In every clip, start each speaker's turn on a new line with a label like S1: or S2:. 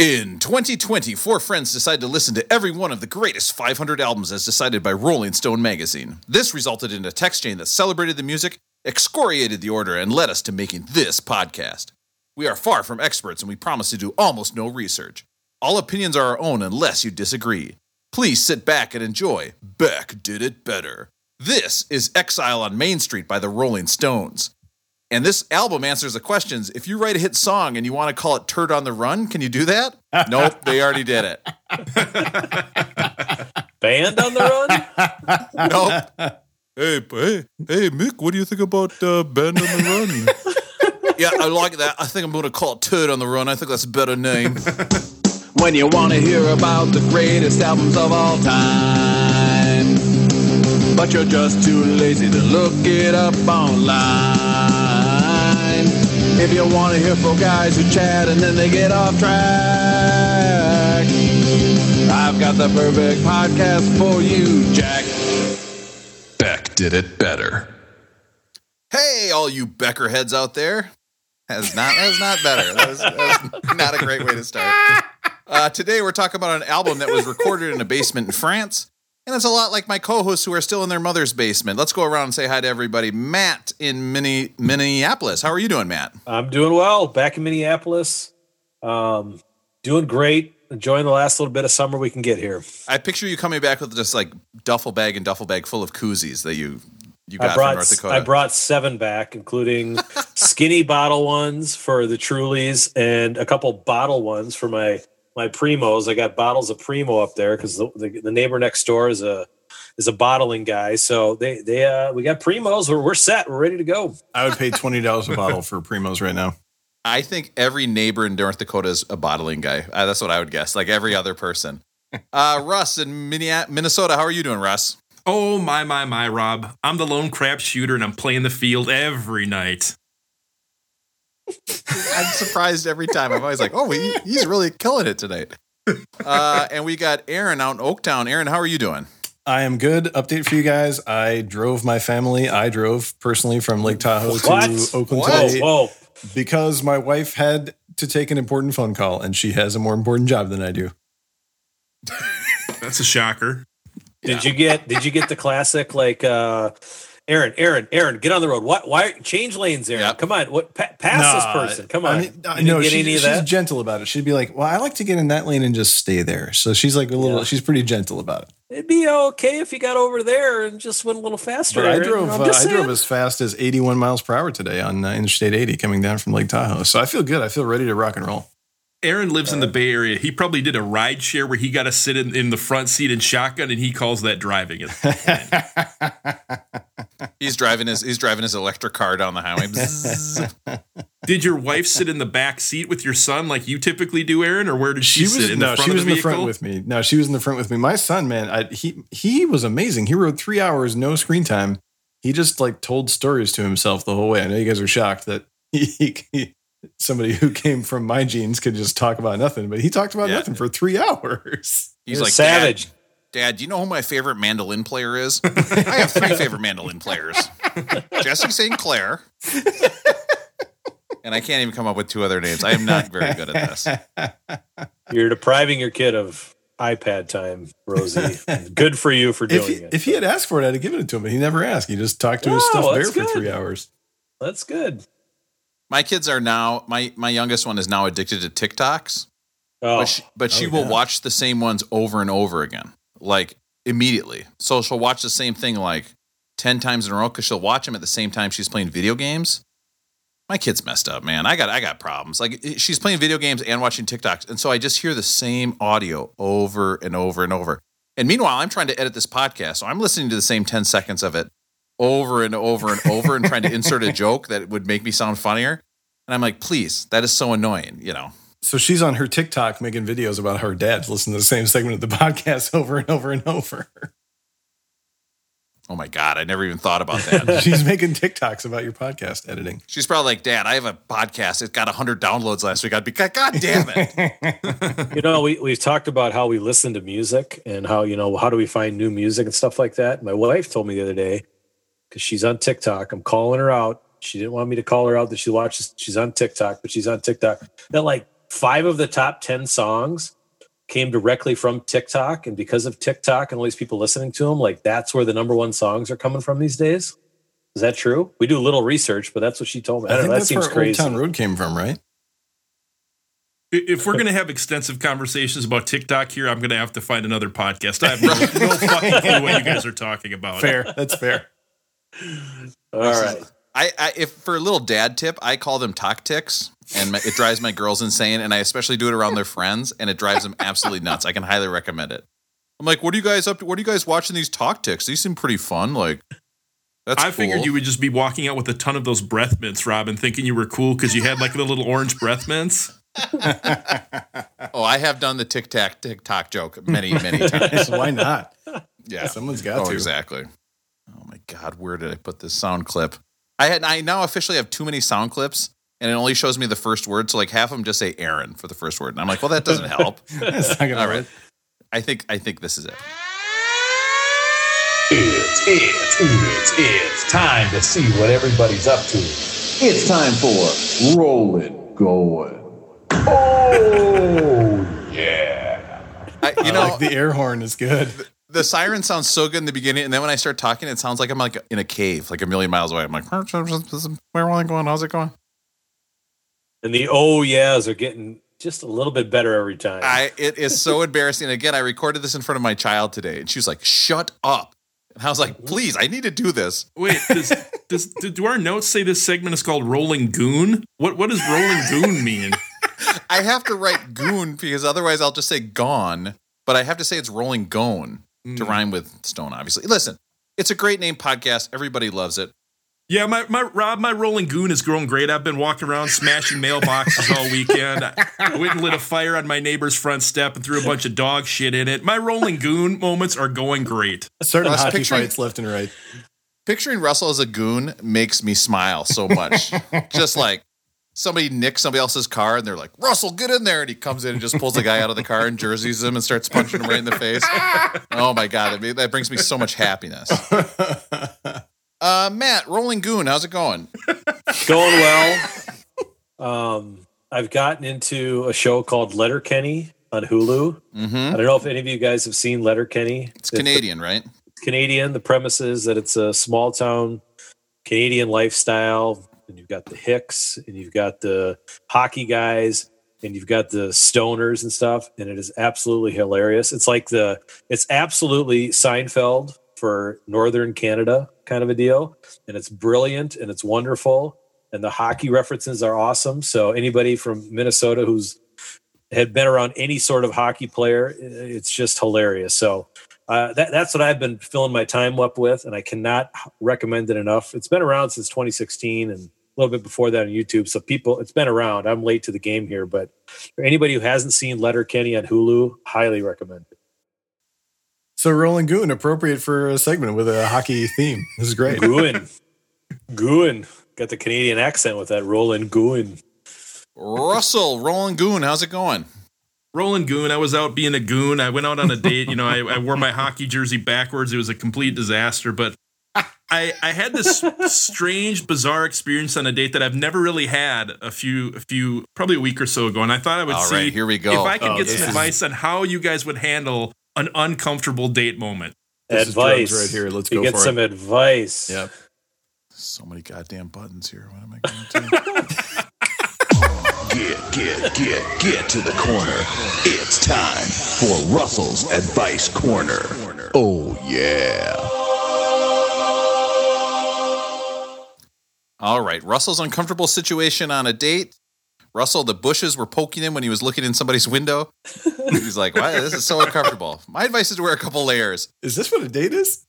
S1: In 2020, four friends decided to listen to every one of the greatest 500 albums as decided by Rolling Stone magazine. This resulted in a text chain that celebrated the music, excoriated the order, and led us to making this podcast. We are far from experts and we promise to do almost no research. All opinions are our own unless you disagree. Please sit back and enjoy Beck Did It Better. This is Exile on Main Street by the Rolling Stones. And this album answers the questions. If you write a hit song and you want to call it Turd on the Run, can you do that? nope, they already did it.
S2: Band on the run?
S1: Nope. Hey, hey, hey, Mick, what do you think about uh, Band on the Run? yeah, I like that. I think I'm going to call it Turd on the Run. I think that's a better name.
S3: when you want to hear about the greatest albums of all time. But you're just too lazy to look it up online. If you want to hear from guys who chat and then they get off track, I've got the perfect podcast for you, Jack. Beck did it better.
S1: hey, all you Becker heads out there. That's not, that's not better. That was, that was not a great way to start. Uh, today, we're talking about an album that was recorded in a basement in France. And it's a lot like my co hosts who are still in their mother's basement. Let's go around and say hi to everybody. Matt in Mini- Minneapolis. How are you doing, Matt?
S2: I'm doing well. Back in Minneapolis. Um, doing great. Enjoying the last little bit of summer we can get here.
S1: I picture you coming back with just like duffel bag and duffel bag full of koozies that you you
S2: I
S1: got from North Dakota.
S2: I brought seven back, including skinny bottle ones for the Trulies and a couple bottle ones for my my primos. I got bottles of primo up there because the, the, the neighbor next door is a is a bottling guy. So they they uh we got primos. We're we're set. We're ready to go.
S4: I would pay twenty dollars a bottle for Primos right now.
S1: I think every neighbor in North Dakota is a bottling guy. Uh, that's what I would guess. Like every other person. Uh, Russ in Minne- Minnesota. How are you doing, Russ?
S5: Oh my my my Rob. I'm the lone crap shooter and I'm playing the field every night.
S1: I'm surprised every time. I'm always like, oh, he, he's really killing it tonight. Uh, and we got Aaron out in Oaktown. Aaron, how are you doing?
S4: I am good. Update for you guys. I drove my family. I drove personally from Lake Tahoe
S2: What?
S4: to Oakland
S1: What?
S4: today
S2: Whoa.
S4: because my wife had to take an important phone call and she has a more important job than I do.
S5: That's a shocker.
S2: Did you get did you get the classic like uh Aaron, Aaron, Aaron, get on the road. What? Why change lanes, Aaron?
S1: Yep.
S2: Come on, what? Pa- pass
S4: Nah,
S2: this person. Come on.
S4: I mean,
S2: You
S4: I
S2: didn't
S4: know
S2: get
S4: she-
S2: any of
S4: she's
S2: that.
S4: gentle about it. She'd be like, "Well, I like to get in that lane and just stay there." So she's like a little.
S2: Yeah.
S4: She's pretty gentle about it.
S2: It'd be okay if you got over there and just went a little faster.
S4: But I drove.
S2: I'm
S4: Uh, I drove as fast as 81 miles per hour today on uh, Interstate 80 coming down from Lake Tahoe. So I feel good. I feel ready to rock and roll.
S5: Aaron lives in the uh, Bay Area. He probably did a ride share where he got to sit in, in the front seat and shotgun, and he calls that driving it.
S1: He's driving his he's driving his electric car down the highway.
S5: Did your wife sit in the back seat with your son like you typically do, Aaron, or where did she,
S4: she was
S5: sit in
S4: no,
S5: the front
S4: she
S5: of
S4: was
S5: the
S4: in the
S5: vehicle?
S4: front with me. No, she was in the front with me. My son, man, I, he he was amazing. He rode three hours, no screen time. He just like told stories to himself the whole way. I know you guys are shocked that he, he somebody who came from my genes could just talk about nothing, but he talked about
S1: Yeah.
S4: nothing for three hours.
S1: He's
S2: You're
S1: like
S2: savage.
S1: Dad, Dad, do you know who my favorite mandolin player is? I have three favorite mandolin players: Jesse St. Clair, and I can't even come up with two other names. I am not very good at this.
S2: You're depriving your kid of iPad time, Rosie. Good for you for doing
S4: If he,
S2: it.
S4: if he had asked for it, I'd have given it to him, but he never asked. He just talked to his
S2: No,
S4: stuffed bear
S2: that's
S4: for
S2: good.
S4: three hours.
S2: That's good.
S1: My kids are now my my youngest one is now addicted to TikToks,
S2: Oh,
S1: but she, but oh, she
S4: Oh,
S1: will
S4: yeah.
S1: watch the same ones over and over again, like immediately. So she'll watch the same thing like ten times in a row because she'll watch them at the same time she's playing video games. My kid's messed up, man. I got I got problems. Like she's playing video games and watching TikToks, and so I just hear the same audio over and over and over. And meanwhile, I'm trying to edit this podcast, so I'm listening to the same ten seconds of it over and over and over, and trying to insert a joke that would make me sound funnier. And I'm like, please, that is so annoying. You know,
S4: So she's on her TikTok making videos about her dad listening to the same segment of the podcast over and over and over.
S1: oh my god, I never even thought about that.
S4: she's making TikToks about your podcast editing.
S1: She's probably like, Dad, I have a podcast. It got 100 downloads last week. I'd be, God damn it.
S2: you know, we, we've talked about how we listen to music and how, you know, how do we find new music and stuff like that. My wife told me the other day, because she's on TikTok, I'm calling her out. She didn't want me to call her out that she watches, she's on TikTok, but she's on TikTok. That like five of the top 10 songs came directly from TikTok. And because of TikTok and all these people listening to them, like that's where the number one songs are coming from these days. Is that true? We do a little research, but that's what she told me. I,
S4: I
S2: don't
S4: think
S2: know. That
S4: that's
S2: seems
S4: where
S2: crazy.
S4: Old Town Road came from, right?
S5: If we're going to have extensive conversations about TikTok here, I'm going to have to find another podcast. I have no, no fucking clue what you guys are talking about.
S4: Fair. That's fair.
S2: All right.
S1: I, I if for a little dad tip, I call them talk ticks, and my, it drives my girls insane. And I especially do it around their friends, and it drives them absolutely nuts. I can highly recommend it. I'm like, what are you guys up to? What are you guys watching these talk ticks? These seem pretty fun. Like, that's
S5: I figured you would just be walking out with a ton of those breath mints, Robin, thinking you were cool because you had like the little orange breath mints.
S1: Oh, I have done the tic tac tic toc joke many many times.
S4: Why not?
S1: Yeah,
S4: Someone's got
S1: oh,
S4: to.
S1: exactly. Oh my god, where did I put this sound clip? I had I now officially have too many sound clips, and it only shows me the first word. So like half of them just say Aaron for the first word, and I'm like, well, that doesn't help.
S4: That's not gonna
S1: All
S4: work.
S1: right, I think I think this is it.
S6: It's, it's, it's, it's time to see what everybody's up to.
S3: It's time for rolling Going.
S6: Oh, yeah.
S1: I, you
S4: I
S1: know,
S4: like the air horn is good.
S1: The siren sounds so good in the beginning, and then when I start talking, it sounds like I'm like in a cave, like a million miles away. I'm like, where am I going? How's it going?
S2: And the oh yeahs are getting just a little bit better every time.
S1: I it is so embarrassing. Again, I recorded this in front of my child today, and she was like, "Shut up!" And I was like, mm-hmm. "Please, I need to do this."
S5: Wait, does, does do our notes say this segment is called Rolling Goon? What what does Rolling Goon mean?
S1: I have to write goon because otherwise I'll just say gone. But I have to say it's rolling gone to mm. rhyme with stone. Obviously, listen, it's a great name podcast. Everybody loves it.
S5: Yeah, my, my Rob, my rolling goon is growing great. I've been walking around smashing mailboxes all weekend. I went and lit a fire on my neighbor's front step and threw a bunch of dog shit in it. My rolling goon moments are going great.
S4: Certain
S1: I
S4: hockey fights left and right.
S1: Picturing Russell as a goon makes me smile so much. just like somebody nicks somebody else's car and they're like, Russell, get in there. And he comes in and just pulls the guy out of the car and jerseys him and starts punching him right in the face. Oh my God. That, that brings me so much happiness. Uh, Matt, Rolling Goon, how's it going?
S2: going well. Um, I've gotten into a show called Letter Kenny on Hulu.
S1: Mm-hmm.
S2: I don't know if any of you guys have seen Letterkenny.
S1: It's Canadian, right?
S2: Canadian. The premise is that it's a small town Canadian lifestyle, and you've got the Hicks, and you've got the hockey guys, and you've got the stoners and stuff, and it is absolutely hilarious. It's like the it's absolutely Seinfeld for Northern Canada kind of a deal, and it's brilliant and it's wonderful, and the hockey references are awesome. So anybody from Minnesota who's had been around any sort of hockey player, it's just hilarious. So uh, that, that's what I've been filling my time up with, and I cannot recommend it enough. It's been around since 2016 and little bit before that on YouTube. So people, it's been around. I'm late to the game here, but for anybody who hasn't seen Letterkenny on Hulu, highly recommend it.
S4: So Rolling Goon, appropriate for a segment with a hockey theme. This is great.
S2: Gooin, Gooin, got the Canadian accent with that Roland Gooin.
S1: Russell, Roland Goon, how's it going?
S5: Roland goon. I was out being a goon. I went out on a date. You know, I, I wore my hockey jersey backwards. It was a complete disaster. But I I had this strange, bizarre experience on a date that I've never really had a few a few probably a week or so ago. And I thought I would
S1: All
S5: see
S1: right, here we go.
S5: if I could
S4: Oh,
S5: get some
S4: is-
S5: advice on how you guys would handle an uncomfortable date moment.
S4: This
S2: advice
S4: drugs right here. Let's
S2: You
S4: go
S2: get
S4: for
S2: some
S4: it.
S2: advice.
S4: Yep.
S1: So many goddamn buttons here. What am I going to do?
S6: Get, get, get, get to the corner. It's time for Russell's Advice Corner. Oh, yeah.
S1: All right. Russell's uncomfortable situation on a date. Russell, the bushes were poking him when he was looking in somebody's window. He's like, "Wow, this is so uncomfortable." My advice is to wear a couple layers.
S4: Is this what a date is?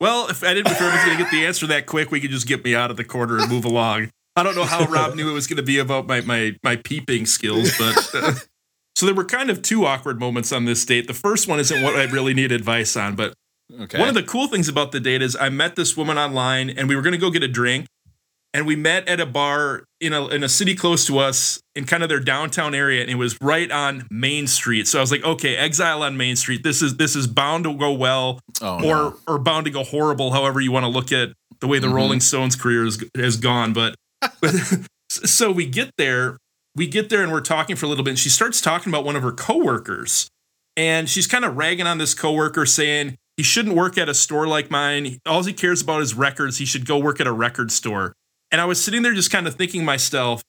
S5: Well, if I didn't if I was going to get the answer that quick, we could just get me out of the corner and move along. I don't know how Rob knew it was going to be about my my my peeping skills, but uh, so there were kind of two awkward moments on this date. The first one isn't what I really need advice on, but
S1: Okay.
S5: one of the cool things about the date is I met this woman online, and we were going to go get a drink, and we met at a bar in a in a city close to us in kind of their downtown area, and it was right on Main Street. So I was like, okay, Exile on Main Street. This is this is bound to go well
S1: oh,
S5: or
S1: no.
S5: or bound to go horrible, however you want to look at the way the
S1: Mhm.
S5: Rolling Stones career has, has gone. But, but so we get there, we get there and we're talking for a little bit, and she starts talking about one of her coworkers. And she's kind of ragging on this coworker, saying he shouldn't work at a store like mine. All he cares about is records. He should go work at a record store. And I was sitting there just kind of thinking myself,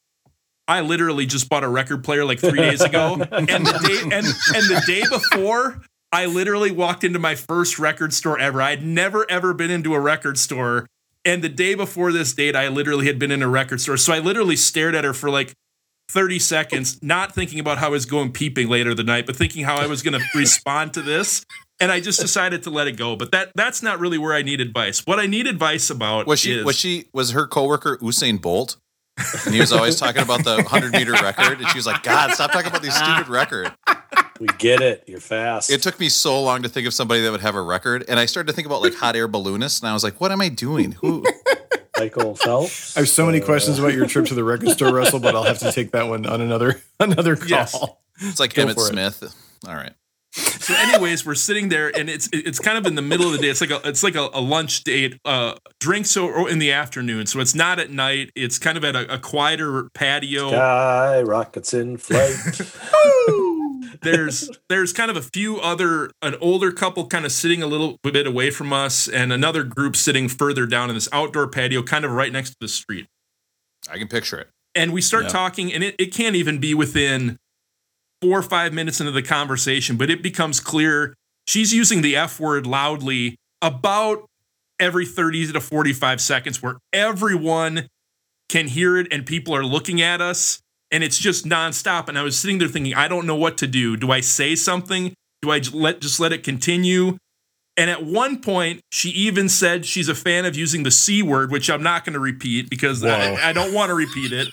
S5: I literally just bought a record player like three days ago. and the day and, and the day before, I literally walked into my first record store ever. I'd never ever been into a record store. And the day before this date, I literally had been in a record store. So I literally stared at her for like 30 seconds, not thinking about how I was going peeping later the night, but thinking how I was going to respond to this. And I just decided to let it go. But that that's not really where I need advice. What I need advice about
S1: Was she
S5: is,
S1: was she was her coworker Usain Bolt? And he was always talking about the 100 meter record. And she was like, God, stop talking about these stupid record.
S2: We get it. You're fast.
S1: It took me so long to think of somebody that would have a record. And I started to think about like hot air balloonists. And I was like, what am I doing? Who?
S2: Michael Phelps.
S4: I have so many questions about your trip to the record store, Russell, but I'll have to take that one on another another call.
S5: Yes.
S1: It's like
S4: Go
S1: Emmitt
S4: for it.
S1: Smith. All right.
S5: So anyways we're sitting there and it's it's kind of in the middle of the day it's like a it's like a, a lunch date uh drinks or in the afternoon so it's not at night it's kind of at a, a quieter patio
S2: Sky rockets in flight.
S5: there's there's kind of a few other an older couple kind of sitting a little bit away from us and another group sitting further down in this outdoor patio kind of right next to the street
S1: I can picture it.
S5: and we start
S4: Yeah.
S5: talking and it, it can't even be within four or five minutes into the conversation but it becomes clear she's using the f word loudly about every 30 to 45 seconds where everyone can hear it and people are looking at us and it's just nonstop. And i was sitting there thinking i don't know what to do. Do i say something? Do I let just let it continue? And at one point, she even said she's a fan of using the C word, which I'm not going to repeat because I, I don't want to repeat it.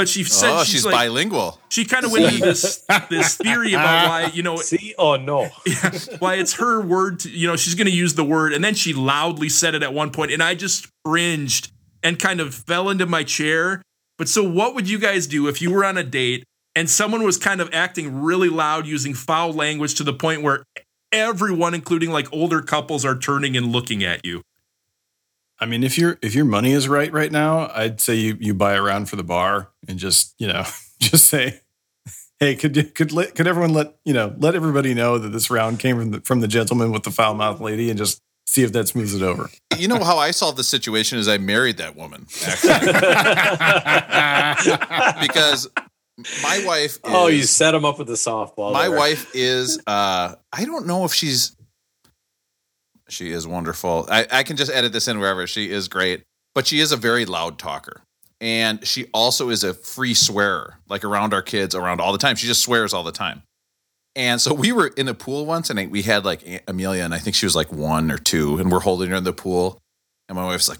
S5: But she said
S1: oh,
S5: she's,
S1: she's,
S5: like,
S1: bilingual.
S5: she kind of went into this this theory about ah, why you know
S2: See? Oh no.
S5: why it's her word. To, you know, she's going to use the word, and then she loudly said it at one point, and I just cringed and kind of fell into my chair. But so, what would you guys do if you were on a date and someone was kind of acting really loud, using foul language to the point where everyone, including like older couples, are turning and looking at you?
S4: I mean, if your if your money is right right now, I'd say you you buy a round for the bar and just you know just say, hey, could you- could let, could everyone let you know let everybody know that this round came from the, from the gentleman with the foul mouth lady and just see if that smooths it over.
S1: You know how I solved the situation is I married that woman actually because my wife. Is,
S2: oh, you set him up with the softball.
S1: my
S2: there.
S1: wife is. uh I don't know if she's. She is wonderful. I, I can just edit this in wherever. She is great, but she is a very loud talker. And she also is a free swearer, like around our kids, around all the time. She just swears all the time. And so we were in a pool once, and we had like Aunt Amelia, and I think she was like one or two, and we're holding her in the pool. And my wife's like,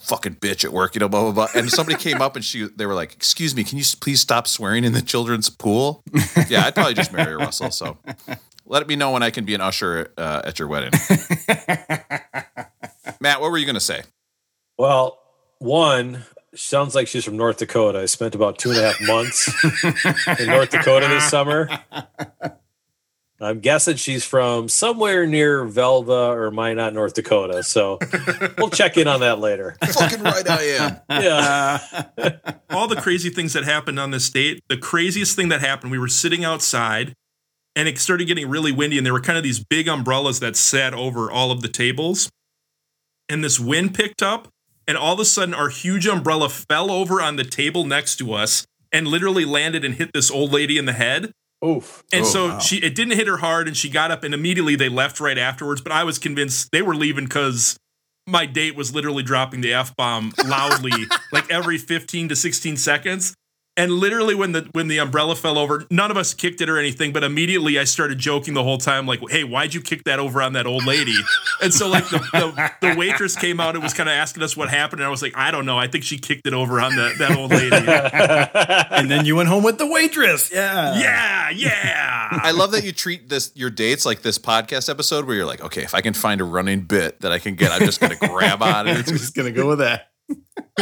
S1: fucking bitch at work, you know, blah, blah, blah. And somebody came up and she, they were like, excuse me, can you please stop swearing in the children's pool? Yeah, I'd probably just marry Russell. So let me know when I can be an usher uh, at your wedding. Matt, what were you going to say?
S2: Well, one sounds like she's from North Dakota. I spent about two and a half months in North Dakota this summer. I'm guessing she's from somewhere near Velva or Minot, North Dakota. So we'll check in on that later.
S1: Fucking right I am.
S2: Yeah.
S5: all the crazy things that happened on this date. The craziest thing that happened, we were sitting outside and it started getting really windy, and there were kind of these big umbrellas that sat over all of the tables. And this wind picked up, and all of a sudden, our huge umbrella fell over on the table next to us and literally landed and hit this old lady in the head.
S2: Oof.
S5: And
S1: Oh,
S5: so
S4: wow.
S5: she it didn't hit her hard and she got up and immediately they left right afterwards. But I was convinced they were leaving because my date was literally dropping the F bomb loudly, like every 15 to 16 seconds. And literally when the when the umbrella fell over, none of us kicked it or anything, but immediately I started joking the whole time, like, hey, why'd you kick that over on that old lady? And so like the, the, the waitress came out and was kind of asking us what happened. And I was like, I don't know. I think she kicked it over on the, that old lady.
S4: and then you went home with the waitress. Yeah.
S5: yeah, yeah.
S1: I love that you treat this your dates like this podcast episode where you're like, okay, if I can find a running bit that I can get, I'm just going to grab on
S4: I'm just gonna go with that.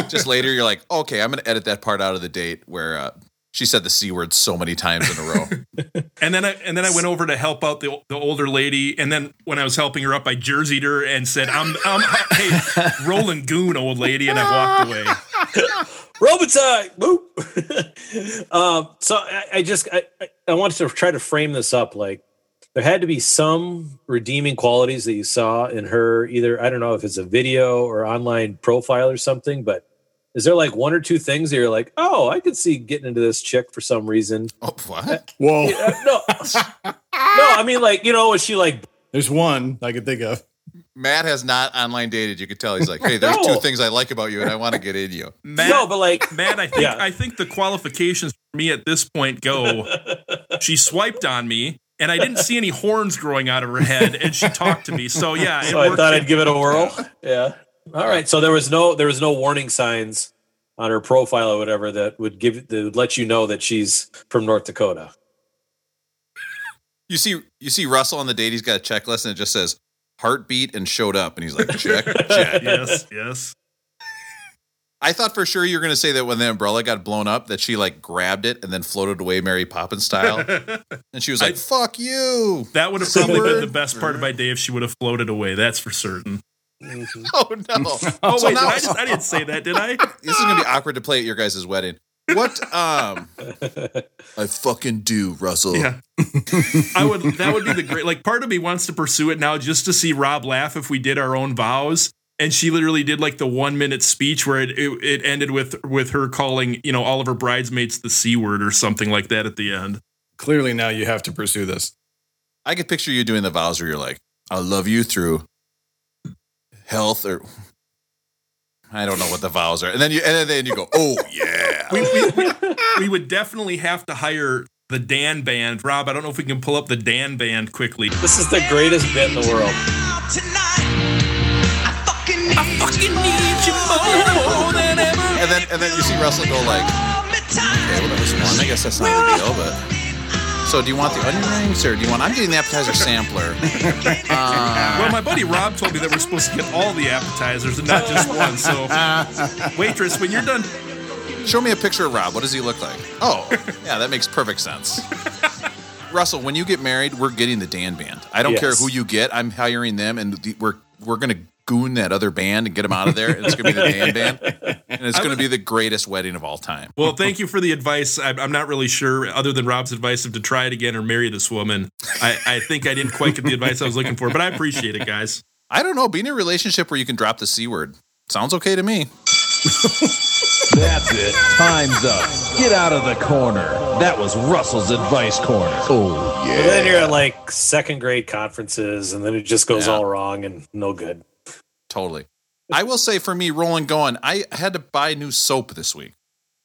S1: Just later, you're like, okay, I'm going to edit that part out of the date where uh, she said the c word so many times in a row.
S5: And then I and then I went over to help out the the older lady. And then when I was helping her up, I jerseyed her and said, "I'm I'm hey, rolling goon, old lady," and I walked away.
S2: Robotime. Boop. um, so I, I just I, I- I wanted to try to frame this up like there had to be some redeeming qualities that you saw in her either I don't know if it's a video or online profile or something, but is there like one or two things that you're like, oh, I could see getting into this chick for some reason?
S1: Oh, what?
S4: Whoa.
S2: Uh, no, no, I mean like you know, was she like
S4: There's one I could think of.
S1: Matt has not online dated. You could tell he's like, hey, there's
S2: No.
S1: two things I like about you, and I want to get in you.
S5: Matt,
S2: no, but like
S5: Matt, I think
S2: Yeah.
S5: I think the qualifications for me at this point go. she swiped on me, and I didn't see any horns growing out of her head, and she talked to me. So yeah,
S2: so I thought I'd give it a whirl. Yeah. All right. So there was no there was no warning signs on her profile or whatever that would give that would let you know that she's from North Dakota.
S1: You see, you see Russell on the date. He's got a checklist, and it just says heartbeat and showed up, and he's like, check, check.
S5: yes, yes.
S1: I thought for sure you were going to say that when the umbrella got blown up, that she like grabbed it and then floated away Mary Poppins style, and she was like,
S5: I-
S1: "Fuck you."
S5: That would have probably been the best part of my day if she would have floated away. That's for certain.
S1: Oh no!
S5: Oh
S1: So
S5: wait,
S1: now-
S5: I, just, I didn't say that, did I?
S1: this is gonna be awkward to play at your guys' wedding. What? Um, I fucking do, Russell.
S5: Yeah. I would that would be the great like part of me wants to pursue it now just to see Rob laugh if we did our own vows. And she literally did like the one minute speech where it, it it ended with with her calling, you know, all of her bridesmaids the C word or something like that at the end.
S4: Clearly now you have to pursue this.
S1: I could picture you doing the vows where you're like, "I'll love you through health," or I don't know what the vows are, and then you and then you go, "Oh yeah."
S5: We, we, we, we would definitely have to hire the Dan band. Rob, I don't know if we can pull up the Dan band quickly.
S2: This is the greatest bit in the world.
S1: And then and then you see Russell go like, "Okay, well that was one. I guess that's not a big deal, but." So do you want the onion rings or do you want? I'm getting the appetizer sampler. Uh,
S5: Well, my buddy Rob told me that we're supposed to get all the appetizers and not just one. So, waitress, when you're done
S1: Show me a picture of Rob. What does he look like? Oh, yeah, that makes perfect sense. Russell, when you get married, we're getting the Dan band. I don't care who you get. I'm hiring them, and the, we're we're gonna goon that other band and get them out of there. And it's gonna be the Dan band, and it's gonna be the greatest wedding of all time.
S5: Well, thank you for the advice. I'm, I'm not really sure, other than Rob's advice of to try it again or marry this woman. I, I think I didn't quite get the advice I was looking for, but I appreciate it, guys.
S1: I don't know. Being in a relationship where you can drop the c word sounds okay to me.
S6: That's it. Time's up. Get out of the corner. That was Russell's advice corner. Oh,
S2: But then you're at like second grade conferences, and then it just goes
S1: Yeah.
S2: all wrong and no good.
S1: Totally. I will say for me, rolling going, I had to buy new soap this week.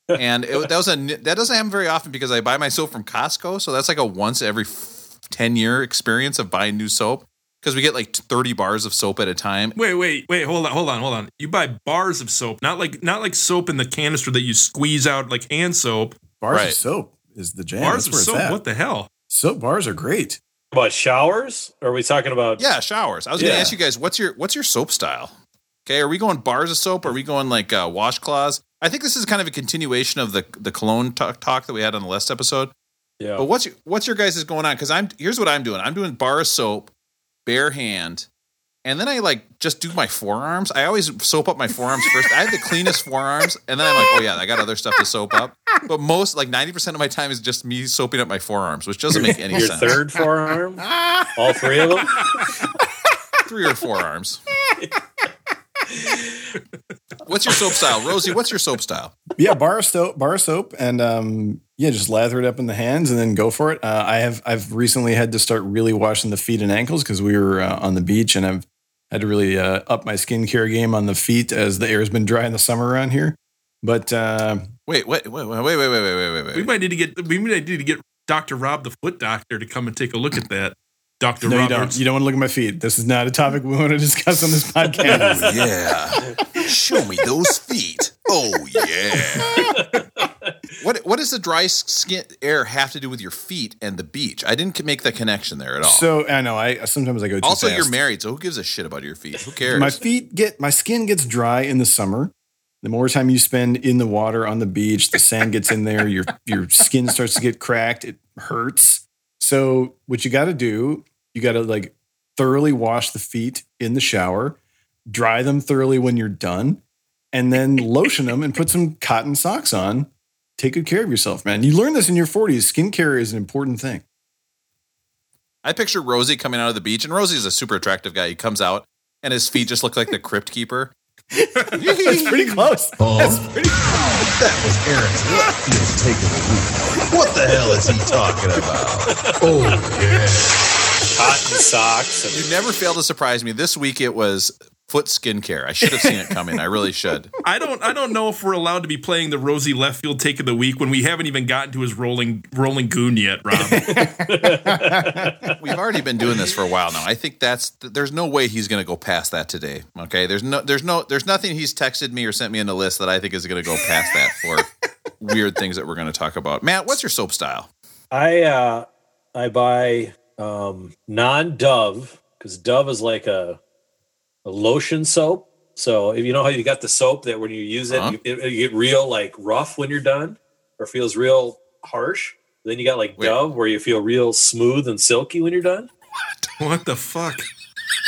S1: And it, that was a that doesn't happen very often because I buy my soap from Costco, so that's like a once every f- ten year experience of buying new soap because we get like thirty bars of soap at a time.
S5: Wait, wait, wait. Hold on, hold on, hold on. You buy bars of soap, not like not like soap in the canister that you squeeze out like hand soap.
S4: Bars
S1: Right.
S4: of soap is the jam.
S5: bars
S4: That's
S5: of soap. What the hell?
S4: Soap bars are great.
S2: About showers? Or are we talking about?
S1: Yeah, showers. I was going to ask you guys, what's your what's your soap style? Okay, are we going bars of soap? Are we going like uh, washcloths? I think this is kind of a continuation of the the cologne talk, talk that we had on the last episode.
S2: Yeah.
S1: But what's your, what's your guys' is going on? Because I'm here's what I'm doing. I'm doing bar of soap, bare hand, and then I like just do my forearms. I always soap up my forearms first. I have the cleanest forearms, and then I'm like, oh yeah, I got other stuff to soap up. But most like ninety percent of my time is just me soaping up my forearms, which doesn't make any sense.
S2: Your third forearm? All three of them?
S1: Three or four arms. what's your soap style, Rosie? What's your soap style?
S4: yeah, bar of soap, bar of soap, and um, yeah, just lather it up in the hands and then go for it. Uh, I have I've recently had to start really washing the feet and ankles because we were uh, on the beach and I've had to really uh, up my skincare game on the feet as the air has been dry in the summer around here. But uh,
S1: Wait, wait, wait, wait, wait, wait, wait, wait, wait, wait.
S5: We might need to get we might need to get Doctor Rob, the foot doctor, to come and take a look at that. Doctor
S4: no, you
S5: Roberts.
S4: don't. You don't want to look at my feet. This is not a topic we want to discuss on this podcast.
S1: yeah. Show me those feet. Oh yeah. what what does the dry skin air have to do with your feet and the beach? I didn't make that connection there at all.
S4: so I know I sometimes I go too
S1: also,
S4: fast.
S1: you're married, so who gives a shit about your feet? Who cares?
S4: My feet get my skin gets dry in the summer. The more time you spend in the water on the beach, the sand gets in there, your your skin starts to get cracked, it hurts. So what you got to do, you got to like thoroughly wash the feet in the shower, dry them thoroughly when you're done, and then lotion them and put some cotton socks on. Take good care of yourself, man. You learn this in your 40s. Skincare is an important thing.
S1: I picture Rosie coming out of the beach, and Rosie's a super attractive guy. He comes out, and his feet just look like the crypt keeper.
S4: That's pretty close. Oh. That's pretty
S7: That was Aaron's left field take of week. What the hell is he talking about? Oh, yeah.
S2: Cotton socks. And
S1: You never fail to surprise me. This week it was foot skincare. I should have seen it coming. I really should.
S5: I don't I don't know if we're allowed to be playing the Rosie left field take of the week when we haven't even gotten to his rolling rolling goon yet, Rob.
S1: We've already been doing this for a while now. I think that's there's no way he's going to go past that today. Okay, there's no there's no there's nothing he's texted me or sent me in the list that I think is going to go past that for weird things that we're going to talk about. Matt, what's your soap style?
S2: I uh I buy um non Dove because Dove is like a a lotion soap. So if you know how you got the soap that when you use it,
S1: Huh?
S2: you, it, you get real like rough when you're done, or feels real harsh. Then you got like
S1: Wait.
S2: Dove where you feel real smooth and silky when you're done.
S5: what the fuck?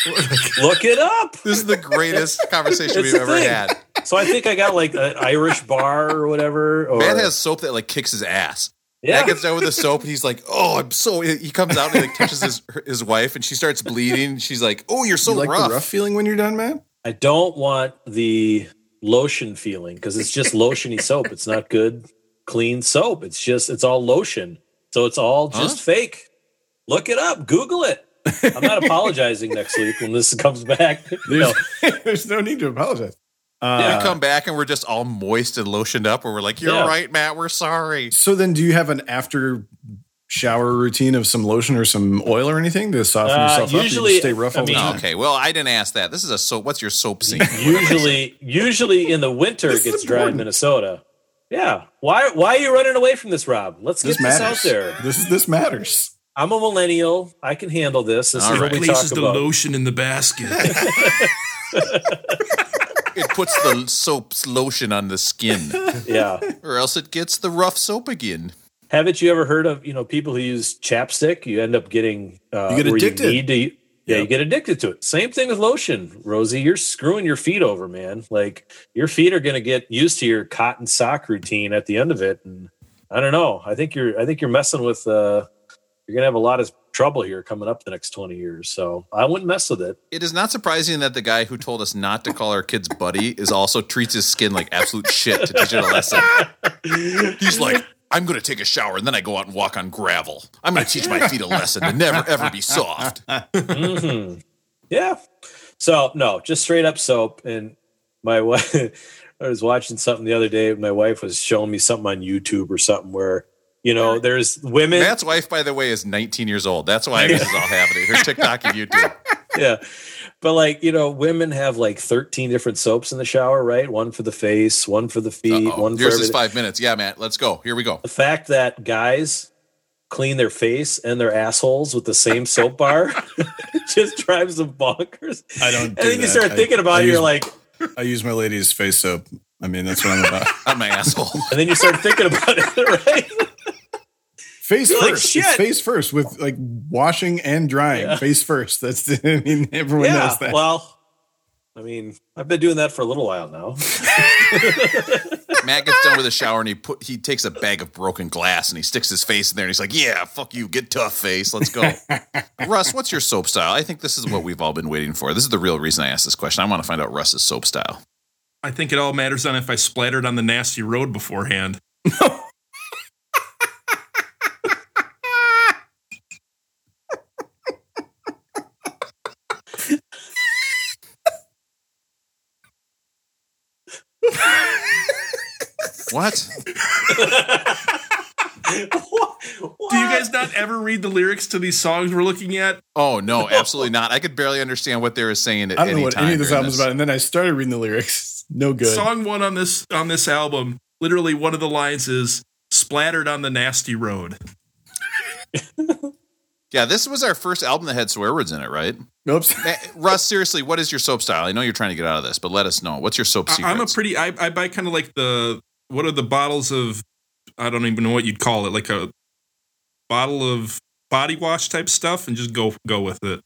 S2: Look it up.
S1: This is the greatest conversation we've ever
S2: thing.
S1: had.
S2: So I think I got like an Irish bar or whatever. Or,
S1: Matt has soap that like kicks his ass.
S2: Yeah.
S1: Matt gets done with the soap and he's like, "Oh, I'm so." He comes out and he like touches his his wife and she starts bleeding. She's like, "Oh, you're so
S4: you like
S1: rough."
S4: the rough feeling when you're done, man?
S2: I don't want the lotion feeling because it's just lotiony soap. It's not good, clean soap. It's just it's all lotion. So it's all just fake. Look it up. Google it. I'm not apologizing next week when this comes back. No,
S4: There's, there's no need to apologize.
S1: We
S4: Uh,
S1: come back and we're just all moist and lotioned up, where we're like, "You're
S2: Yeah.
S1: right, Matt. We're sorry."
S4: so then, do you have an after shower routine of some lotion or some oil or anything to soften
S2: Uh,
S4: yourself up? You
S2: usually-
S4: just stay rough
S2: I mean-
S4: time.
S1: Okay, well, I didn't ask that. This is a soap. What's your soap scene?
S2: usually, usually in the winter it gets dry in. Minnesota. Yeah. Why? Why are you running away from this, Rob? Let's
S4: This
S2: get this
S4: matters.
S2: out there.
S4: This is this matters.
S2: I'm a millennial. I can handle this. This
S1: All
S2: is
S1: right.
S2: what we
S5: Places
S2: talk
S5: the lotion in the basket.
S1: it puts the soap's lotion on the skin,
S2: Yeah.
S1: or else it gets the rough soap again.
S2: Haven't you ever heard of you know people who use chapstick? You end up getting uh,
S4: You get
S2: where
S4: addicted.
S2: need to, yeah,
S4: Yep.
S2: you get addicted to it. Same thing with lotion, Rosie. You're screwing your feet over, man. Like your feet are going to get used to your cotton sock routine at the end of it, and I don't know. I think you're I think you're messing with. uh You're going to have a lot of trouble here coming up the next twenty years. So I wouldn't mess with it.
S1: It is not surprising that the guy who told us not to call our kids buddy is also treats his skin like absolute shit to teach it a lesson. He's like, I'm going to take a shower and then I go out and walk on gravel. I'm going to teach my feet a lesson to never ever be soft.
S2: Mhm. Yeah. So no, just straight up soap. And my wife, I was watching something the other day. My wife was showing me something on YouTube or something where you know there's women.
S1: Matt's wife, by the way, is 19 years old. That's why this is all happening. Her TikTok and YouTube.
S2: yeah. But like, you know, women have like 13 different soaps in the shower, right? One for the face, one for the feet,
S1: Uh-oh.
S2: one for the
S1: Yours is five minutes. Yeah, Matt, let's go. Here we go.
S2: The fact that guys clean their face and their assholes with the same soap bar just drives them bonkers.
S4: I don't.
S2: And
S4: do
S2: then you start
S4: I-
S2: thinking about
S4: I
S2: it,
S4: use,
S2: you're like,
S4: I use my lady's face soap. I mean, that's what I'm about.
S1: On my asshole.
S2: and then you start thinking about it, right?
S4: Face
S2: You're like,
S4: first.
S2: "Shit."
S4: It's face first with like washing and drying.
S2: Yeah.
S4: Face first. That's. The, I mean, everyone
S2: yeah.
S4: knows that.
S2: Well, I mean, I've been doing that for a little while now.
S1: Matt gets done with a shower and he put he takes a bag of broken glass and he sticks his face in there and he's like, "Yeah, fuck you, get tough, face. Let's go." Russ, what's your soap style? I think this is what we've all been waiting for. This is the real reason I asked this question. I want to find out Russ's soap style.
S5: I think it all matters on if I splattered on the nasty road beforehand.
S1: What?
S5: Do you guys not ever read the lyrics to these songs we're looking at?
S1: Oh no, absolutely not. I could barely understand what they were saying at
S4: I don't
S1: any
S4: know what
S1: time
S4: any of this
S1: during
S4: album's about. And then I started reading the lyrics. No good.
S5: Song one on this on this album, literally one of the lines is splattered on the nasty road.
S1: Yeah, this was our first album that had swear words in it, right?
S4: Oops.
S1: Eh, Russ, seriously, what is your soap style? I know you're trying to get out of this, but let us know. What's your soap
S5: I,
S1: secret?
S5: I'm a pretty I, I buy kind of like the what are the bottles of I don't even know what you'd call it, like a bottle of body wash type stuff and just go go with it.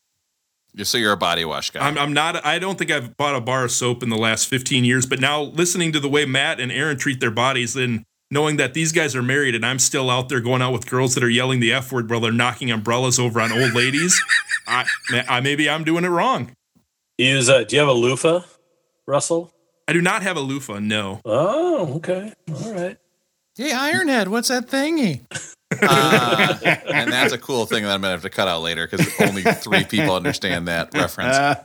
S1: You're, so you're a body wash guy.
S5: I'm, I'm not. I don't think I've bought a bar of soap in the last 15 years. But now listening to the way Matt and Aaron treat their bodies, and knowing that these guys are married, and I'm still out there going out with girls that are yelling the f word while they're knocking umbrellas over on old ladies, I, I maybe I'm doing it wrong.
S2: You use a, do you have a loofah, Russell?
S5: I do not have a loofah. No.
S2: Oh, okay. All right.
S1: Hey, Ironhead, what's that thingy? uh, and that's a cool thing that I'm gonna have to cut out later because only three people understand that reference.
S4: Uh,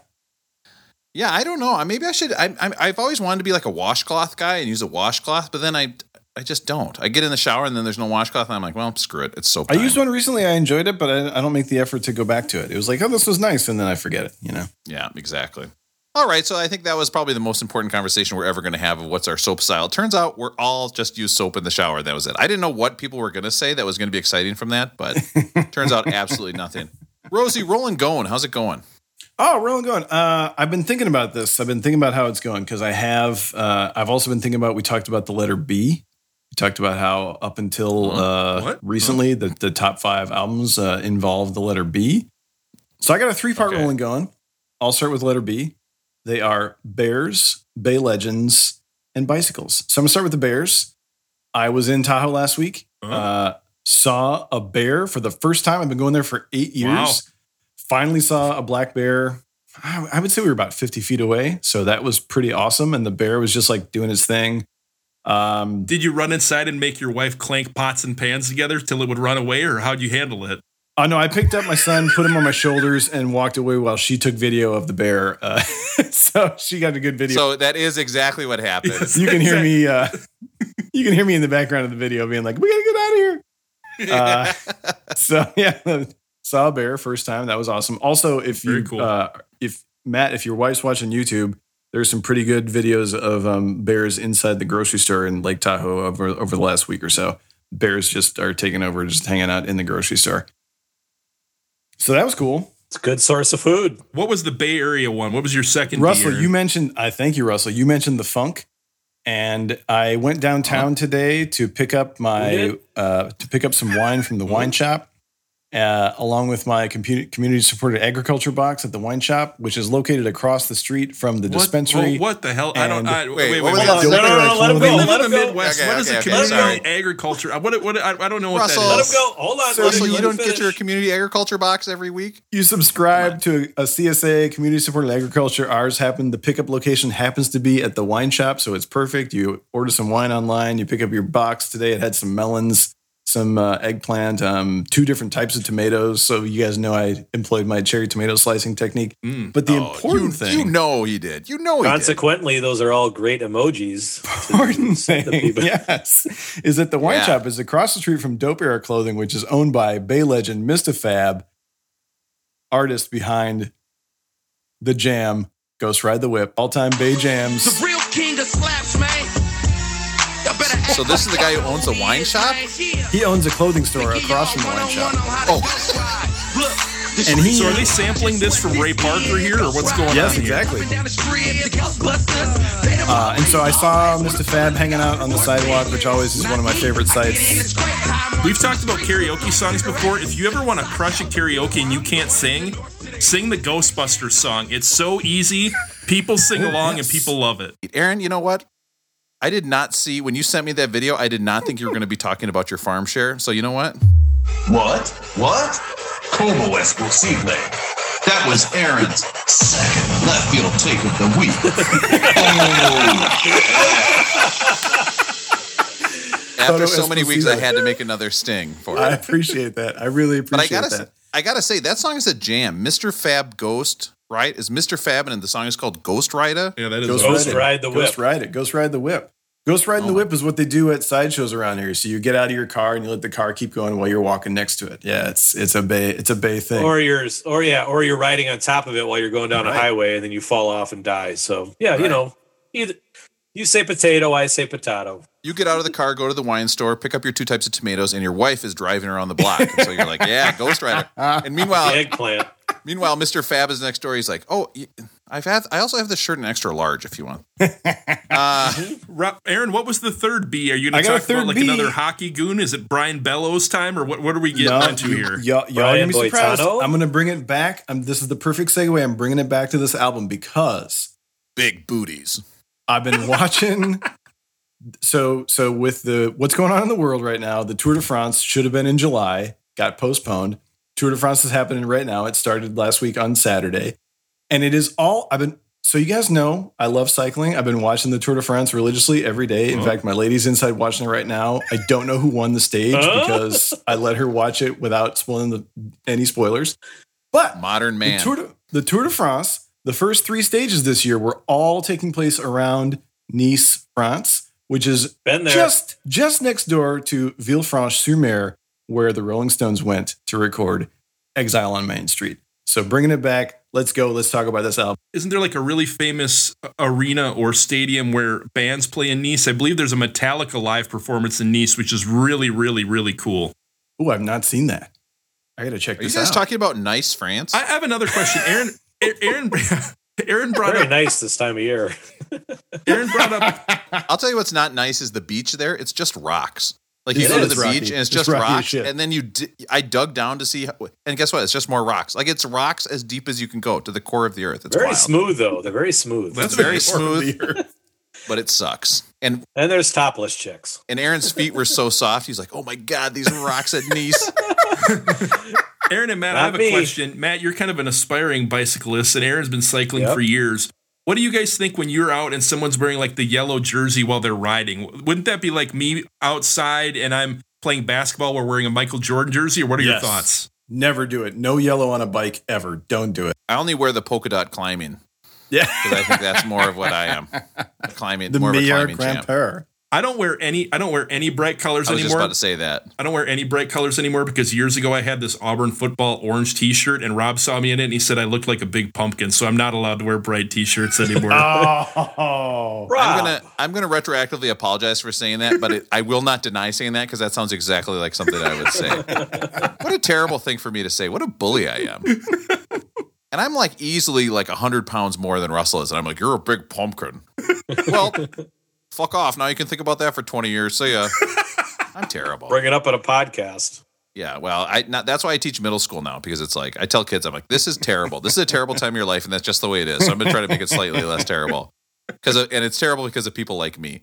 S1: Yeah, I don't know. Maybe I should. I, I, I've always wanted to be like a washcloth guy and use a washcloth, but then I, I just don't. I get in the shower and then there's no washcloth, and I'm like, well, screw it. It's soap.
S4: I
S1: time.
S4: used one recently. I enjoyed it, but I, I don't make the effort to go back to it. It was like, oh, this was nice, and then I forget it. You know.
S1: Yeah, exactly. All right, so I think that was probably the most important conversation we're ever going to have of what's our soap style. Turns out we're all just use soap in the shower. That was it. I didn't know what people were going to say that was going to be exciting from that, but turns out absolutely nothing. Rosie, rolling going. How's it going?
S4: Oh, rolling going. Uh, I've been thinking about this. I've been thinking about how it's going because I have. Uh, I've also been thinking about. We talked about the letter B. We talked about how up until uh,
S5: What?
S4: recently the the top five albums uh, involved the letter B. So I got a three part
S1: Okay.
S4: rolling going. I'll start with letter B. They are Bears, Bay Legends, and bicycles. So I'm gonna start with the Bears. I was in Tahoe last week.
S5: Oh.
S4: Uh, saw a bear for the first time. I've been going there for eight years.
S5: Wow.
S4: Finally saw a black bear. I I would say we were about 50 feet away. So that was pretty awesome. And the bear was just like doing his thing. Um,
S5: Did you run inside and make your wife clank pots and pans together till it would run away, or how'd you handle it?
S4: Oh no, I picked up my son, put him on my shoulders, and walked away while she took video of the bear. Uh, so she got a good video.
S1: So that is exactly what happened.
S5: Yes.
S4: you can hear me. Uh, you can hear me in the background of the video being like, "We gotta get out of here." Uh, so yeah, saw a bear first time. That was awesome. Also, if
S5: Very
S4: you,
S5: cool.
S4: uh, if Matt, if your wife's watching YouTube, there's some pretty good videos of um, bears inside the grocery store in Lake Tahoe over over the last week or so. Bears just are taking over, just hanging out in the grocery store. So that was cool.
S2: It's a good source of food.
S5: What was the Bay Area one? What was your second?
S4: Russell,
S5: beer?
S4: you mentioned, I thank you, Russell. You mentioned the funk. And I went downtown today to pick up my uh, to pick up some wine from the wine shop, uh, along with my community supported agriculture box at the wine shop, which is located across the street from the
S5: What-
S4: dispensary.
S5: oh, what the hell? I don't. I,
S1: Wait,
S5: wait, wait,
S1: what was
S5: wait.
S1: that?
S2: No, no, no, no, let him
S5: We
S2: go.
S5: live
S2: Let
S5: in
S2: him
S5: the
S2: go.
S5: Midwest.
S1: Okay,
S5: what is
S1: okay,
S5: a
S1: okay,
S5: community
S1: sorry.
S5: agriculture? Uh, What? What? I, I don't know what
S1: Russell.
S5: that
S2: Let him go. Hold on.
S4: So
S1: Russell, you don't
S2: him
S1: get your community agriculture box every week?
S4: you subscribe to a CSA community supported agriculture. Ours happened. The pickup location happens to be at the wine shop, so it's perfect. You order some wine online. You pick up your box today. It had some melons, some uh, eggplant, um, two different types of tomatoes. So you guys know I employed my cherry tomato slicing technique.
S5: Mm.
S4: But the
S1: Oh,
S4: important
S1: you,
S4: thing,
S1: You know he did. You know he did.
S2: Consequently, those are all great emojis. to
S4: important thing, yes, is that the wine
S1: Yeah.
S4: shop is across the street from Dope Era Clothing, which is owned by Bay legend Mr. Fab, artist behind the Jam, Ghost Ride the Whip, all time Bay Jams.
S1: So this is the guy who owns a wine shop?
S4: He owns a clothing store across from the wine shop.
S8: Oh.
S4: And he,
S5: So are they sampling this from Ray Parker here, or what's going
S4: yes,
S5: on? Yes,
S4: exactly. Uh, and so I saw Mr. Fab hanging out on the sidewalk, which always is one of my favorite sights.
S5: We've talked about karaoke songs before. If you ever want to crush a karaoke and you can't sing, sing the Ghostbusters song. It's so easy. People sing along and people love it.
S1: Aaron, you know what? I did not see when you sent me that video. I did not think you were going to be talking about your farm share. So you know what?
S7: What? What? Como es posible? That was Aaron's second left field take of the week.
S1: After so many weeks, I had to make another sting for it.
S4: I appreciate that. I really
S1: But I
S4: appreciate
S1: gotta,
S4: that.
S1: I gotta say that song is a jam. Mr. Fab Ghost, right? Is Mr. Fab and the song is called Ghost Rider?
S5: Yeah, that is.
S4: Ghost,
S2: Ghost
S4: Ride,
S2: Ride
S4: it.
S2: the
S4: Ghost Ride it. Ghost Ride the Whip. Ghost Riding
S1: Oh
S4: the Whip is what they do at sideshows around here. So you get out of your car and you let the car keep going while you're walking next to it. Yeah, it's it's a bay it's a bay thing.
S2: Or you're, or yeah, or you're riding on top of it while you're going down
S4: Right.
S2: a highway, and then you fall off and die. So yeah, you know, either you say potato, I say potato.
S1: You get out of the car, go to the wine store, pick up your two types of tomatoes, and your wife is driving around the block. And so you're like, "Yeah, Ghost Rider." And meanwhile,
S2: Eggplant.
S1: meanwhile, Mr. Fab is next door. He's like, "Oh, I've had. I also have the shirt in extra large if you want. uh,
S5: Aaron, what was the third B? Are you
S4: I
S5: going to
S4: got
S5: talk about
S4: third
S5: like
S4: B.
S5: another hockey goon? Is it Brian Bellows time, or what? What are we getting into
S4: you-
S5: here?
S4: Y'all, y'all are
S2: Brian
S4: gonna be surprised.
S2: Boitano?
S4: I'm gonna bring it back. I'm, this is the perfect segue. I'm bringing it back to this album because
S1: big booties.
S4: I've been watching. so so with the what's going on in the world right now, the Tour de France should have been in July, got postponed. Tour de France is happening right now. It started last week on Saturday, and it is all I've been. So you guys know I love cycling. I've been watching the Tour de France religiously every day. In
S5: Oh.
S4: fact, my lady's inside watching it right now. I don't know who won the stage
S2: Huh?
S4: because I let her watch it without spoiling the, any spoilers. But
S1: Modern
S4: the
S1: man.
S4: Tour, de, the Tour de France, the first three stages this year were all taking place around Nice, France, which is
S2: Been there.
S4: just just next door to Villefranche-sur-Mer, where the Rolling Stones went to record "Exile on Main Street." So bringing it back, let's go. Let's talk about this album.
S5: Isn't there like a really famous uh, arena or stadium where bands play in Nice? I believe there's a Metallica live performance in Nice, which is really, really, really cool.
S4: Oh, I've not seen that. I got to check
S1: Are you guys
S4: out.
S1: talking about nice France?
S5: I have another question, Aaron. Aaron, Aaron brought
S2: Very
S5: up.
S2: nice this time of year.
S5: Aaron brought up.
S1: I'll tell you what's not nice is the beach there. It's just rocks. Like you
S4: It
S1: go to the
S4: rocky.
S1: beach and it's
S4: It's
S1: just
S4: rocky
S1: rocks, and then you. D- I dug down to see, how, and guess what? It's just more rocks. Like it's rocks as deep as you can go to the core of the earth. It's
S2: very
S1: wild,
S2: smooth though. They're very smooth.
S5: That's
S1: It's very
S4: Core of the
S1: smooth, but it sucks. And
S2: and there's topless chicks.
S1: and Aaron's feet were so soft. He's like, "Oh my god, these rocks at Nice."
S5: Aaron and Matt, I
S2: Not
S5: have a
S2: me.
S5: question. Matt, you're kind of an aspiring bicyclist, and Aaron's been cycling
S2: Yep.
S5: for years. What do you guys think when you're out and someone's wearing like the yellow jersey while they're riding? Wouldn't that be like me outside and I'm playing basketball while wearing a Michael Jordan jersey? Or what are your thoughts?
S4: Never do it. No yellow on a bike ever. Don't do it.
S1: I only wear the polka dot climbing
S4: Yeah.
S1: because I think that's more of what I am. Climbing,
S4: the
S1: more of a climbing champ.
S4: Grandpère.
S5: I don't wear any. I don't wear any bright colors
S1: I was just
S5: anymore.
S1: about to say that.
S5: I don't wear any bright colors anymore because years ago I had this Auburn football orange T-shirt, and Rob saw me in it, and he said I looked like a big pumpkin. So I'm not allowed to wear bright T-shirts anymore.
S4: Oh.
S1: I'm
S2: Rob,
S1: gonna I'm gonna retroactively apologize for saying that, but it, I will not deny saying that because that sounds exactly like something I would say. what a terrible thing for me to say. What a bully I am. And I'm like easily like hundred pounds more than Russell is, and I'm like, you're a big pumpkin. well, fuck off. Now you can think about that for 20 years. See ya. I'm terrible.
S2: bring it up on a podcast.
S1: Yeah, well, I not, that's why I teach middle school now because it's like I tell kids I'm like this is terrible. This is a terrible time of your life, and that's just the way it is. So I'm gonna try to make it slightly less terrible because and it's terrible because of people like me.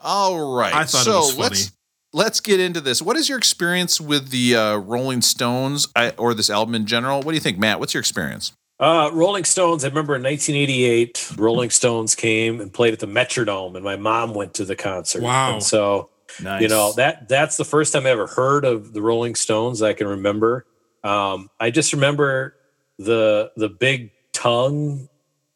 S1: All right,
S5: I thought it
S1: so
S5: was funny.
S1: let's let's get into this. What is your experience with the uh, Rolling Stones I, or this album in general? What do you think, Matt? What's your experience?
S2: Uh, Rolling Stones. I remember in 1988, Rolling Stones came and played at the Metrodome, and my mom went to the concert.
S5: Wow.
S2: And so
S4: Nice.
S2: you know that that's the first time I ever heard of the Rolling Stones. I can remember. Um, I just remember the the big tongue.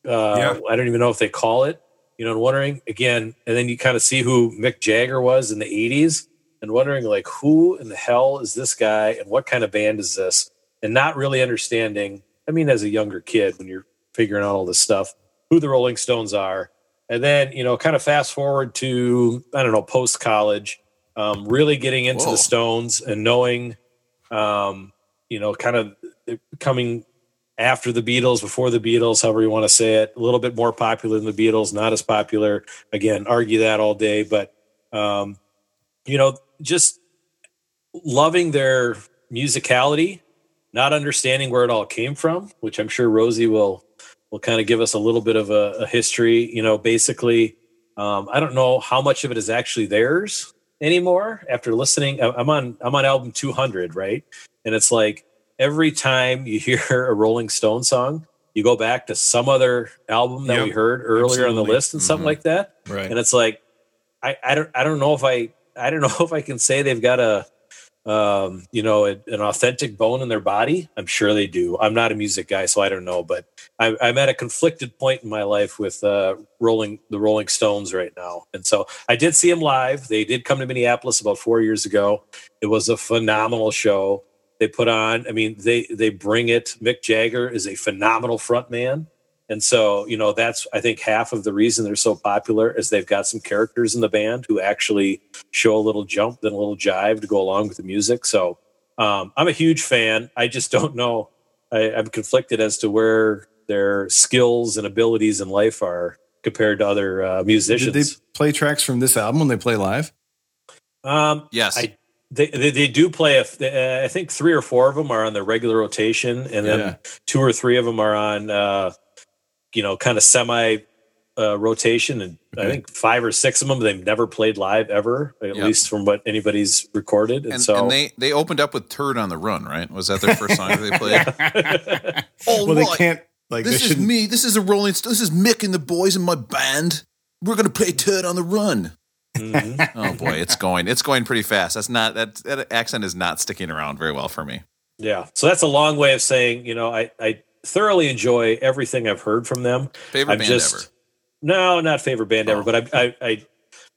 S2: Uh,
S5: Yeah.
S2: I don't even know if they call it. You know, and wondering again, and then you kind of see who Mick Jagger was in the 80s, and wondering like who in the hell is this guy, and what kind of band is this, and not really understanding. I mean, as a younger kid, when you're figuring out all this stuff, who the Rolling Stones are, and then you know, kind of fast forward to I don't know, post college, um, really getting into
S1: Whoa.
S2: the Stones and knowing, um, you know, kind of coming after the Beatles, before the Beatles, however you want to say it, a little bit more popular than the Beatles, not as popular. Again, argue that all day, but um, you know, just loving their musicality, not understanding where it all came from, which I'm sure Rosie will will kind of give us a little bit of a, a history. You know, basically, um, I don't know how much of it is actually theirs anymore. After listening, I'm on I'm on album 200, right? And it's like every time you hear a Rolling Stone song, you go back to some other album that
S5: Yep,
S2: we heard earlier on the list and something
S1: Mhm.
S2: like that
S4: right.
S2: and it's like I, I don't I don't know if I I don't know if I can say they've got a um, you know a, an authentic bone in their body. I'm sure they do. I'm not a music guy, so I don't know. But I'm, I'm at a conflicted point in my life with uh, rolling the Rolling Stones right now, and so I did see them live. They did come to Minneapolis about four years ago. It was a phenomenal show they put on. I mean, they they bring it. Mick Jagger is a phenomenal front man. And so, you know, that's I think half of the reason they're so popular is they've got some characters in the band who actually show a little jump, then a little jive to go along with the music. So um, I'm a huge fan. I just don't know. I, I'm conflicted as to where their skills and abilities in life are compared to other uh,
S4: Did
S2: musicians.
S4: they play tracks from this album when they play live?
S2: um,
S1: Yes.
S2: I- they, they they do play. A, f- uh, I think three or four of them are on the regular rotation, and then
S4: Yeah.
S2: two or three of them are on, uh, you know, kind of semi uh, rotation, and I think five or six of them they've never played live ever, at
S1: Yep.
S2: least from what anybody's recorded. And,
S1: and,
S2: so,
S1: and they they opened up with "Turd on the Run," right? Was that their first song they played? All
S4: well, they can't like
S1: This is
S4: shouldn't.
S1: me. This is the Rolling Stones. This is Mick and the boys in my band. We're gonna play "Turd on the Run."
S2: Mhm.
S1: Oh boy, it's going. It's going pretty fast. That's not that that accent is not sticking around very well for me.
S2: yeah. So that's a long way of saying, you know, I I thoroughly enjoy everything I've heard from them.
S1: Favorite
S2: I've
S1: band
S2: just
S1: ever.
S2: no, not favorite band ever,
S1: Oh.
S2: but I, I, I,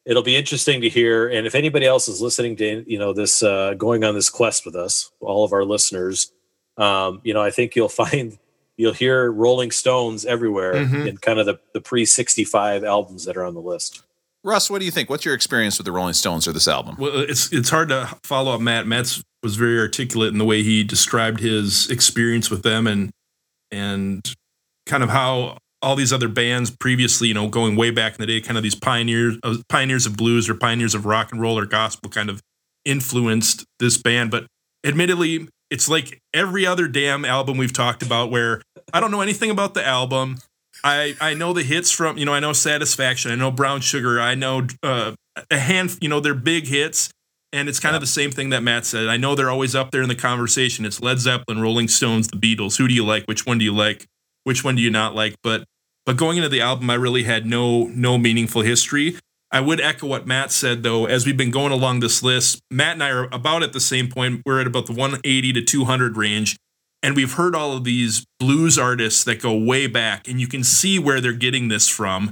S2: it'll be interesting to hear. And if anybody else is listening to, you know, this uh, going on this quest with us, all of our listeners, um, you know, I think you'll find you'll hear Rolling Stones everywhere
S5: Mhm.
S2: in kind of the the pre sixty five albums that are on the list.
S1: Russ, what do you think? What's your experience with the Rolling Stones or this album?
S5: Well, it's it's hard to follow up Matt. Matt's was very articulate in the way he described his experience with them and and kind of how all these other bands previously, you know, going way back in the day, kind of these pioneers uh, pioneers of blues or pioneers of rock and roll or gospel kind of influenced this band. But admittedly, it's like every other damn album we've talked about where I don't know anything about the album. I I know the hits from you know I know Satisfaction, I know Brown Sugar, I know uh, a hand you know they're big hits, and it's kind of the same thing that Matt said. I know they're always up there in the conversation. It's Led Zeppelin, Rolling Stones, the Beatles. Who do you like? Which one do you like? Which one do you not like? But but going into the album, I really had no no meaningful history. I would echo what Matt said though. As we've been going along this list, Matt and I are about at the same point. We're at about the 180 to 200 range. And we've heard all of these blues artists that go way back, and you can see where they're getting this from.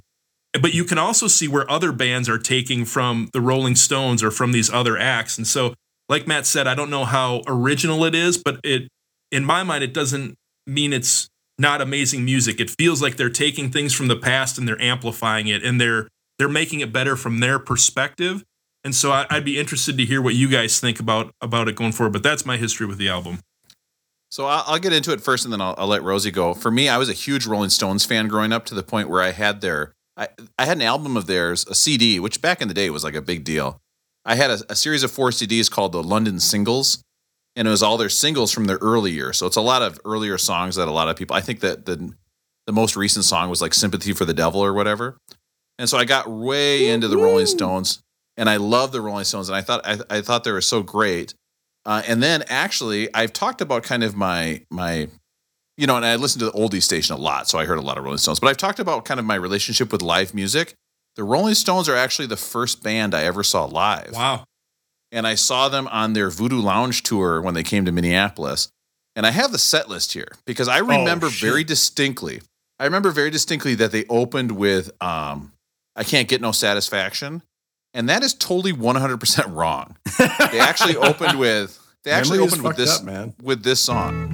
S5: But you can also see where other bands are taking from the Rolling Stones or from these other acts. And so, like Matt said, I don't know how original it is, but it, in my mind, it doesn't mean it's not amazing music. It feels like they're taking things from the past and they're amplifying it, and they're they're making it better from their perspective. And so, I, I'd be interested to hear what you guys think about about it going forward. But that's my history with the album.
S1: So I'll, I'll get into it first, and then I'll, I'll let Rosie go. For me, I was a huge Rolling Stones fan growing up to the point where I had their I, I had an album of theirs, a CD, which back in the day was like a big deal. I had a, a series of four CDs called the London Singles, and it was all their singles from their early years. So it's a lot of earlier songs that a lot of people. I think that the the most recent song was like "Sympathy for the Devil" or whatever. And so I got way into the Rolling Stones, and I love the Rolling Stones, and I thought I, I thought they were so great. Uh, and then actually, I've talked about kind of my my, you know, and I listened to the oldie station a lot, so I heard a lot of Rolling Stones. But I've talked about kind of my relationship with live music. The Rolling Stones are actually the first band I ever saw live,
S5: Wow.
S1: and I saw them on their Voodoo Lounge tour when they came to Minneapolis. And I have the set list here because I remember
S4: shit.
S1: very distinctly. I remember very distinctly that they opened with um, "I Can't Get No Satisfaction," and that is totally one hundred percent wrong. They actually opened with they actually
S4: Memory
S1: opened with this
S4: up, man.
S1: with this song.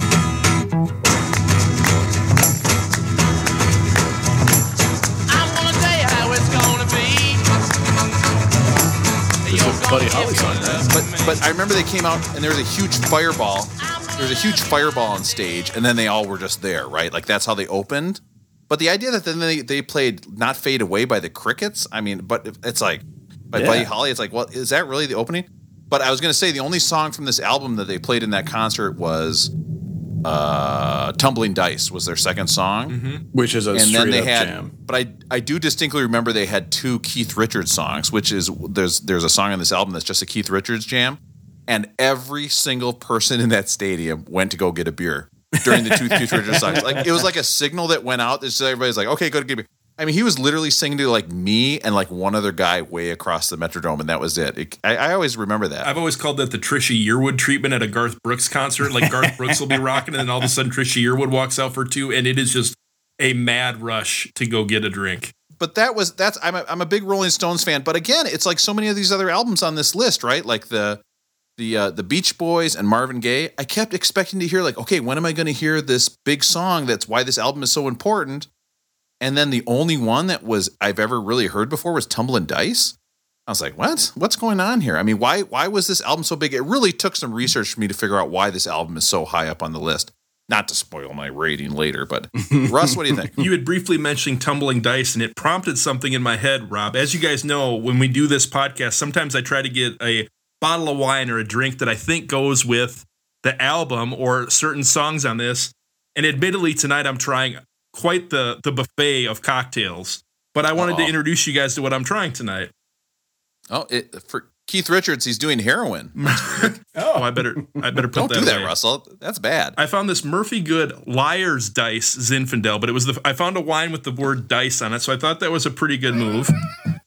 S4: Buddy Holly song, right?
S1: But but I remember they came out and there was a huge fireball. There was a huge fireball on stage, and then they all were just there, right? Like that's how they opened. But the idea that then they, they played "Not Fade Away" by the Crickets, I mean, but it's like by
S4: Yeah.
S1: Buddy Holly. It's like, well, is that really the opening? But I was gonna say the only song from this album that they played in that concert was uh, "Tumbling Dice" was their second song.
S4: Which is a
S1: and
S4: straight
S1: then they
S4: up
S1: had
S4: jam.
S1: but i i do distinctly remember they had two keith richards songs which is there's there's a song on this album that's just a keith richards jam. And every single person in that stadium went to go get a beer during the two keith richards songs. Like it was like a signal that went out that everybody's like okay go to get a beer I mean, he was literally singing to like me and like one other guy way across the Metrodome, and that was it. it I, I always remember that.
S5: I've always called that the Trisha Yearwood treatment at a Garth Brooks concert. Like Garth Brooks will be rocking, and then all of a sudden Trisha Yearwood walks out for two, and it is just a mad rush to go get a drink.
S1: but that was that's I'm a, I'm a big Rolling Stones fan. But again, it's like so many of these other albums on this list, right? Like the the uh, the Beach Boys and Marvin Gaye. I kept expecting to hear like, okay, when am I going to hear this big song? That's why this album is so important. And then the only one that was I've ever really heard before was Tumbling Dice. I was like, what? What's going on here? I mean, why why was this album so big? It really took some research for me to figure out why this album is so high up on the list. Not to spoil my rating later, but Russ, what do you think?
S5: You had briefly mentioned tumbling dice, and it prompted something in my head, Rob. As you guys know, when we do this podcast, sometimes I try to get a bottle of wine or a drink that I think goes with the album or certain songs on this. And admittedly, tonight I'm trying quite the the buffet of cocktails. But I wanted to
S1: Uh-oh.
S5: introduce you guys to what I'm trying tonight.
S1: Oh, it, for Keith Richards, he's doing heroin.
S5: Oh, I better I better put
S1: Don't
S5: that
S1: do that,
S5: away.
S1: Russell. That's bad.
S5: I found this Murphy-Goode Liar's Dice Zinfandel, but it was the I found a wine with the word dice on it, so I thought that was a pretty good move.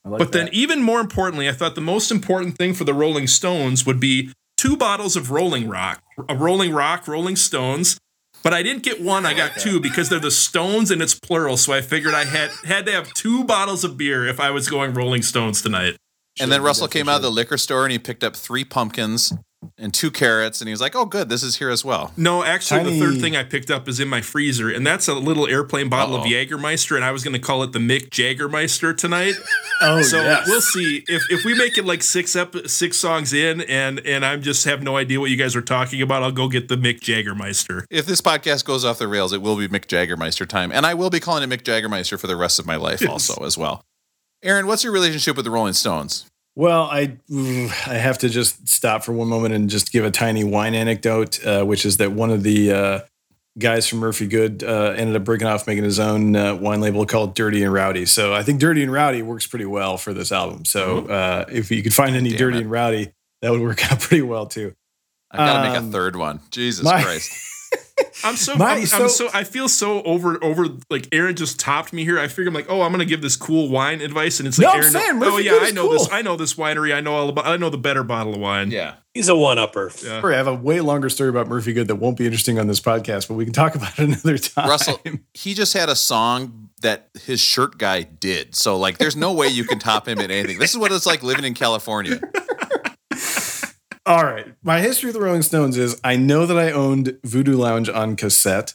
S4: Like
S5: but then, even more importantly, I thought the most important thing for the Rolling Stones would be two bottles of Rolling Rock, a Rolling Rock, Rolling Stones. But I didn't get one; I got two because they're the Stones and it's plural. So I figured I had had to have two bottles of beer if I was going Rolling Stones tonight.
S1: and then Russell came out of the liquor store and he picked up three pumpkins and two carrots, and he was like, "Oh, good, this is here as well."
S5: No, actually, the third thing I picked up is in my freezer, and that's a little airplane bottle
S1: Uh-oh.
S5: of Jägermeister, and I was going to call it the Mick Jaggermeister tonight.
S4: oh,
S5: So
S4: yes.
S5: we'll see if if we make it like six ep- six songs in, and and I'm just have no idea what you guys are talking about. I'll go get the Mick Jaggermeister.
S1: If this podcast goes off the rails, it will be Mick Jaggermeister time, and I will be calling it Mick Jaggermeister for the rest of my life,
S5: Yes.
S1: also as well. Aaron, what's your relationship with the Rolling Stones?
S4: Well, I I have to just stop for one moment and just give a tiny wine anecdote, uh, which is that one of the uh, guys from Murphy-Goode uh, ended up breaking off making his own uh, wine label called Dirty and Rowdy. So I think Dirty and Rowdy works pretty well for this album. So uh, if you could find any
S1: Damn
S4: Dirty
S1: it.
S4: and Rowdy, that would work out pretty well too.
S1: I got to make
S4: Um,
S1: a third one. Jesus
S4: my-
S1: Christ!
S5: I'm so,
S4: My-
S5: I'm,
S4: so-
S5: I'm so I feel so over over like Aaron just topped me here. I figure I'm like, oh, I'm gonna give this cool wine advice, and it's like
S4: No,
S5: Aaron,
S4: saying
S5: oh yeah, I
S4: is
S5: know this. I know this winery, I know all about, I know the better bottle of wine.
S1: Yeah,
S2: He's a one upper.
S5: Yeah.
S4: Sorry, I have a way longer story about Murphy-Goode that won't be interesting on this podcast, but we can talk about it another time.
S1: Russell, he just had a song that his shirt guy did. So like, there's no way you can top him in anything. This is what it's like living in California.
S4: All right. My history of the Rolling Stones is I know that I owned Voodoo Lounge on cassette.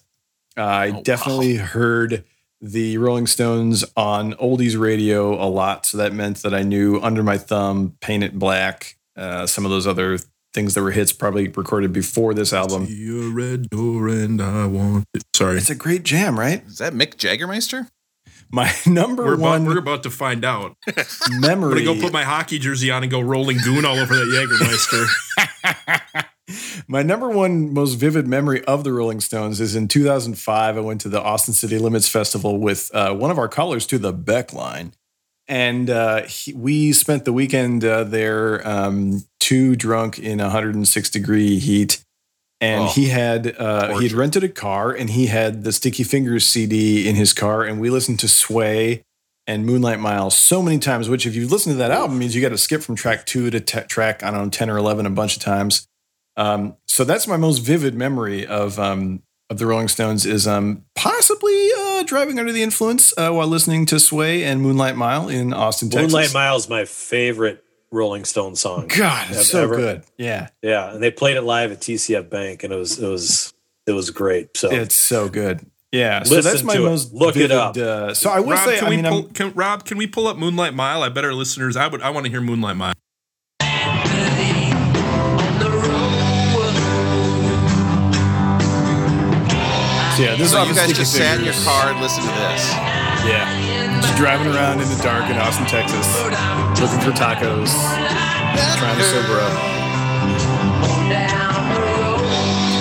S4: Uh, I
S1: Oh, wow.
S4: definitely heard the Rolling Stones on oldies radio a lot. So that meant that I knew Under My Thumb, Paint It Black, uh, some of those other things that were hits probably recorded before this album.
S5: See a red door and I want it. Sorry,
S4: It's a great jam, right?
S1: Is that Mick Jaggermeister?
S4: My number
S5: we're about,
S4: one
S5: we're about to find out.
S4: memory.
S5: I'm gonna go put my hockey jersey on and go rolling goon all over that Jägermeister.
S4: My number one most vivid memory of the Rolling Stones is in 2005. I went to the Austin City Limits Festival with uh, one of our callers to the Beck line. And uh, he, we spent the weekend uh, there, um, too drunk in 106 degree heat. And
S1: Oh,
S4: he had uh, he had rented a car, and he had the Sticky Fingers CD in his car, and we listened to Sway and Moonlight Miles so many times. Which, if you listen to that album, means you got to skip from track two to t- track I don't know ten or eleven a bunch of times. Um, so that's my most vivid memory of um, of the Rolling Stones is um, possibly uh, driving under the influence uh, while listening to Sway and Moonlight Mile in Austin, Texas.
S2: Moonlight Miles, my favorite Rolling Stone song.
S4: God, it's so
S2: Ever-
S4: good. Yeah,
S2: Yeah, and they played it live at TCF Bank, and it was it was it was great. So
S4: it's so good. Yeah, so
S2: Listen
S4: that's my
S2: to it.
S4: most
S2: Look it up.
S4: Uh, so I will
S5: Rob,
S4: say,
S5: can
S4: I
S5: we
S4: mean,
S5: pull, can, Rob, can we pull up Moonlight Mile? I bet our listeners. I would. I want to hear Moonlight Mile.
S4: so yeah, this is
S1: So
S4: off
S1: you guys
S4: Sticky
S1: just sat in your car and listened to this.
S4: Yeah, just driving around in the dark in Austin, Texas, looking for tacos, trying to sober up.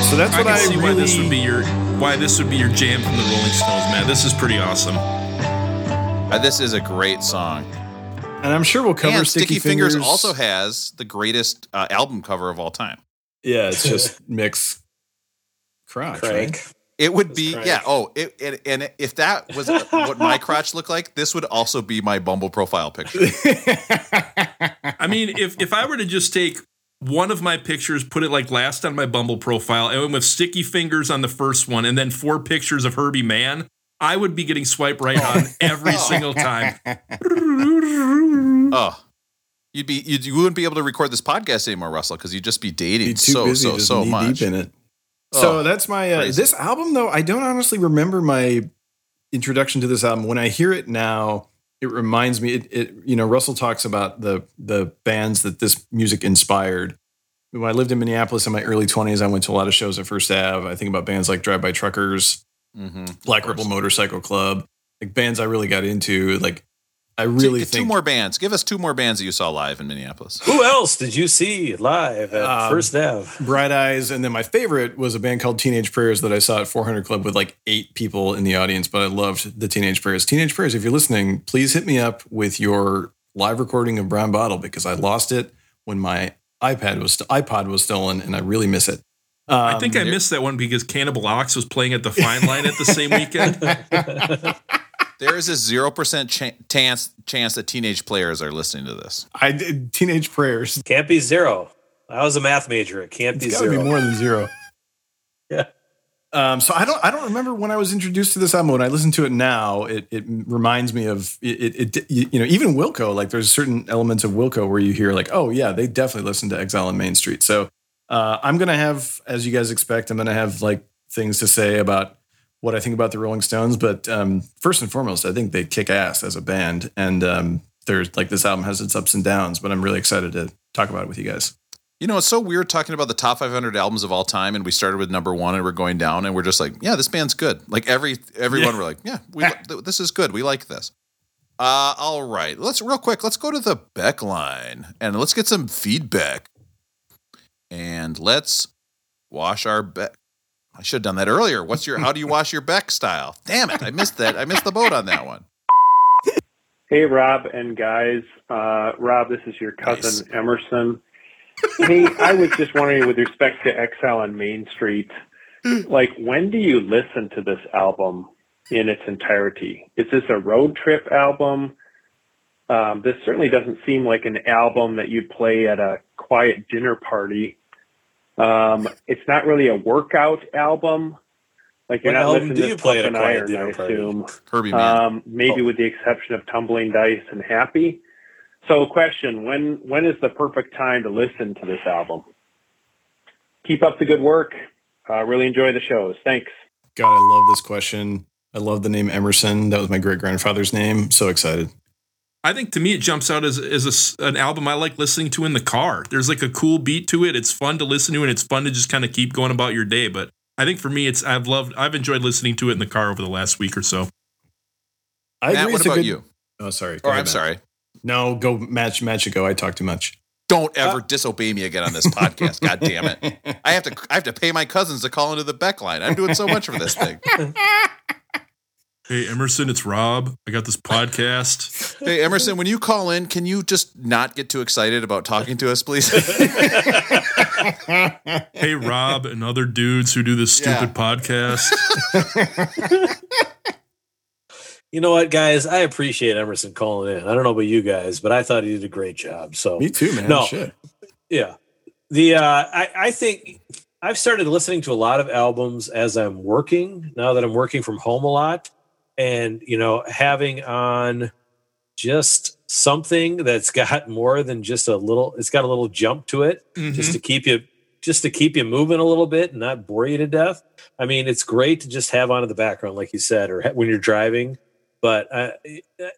S4: So that's what
S5: I
S4: what
S5: can
S4: I,
S5: see
S4: really.
S5: why this would be your why this would be your jam from the Rolling Stones, man. This is pretty awesome.
S1: Uh, this is a great song.
S4: and I'm sure we'll cover
S1: and
S4: Sticky,
S1: Sticky Fingers.
S4: Fingers
S1: also has the greatest uh, album cover of all time.
S4: Yeah, it's just mix crotch.
S2: crank.
S4: Right?
S1: It would be
S2: That's
S1: yeah. Oh, it, it, and if that was what my crotch looked like, this would also be my Bumble profile picture.
S5: I mean, if if I were to just take one of my pictures, put it like last on my Bumble profile, and with sticky fingers on the first one, and then four pictures of Herbie Mann, I would be getting swipe right on every single time.
S1: Oh, you'd be you'd, you wouldn't be able to record this podcast anymore, Russell, because you'd just be dating
S4: Be
S1: so
S4: busy
S1: so so much.
S4: deep in it. So
S1: Oh,
S4: that's my uh, this album though. I don't honestly remember my introduction to this album. When I hear it now, it reminds me. It, it you know Russell talks about the the bands that this music inspired, when I lived in Minneapolis in my early 20s, I went to a lot of shows at First Ave. I think about bands like Drive By Truckers,
S1: Mm-hmm.
S4: Black Rebel Motorcycle Club, like bands I really got into. Like, I really
S1: two,
S4: think
S1: two more bands. Give us two more bands that you saw live in Minneapolis.
S2: Who else did you see live at
S4: Um,
S2: First Ave?
S4: Bright Eyes, and then my favorite was a band called Teenage Prayers that I saw at 400 Club with like eight people in the audience. But I loved the Teenage Prayers. Teenage Prayers, if you're listening, please hit me up with your live recording of Brown Bottle because I lost it when my iPad was iPod was stolen, and I really miss it. Um,
S5: I think I missed that one because Cannibal Ox was playing at the Fine Line at the same weekend.
S1: There is a zero percent chance chance that Teenage Prayers are listening to this.
S4: I did Teenage Prayers.
S2: Can't be zero. I was a math major. It can't
S4: It's
S2: be
S4: got to
S2: zero.
S4: be more than zero.
S2: Yeah.
S4: Um, so I don't I don't remember when I was introduced to this album. When I listen to it now, it, it reminds me of it, it, it. You know, even Wilco. Like there's certain elements of Wilco where you hear like, oh yeah, they definitely listen to Exile on Main Street. So uh, I'm gonna have, as you guys expect, I'm gonna have like things to say about what I think about the Rolling Stones. But um, first and foremost, I think they kick ass as a band, and um, there's like this album has its ups and downs. But I'm really excited to talk about it with you guys.
S1: You know, it's so weird talking about the top 500 albums of all time, and we started with number one, and we're going down, and we're just like, yeah, this band's good. Like every everyone,
S4: Yeah.
S1: we're like, yeah, we, this is good. We like this. Uh, all right, let's real quick. Let's go to the Beck line and let's get some feedback, and let's wash our Beck. I should have done that earlier. What's your? How do you wash your back style? Damn it! I missed that. I missed the boat on that one.
S9: Hey, Rob and guys. Uh, Rob, this is your cousin Emerson. hey, I was just wondering, with respect to Exile on Main Street, like when do you listen to this album in its entirety? Is this a road trip album? Um, this certainly doesn't seem like an album that you'd play at a quiet dinner party. Um, it's not really a workout album. Like you're
S2: What
S9: not
S2: album
S9: listening
S2: do
S9: to
S2: play at a
S9: Iron,
S2: dinner
S9: I assume.
S1: Herbie Mann.
S9: Um, maybe with the exception of Tumbling Dice and Happy. So, question: When when is the perfect time to listen to this album? Keep up the good work. Uh, really enjoy the shows. Thanks.
S4: God, I love this question. I love the name Emerson. That was my great grandfather's name. So excited.
S5: I think to me it jumps out as, as a s an album I like listening to in the car. There's like a cool beat to it. It's fun to listen to and it's fun to just kind of keep going about your day. But I think for me, it's I've loved I've enjoyed listening to it in the car over the last week or so.
S4: I
S1: Matt,
S4: agree.
S1: what about
S4: good-
S1: you?
S4: Oh, sorry. Oh, go
S1: Or
S4: ahead,
S1: I'm
S4: Matt.
S1: sorry.
S4: No, go match. Match it. Go. I talk too much.
S1: Don't ever uh, disobey me again on this podcast. God damn it. I have to I have to pay my cousins to call into the Beck line. I'm doing so much for this thing.
S5: Hey Emerson, it's Rob. I got this podcast.
S1: Hey Emerson, when you call in, can you just not get too excited about talking to us, please?
S5: hey Rob and other dudes who do this stupid podcast.
S2: You know what, guys? I appreciate Emerson calling in. I don't know about you guys, but I thought he did a great job. So
S4: Me too, man.
S2: No.
S4: Shit.
S2: Yeah. The uh I, I think I've started listening to a lot of albums as I'm working, now that I'm working from home a lot. And, you know, having on just something that's got more than just a little it's got a little jump to it just to keep you just to keep you moving a little bit and not bore you to death. I mean, it's great to just have on in the background, like you said, or ha- when you're driving. But uh,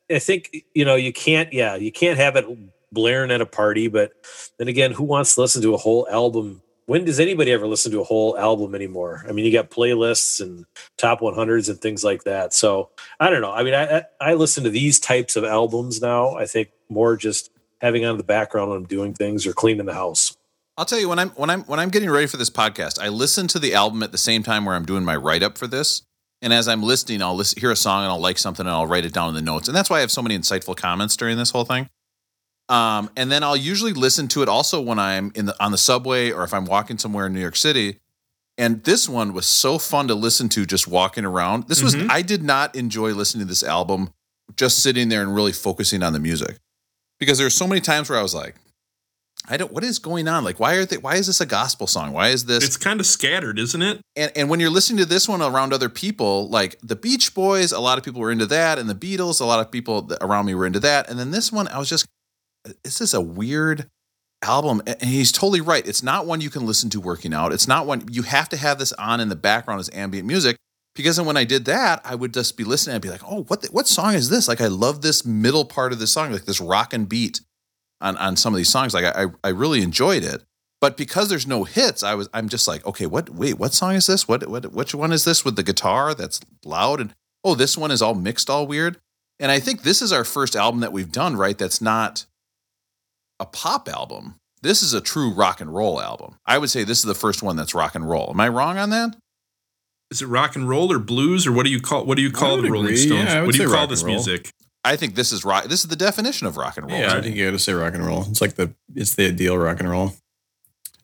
S2: I think you know you can't. Yeah, you can't have it blaring at a party. But then again, who wants to listen to a whole album? When does anybody ever listen to a whole album anymore? I mean, you got playlists and top 100s and things like that. So I don't know. I mean, I I listen to these types of albums now. I think more just having on the background when I'm doing things or cleaning the house.
S1: I'll tell you when I'm when I'm when I'm getting ready for this podcast, I listen to the album at the same time where I'm doing my write up for this. And as I'm listening, I'll listen, hear a song and I'll like something and I'll write it down in the notes. And that's why I have so many insightful comments during this whole thing. Um, and then I'll usually listen to it also when I'm in the on the subway or if I'm walking somewhere in New York City. And this one was so fun to listen to just walking around. This was
S5: Mhm.
S1: I did not enjoy listening to this album just sitting there and really focusing on the music. Because there were so many times where I was like, I don't what is going on? Like why are they why is this a gospel song? Why is this
S5: It's kind of scattered, isn't it?
S1: and and when you're listening to this one around other people, like the Beach Boys, a lot of people were into that, and the Beatles, a lot of people around me were into that, and then this one, I was just, this is a weird album, and he's totally right. It's not one you can listen to working out. It's not one you have to have this on in the background as ambient music. Because when I did that, I would just be listening and be like, oh, what the, what song is this? Like I love this middle part of the song, like this rock and beat on on some of these songs. Like I I really enjoyed it. But because there's no hits, I was I'm just like, okay, what? Wait, what song is this? What? What? Which one is this with the guitar that's loud? And oh, this one is all mixed, all weird. And I think this is our first album that we've done right. That's not a pop album. This is a true rock and roll album. I would say this is the first one that's rock and roll. Am I wrong on that?
S5: Is it rock and roll or blues or what do you call what do you call
S4: would
S5: the Rolling
S4: agree.
S5: Stones?
S4: Yeah,
S5: what do you call this music?
S1: I think this is rock. This is the definition of rock and roll.
S4: Yeah,
S1: to
S4: I think you got to say rock and roll. It's like the it's the ideal rock and roll.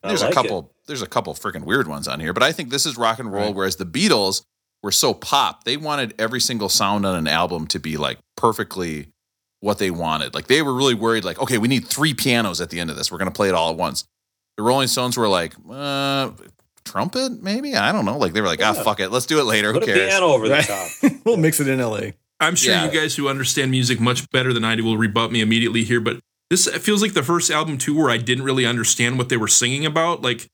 S2: I
S1: There's
S2: like
S1: a couple. There's a couple freaking weird ones on here, but I think this is rock and roll. Whereas the Beatles were so pop, they wanted every single sound on an album to be like perfectly what they wanted. Like they were really worried. Like, okay, we need three pianos at the end of this. We're gonna play it all at once. The Rolling Stones were like, uh, trumpet, maybe. I don't know. Like they were like, ah, fuck it, let's do it later.
S2: Put
S1: Who
S2: a
S1: cares?
S2: piano over the top.
S4: we'll mix it in LA.
S5: I'm sure
S1: Yeah.
S5: you guys who understand music much better than I do will rebut me immediately here, but this feels like the first album too where I didn't really understand what they were singing about. Like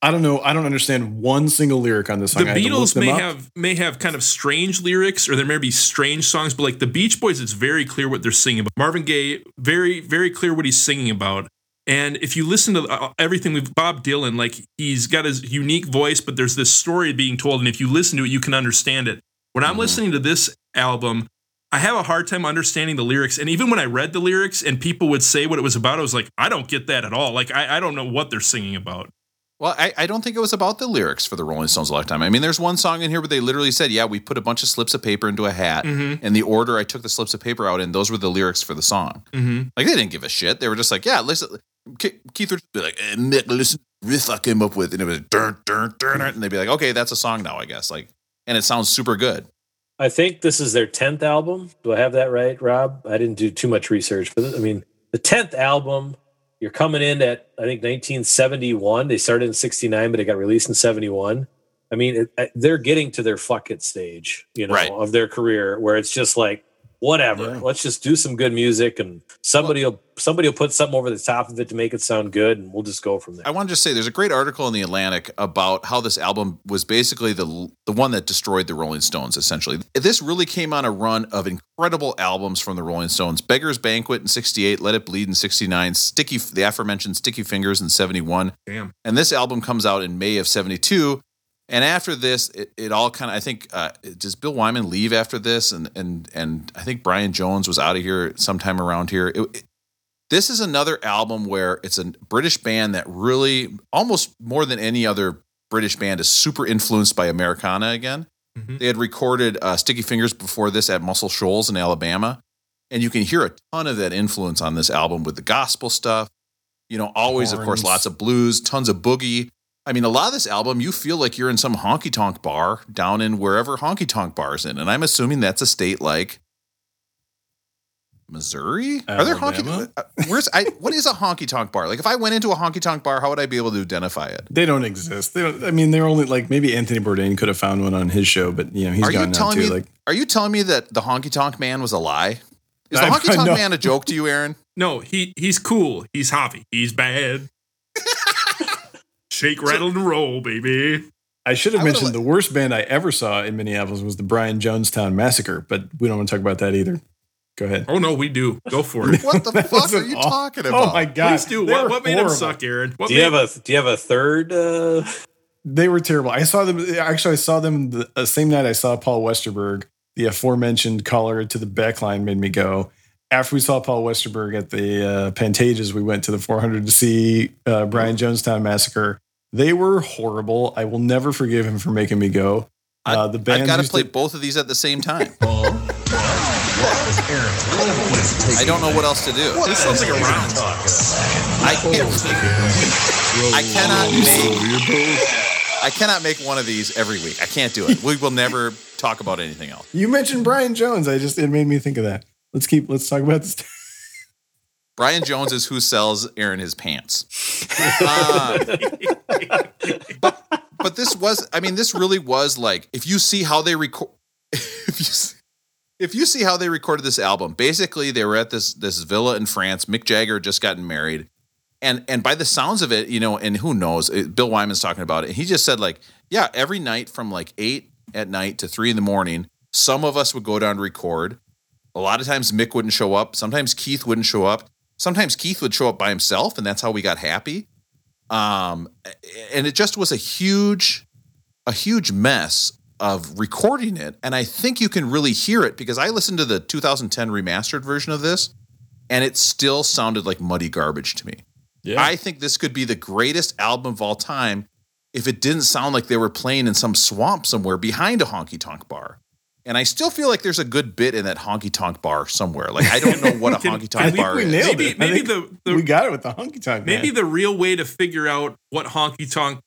S4: I don't know. I don't understand one single lyric on this song.
S5: the
S4: I had to
S5: Beatles may
S4: up.
S5: have may have kind of strange lyrics or there may be strange songs, but like the Beach Boys, it's very clear what they're singing about. Marvin Gaye, very very clear what he's singing about. And if you listen to uh, everything with Bob Dylan, like he's got his unique voice, but there's this story being told, and if you listen to it, you can understand it. When I'm listening to this album, I have a hard time understanding the lyrics. And even when I read the lyrics and people would say what it was about, I was like, I don't get that at all. Like I, I don't know what they're singing about.
S1: Well, I, I don't think it was about the lyrics for the Rolling Stones' a lifetime. I mean, there's one song in here where they literally said, "Yeah, we put a bunch of slips of paper into a hat,
S5: Mm-hmm.
S1: and the order I took the slips of paper out in, those were the lyrics for the song."
S5: Mm-hmm.
S1: Like they didn't give a shit. They were just like, "Yeah, listen." Ke- Keith would be like, eh, "Mick, listen, riff I came up with," and it was dun dun dun, dun," and they'd be like, "Okay, that's a song now, I guess." Like, and it sounds super good.
S2: I think this is their tenth album. Do I have that right, Rob? I didn't do too much research, but I mean, the tenth album. You're coming in at I think 1971. They started in '69, but it got released in '71. I mean, it, they're getting to their fuck it stage, you know,
S1: Right.
S2: of their career, where it's just like, whatever.
S4: Yeah.
S2: Let's just do some good music, and somebody will somebody will put something over the top of it to make it sound good, and we'll just go from there.
S1: I want to just say, there's a great article in the Atlantic about how this album was basically the the one that destroyed the Rolling Stones. Essentially, this really came on a run of incredible albums from the Rolling Stones: "Beggar's Banquet" in '68, "Let It Bleed" in '69, "Sticky," the aforementioned "Sticky Fingers" in '71,
S5: Damn.
S1: and this album comes out in May of '72. And after this, it, it all kind of I think uh, does Bill Wyman leave after this, and and and I think Brian Jones was out of here sometime around here. It- it- this is another album where it's a British band that really almost more than any other British band is super influenced by Americana again.
S5: Mhm.
S1: They had recorded uh, Sticky Fingers before this at Muscle Shoals in Alabama, and you can hear a ton of that influence on this album with the gospel stuff. You know, always, of course, lots of blues, tons of boogie. I mean, a lot of this album, you feel like you're in some honky tonk bar down in wherever honky tonk bars in. And I'm assuming that's a state like Missouri? Are there honky uh, Where's I what is a honky tonk bar? Like if I went into a honky tonk bar, how would I be able to identify it?
S4: They don't exist. They don't. I mean, they're only like maybe Anthony Bourdain could have found one on his show, but you know he's
S1: are you
S4: gone now too.
S1: me
S4: Like
S1: are you telling me that the honky tonk man was a lie? Is the honky tonk man a joke to you, Aaron?
S5: No, he he's cool. He's Javi. He's bad. Shake, rattle, and roll, baby.
S4: I should have
S1: I
S4: mentioned
S1: li-
S4: the worst band I ever saw in Minneapolis was the Brian Jonestown Massacre, but we don't want to talk about that either. Go ahead.
S5: Oh no, we do. Go for it.
S1: What the fuck are you
S4: aw-
S1: talking about?
S4: Oh my god!
S5: Please do.
S4: They
S5: What, what made him
S4: horrible.
S5: suck, Aaron? What
S2: do you
S5: made,
S2: have a Do you have a third? Uh,
S4: They were terrible. I saw them. Actually, I saw them the uh, same night I saw Paul Westerberg. The aforementioned caller to the backline made me go. After we saw Paul Westerberg at the uh, Pantages, we went to the 400 to see uh, Brian Jonestown Massacre. They were horrible. I will never forgive him for making me go. Uh, the band
S1: I've got to play both of these at the same time.
S7: Paul, Rob, with Aaron.
S1: I don't know what else to do.
S5: this sounds like a round.
S1: I can't. I cannot make. I cannot make one of these every week. I can't do it. We will never talk about anything else.
S4: You mentioned Brian Jones. I just it made me think of that. Let's keep. Let's talk about this.
S1: Brian Jones is who sells Aaron his pants. But, but this was, I mean, this really was like, if you see how they record, if you, s- if you see how they recorded this album, basically they were at this this villa in France. Mick Jagger had just gotten married, and and by the sounds of it, you know, and who knows, it, Bill Wyman's talking about it. And he just said like, yeah, every night from like eight at night to three in the morning, some of us would go down to record. A lot of times Mick wouldn't show up. Sometimes Keith wouldn't show up. Sometimes Keith would show up by himself, and that's how we got happy. Um, and it just was a huge, a huge mess of recording it. And I think you can really hear it because I listened to the 2010 remastered version of this, and it still sounded like muddy garbage to me.
S4: Yeah.
S1: I think this could be the greatest album of all time if it didn't sound like they were playing in some swamp somewhere behind a honky tonk bar. And I still feel like there's a good bit in that honky tonk bar somewhere. Like I don't know what a honky tonk bar
S4: we
S1: is.
S4: nailed
S5: Maybe-
S4: it.
S5: Maybe the- the-
S4: we got it with the honky tonk.
S5: Maybe
S4: man.
S5: the real way to figure out what honky tonk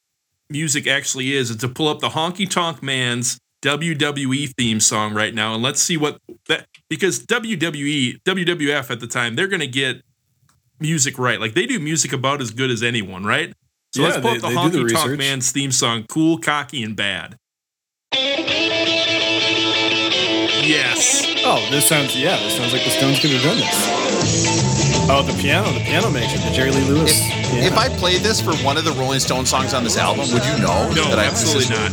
S5: music actually is is to pull up the honky tonk man's WWE theme song right now and let's see what that because WWE WWF at the time they're going to get music right like they do music about as good as anyone right so
S4: Yeah,
S5: let's pull
S4: they-
S5: up the
S4: they do the
S5: honky tonk man's theme song cool cocky and bad yes
S4: Oh, this sounds yeah. This sounds like the Stones could have done this. Oh, the piano, the piano makes it. The Jerry Lee Lewis.
S1: If,
S4: yeah.
S1: if I played this for one of the Rolling Stone songs on this album, would you know
S5: no
S1: that I
S5: absolutely not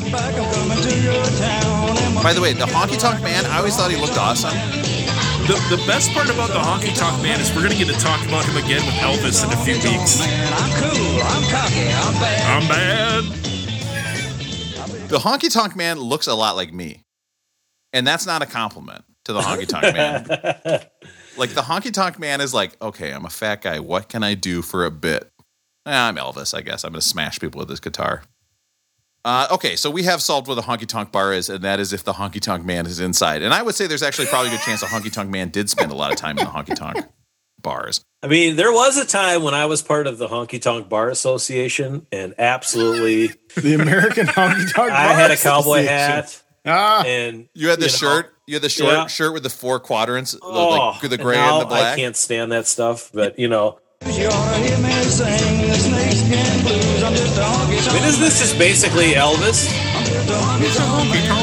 S1: By the way, the Honky Tonk Man, I always thought he looked awesome.
S5: the, the best part about the honky tonk man is we're going to get to talk about him again with Elvis in a few weeks
S8: I'm cool, I'm cocky, I'm bad.
S5: I'm bad
S1: The Honky Tonk Man looks a lot like me. And that's not a compliment to the Honky Tonk Man. like the Honky Tonk Man is like, okay, I'm a fat guy. What can I do for a bit? Eh, I'm Elvis, I guess. I'm going to smash people with this guitar. Uh, okay, so we have solved what the honky tonk bar is, and that is if the honky tonk man is inside. And I would say there's actually probably a good chance a honky tonk man did spend a lot of time in the honky tonk bars.
S2: I mean, there was a time when I was part of the Honky Tonk Bar Association, and absolutely,
S4: the American honky tonk.
S2: I had a cowboy hat,
S4: Ah,
S2: and
S1: You had the
S2: know,
S1: shirt, you had the short
S2: Yeah.
S1: shirt with the four quadrants, the-
S2: Oh,
S1: like the gray
S2: now
S1: and the black.
S2: I can't stand that stuff, but you know,
S8: You ought to hear me sing the snakeskin blues. I'm just a honky
S2: I mean, isn't this just basically Elvis?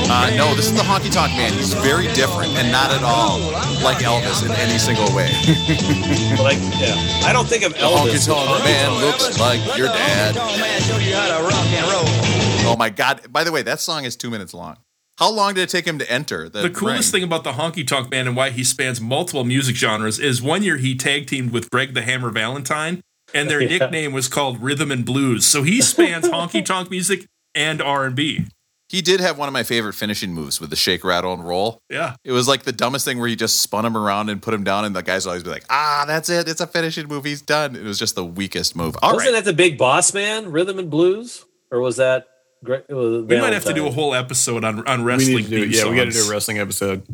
S1: Uh, no, this is the honky tonk man. He's very different and not at all like Elvis in any single way.
S2: Like, yeah, I don't think of
S1: The honky tonk man looks like your dad.
S8: man show you how to rock and roll.
S1: Oh my god! By the way, that song is two minutes long. How long did it take him to enter the,
S5: the coolest
S1: ring?
S5: thing about the honky tonk man and why he spans multiple music genres is one year he tag teamed with Greg the Hammer Valentine, and their
S2: Yeah.
S5: nickname was called Rhythm and Blues. So he spans honky tonk music and R and B.
S1: He did have one of my favorite finishing moves with the shake, rattle, and roll.
S5: Yeah,
S1: It was like the dumbest thing where he just spun him around and put him down, and the guys would always be like, "Ah, that's it. It's a finishing move. He's done." It was just the weakest move. All
S2: Wasn't
S1: right.
S2: that the Big Boss Man, Rhythm and Blues, or was that? Gre- it was
S5: we might have to do a whole episode on on wrestling.
S4: need to do.
S5: theme
S4: Yeah, we got to
S5: songs.
S4: do a wrestling episode.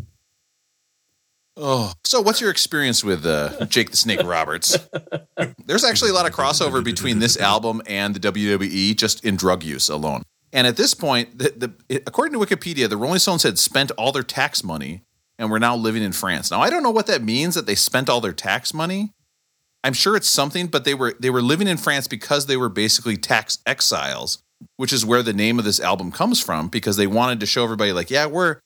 S1: Oh, so what's your experience with uh, Jake the Snake Roberts? There's actually a lot of crossover between this album and the WWE just in drug use alone. And at this point, the, the, according to Wikipedia, the Rolling Stones had spent all their tax money and were now living in France. Now I don't know what that means that they spent all their tax money. I'm sure it's something, but they were they were living in France because they were basically tax exiles, which is where the name of this album comes from. Because they wanted to show everybody, like, yeah, we're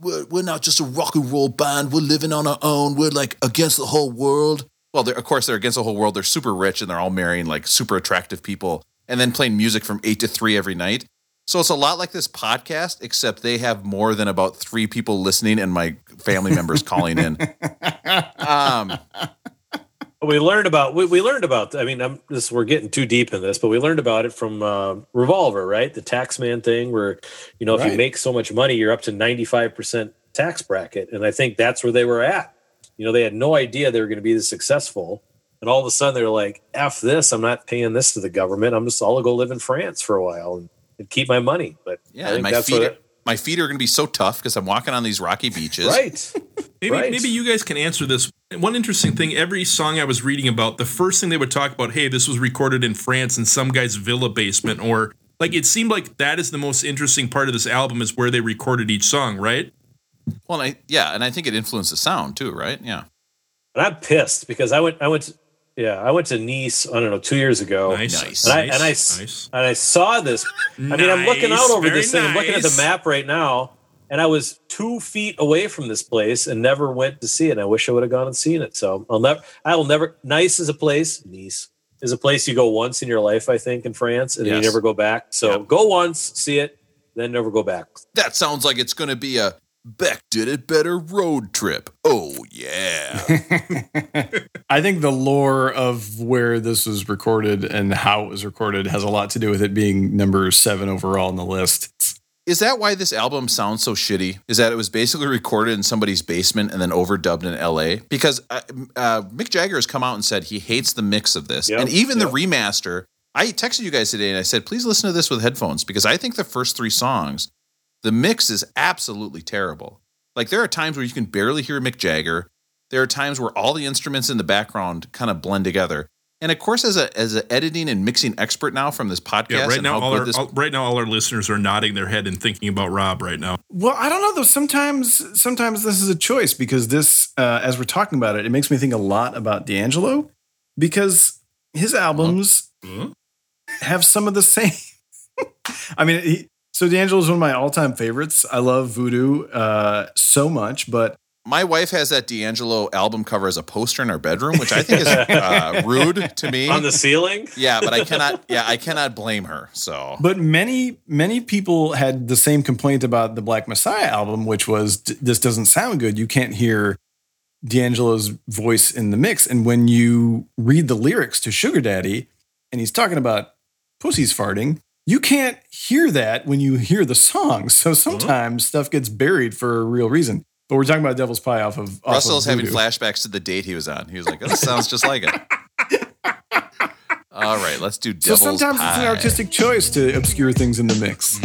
S1: we're, we're not just a rock and roll band. We're living on our own. We're like against the whole world. Well, of course, they're against the whole world. They're super rich and they're all marrying like super attractive people and then playing music from eight to three every night. So it's a lot like this podcast, except they have more than about three people listening and my family members calling in. Um,
S2: We learned about we, we learned about. I mean, I'm this we're getting too deep in this, but we learned about it from uh, Revolver, right? The taxman thing, where you know if you make so much money, you're up to 95 percent tax bracket, and I think that's where they were at. You know, they had no idea they were going to be this successful, and all of a sudden they're like, "F this! I'm not paying this to the government. I'm just I'll go live in France for a while and, and keep my money." But
S1: yeah, my
S2: that's
S1: feet,
S2: what
S1: are, my feet are going to be so tough because I'm walking on these rocky beaches.
S2: right.
S5: Maybe
S2: Right.
S5: maybe you guys can answer this. One interesting thing: every song I was reading about, the first thing they would talk about, hey, this was recorded in France in some guy's villa basement, or like it seemed like that is the most interesting part of this album is where they recorded each song, right?
S1: Well, I, yeah, and I think it influenced the sound too, right? Yeah.
S2: And I'm pissed because I went I went to, yeah I went to Nice I don't know two years ago.
S5: Nice,
S1: Nice.
S2: And I,
S5: nice,
S2: and I s-
S5: nice.
S2: and I saw this. I mean, I'm looking
S5: Nice,
S2: out over
S5: very
S2: this thing. I'm looking at
S5: nice.
S2: the map right now, and I was two feet away from this place and never went to see it. And I wish I would have gone and seen it. So I'll never. I will never. Nice is a place. Nice is a place you go once in your life, I think, in France, and then
S1: Yes.
S2: you never go back. So
S1: Yep.
S2: go once, see it, then never go back.
S1: That sounds like it's going to be a Beck did it better road trip. Oh, yeah.
S4: I think the lore of where this was recorded and how it was recorded has a lot to do with it being number seven overall on the list.
S1: Is that why this album sounds so shitty? Is that it was basically recorded in somebody's basement and then overdubbed in LA? Because uh, uh, Mick Jagger has come out and said he hates the mix of this.
S2: Yep,
S1: and even
S2: yep.
S1: the remaster, I texted you guys today and I said, please listen to this with headphones because I think the first three songs, the mix is absolutely terrible. Like there are times where you can barely hear Mick Jagger. There are times where all the instruments in the background kind of blend together. And of course, as a as an editing and mixing expert now from this podcast,
S5: Yeah, right now
S1: how
S5: all our
S1: this
S5: all, right now all our listeners are nodding their head and thinking about Rob right now.
S4: Well, I don't know though. Sometimes, sometimes this is a choice because this, uh, as we're talking about it, it makes me think a lot about D'Angelo because his albums
S5: Huh?
S4: have some of the same. I mean, he, so D'Angelo is one of my all-time favorites. I love Voodoo uh, so much, but
S1: my wife has that D'Angelo album cover as a poster in our bedroom, which I think is uh, rude to me.
S2: On the ceiling?
S1: yeah, but I cannot. Yeah, I cannot blame her. So
S4: but many many people had the same complaint about the Black Messiah album, which was this doesn't sound good. You can't hear D'Angelo's voice in the mix, and when you read the lyrics to Sugar Daddy, and he's talking about pussies farting. You can't hear that when you hear the song. So mm-hmm. sometimes stuff gets buried for a real reason. But we're talking about Devil's Pie off of off
S1: Russell's
S4: of
S1: having flashbacks to the date he was on. He was like, "Oh, "This sounds just like it." All right, let's do
S4: So
S1: Devil's
S4: sometimes it's an artistic choice to obscure things in the mix.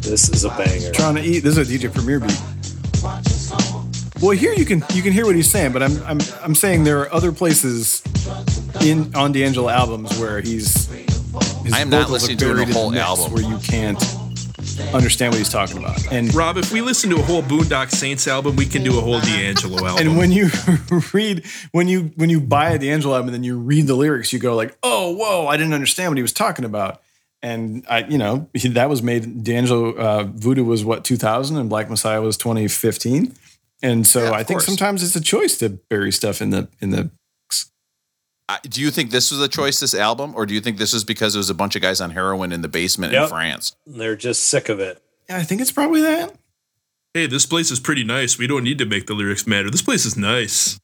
S2: This is a banger.
S4: Trying to eat. This is a DJ Premier beat. Well, here you can you can hear what he's saying, but I'm I'm I'm saying there are other places in on D'Angelo albums where he's. His
S1: I am not
S4: vocals are
S1: listening to the
S4: buried
S1: whole album.
S4: where you can't understand what he's talking about. And
S5: Rob, if we listen to a whole Boondock Saints album, we can do a whole D'Angelo album.
S4: and when you read when you when you buy a D'Angelo album and then you read the lyrics, you go like, "Oh, whoa! I didn't understand what he was talking about." And I, you know, that was made. D'Angelo uh, Voodoo was what 2000, and Black Messiah was 2015. And so
S1: Yeah, of
S4: I think
S1: course.
S4: sometimes it's a choice to bury stuff in the in the.
S1: Do you think this was a choice, this album, or do you think this was because it was a bunch of guys on heroin in the basement in France?
S2: They're just sick of it.
S4: Yeah, I think it's probably that.
S5: hey, this place is pretty nice. We don't need to make the lyrics matter. This place is nice.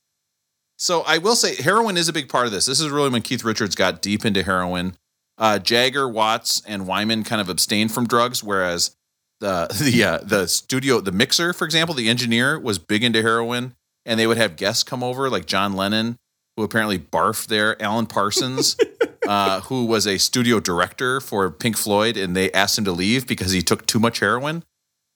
S1: So I will say heroin is a big part of this. This is really when Keith Richards got deep into heroin. Uh, Jagger, Watts, and Wyman kind of abstained from drugs, whereas the the uh, the studio, the mixer, for example, the engineer was big into heroin, and they would have guests come over like John Lennon, who apparently barfed there, Alan Parsons, uh, who was a studio director for Pink Floyd, and they asked him to leave because he took too much heroin.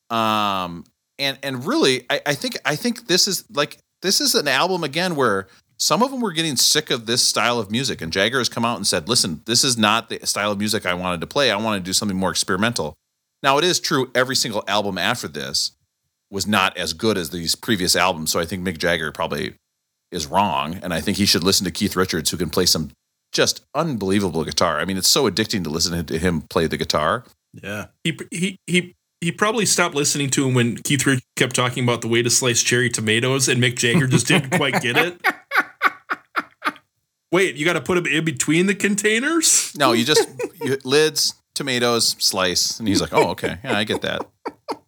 S1: Um, and and really, I, I think I think this is like this is an album again where some of them were getting sick of this style of music, and Jagger has come out and said, "Listen, this is not the style of music I wanted to play. I wanted to do something more experimental." Now, it is true every single album after this was not as good as these previous albums, so I think Mick Jagger probably is wrong, and I think he should listen to Keith Richards, who can play some just unbelievable guitar. I mean, it's so addicting to listen to him play the guitar.
S4: Yeah.
S5: He he he he probably stopped listening to him when Keith Richards kept talking about the way to slice cherry tomatoes, and Mick Jagger just didn't quite get it. Wait, you got to put them in between the containers?
S1: No, you just you, lids, tomatoes, slice, and he's like, "Oh, okay, yeah, I get that."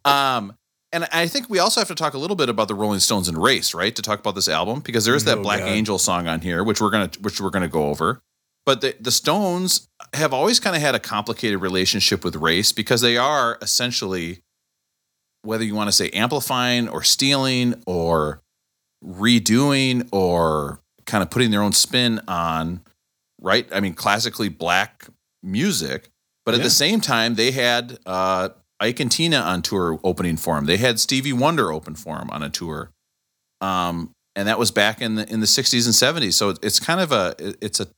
S1: Um, and I think we also have to talk a little bit about the Rolling Stones and race, right? To talk about this album because there is that
S4: Oh,
S1: Black
S4: God.
S1: Angel song on here, which we're gonna which we're gonna go over. But the the Stones have always kind of had a complicated relationship with race because they are essentially, whether you want to say amplifying or stealing or redoing or kind of putting their own spin on right? I mean, classically black music, but at
S4: Yeah.
S1: the same time, they had uh, Ike and Tina on tour opening for them. They had Stevie Wonder open for them on a tour, um, and that was back in the in the '60s and '70s. So it's kind of a it's a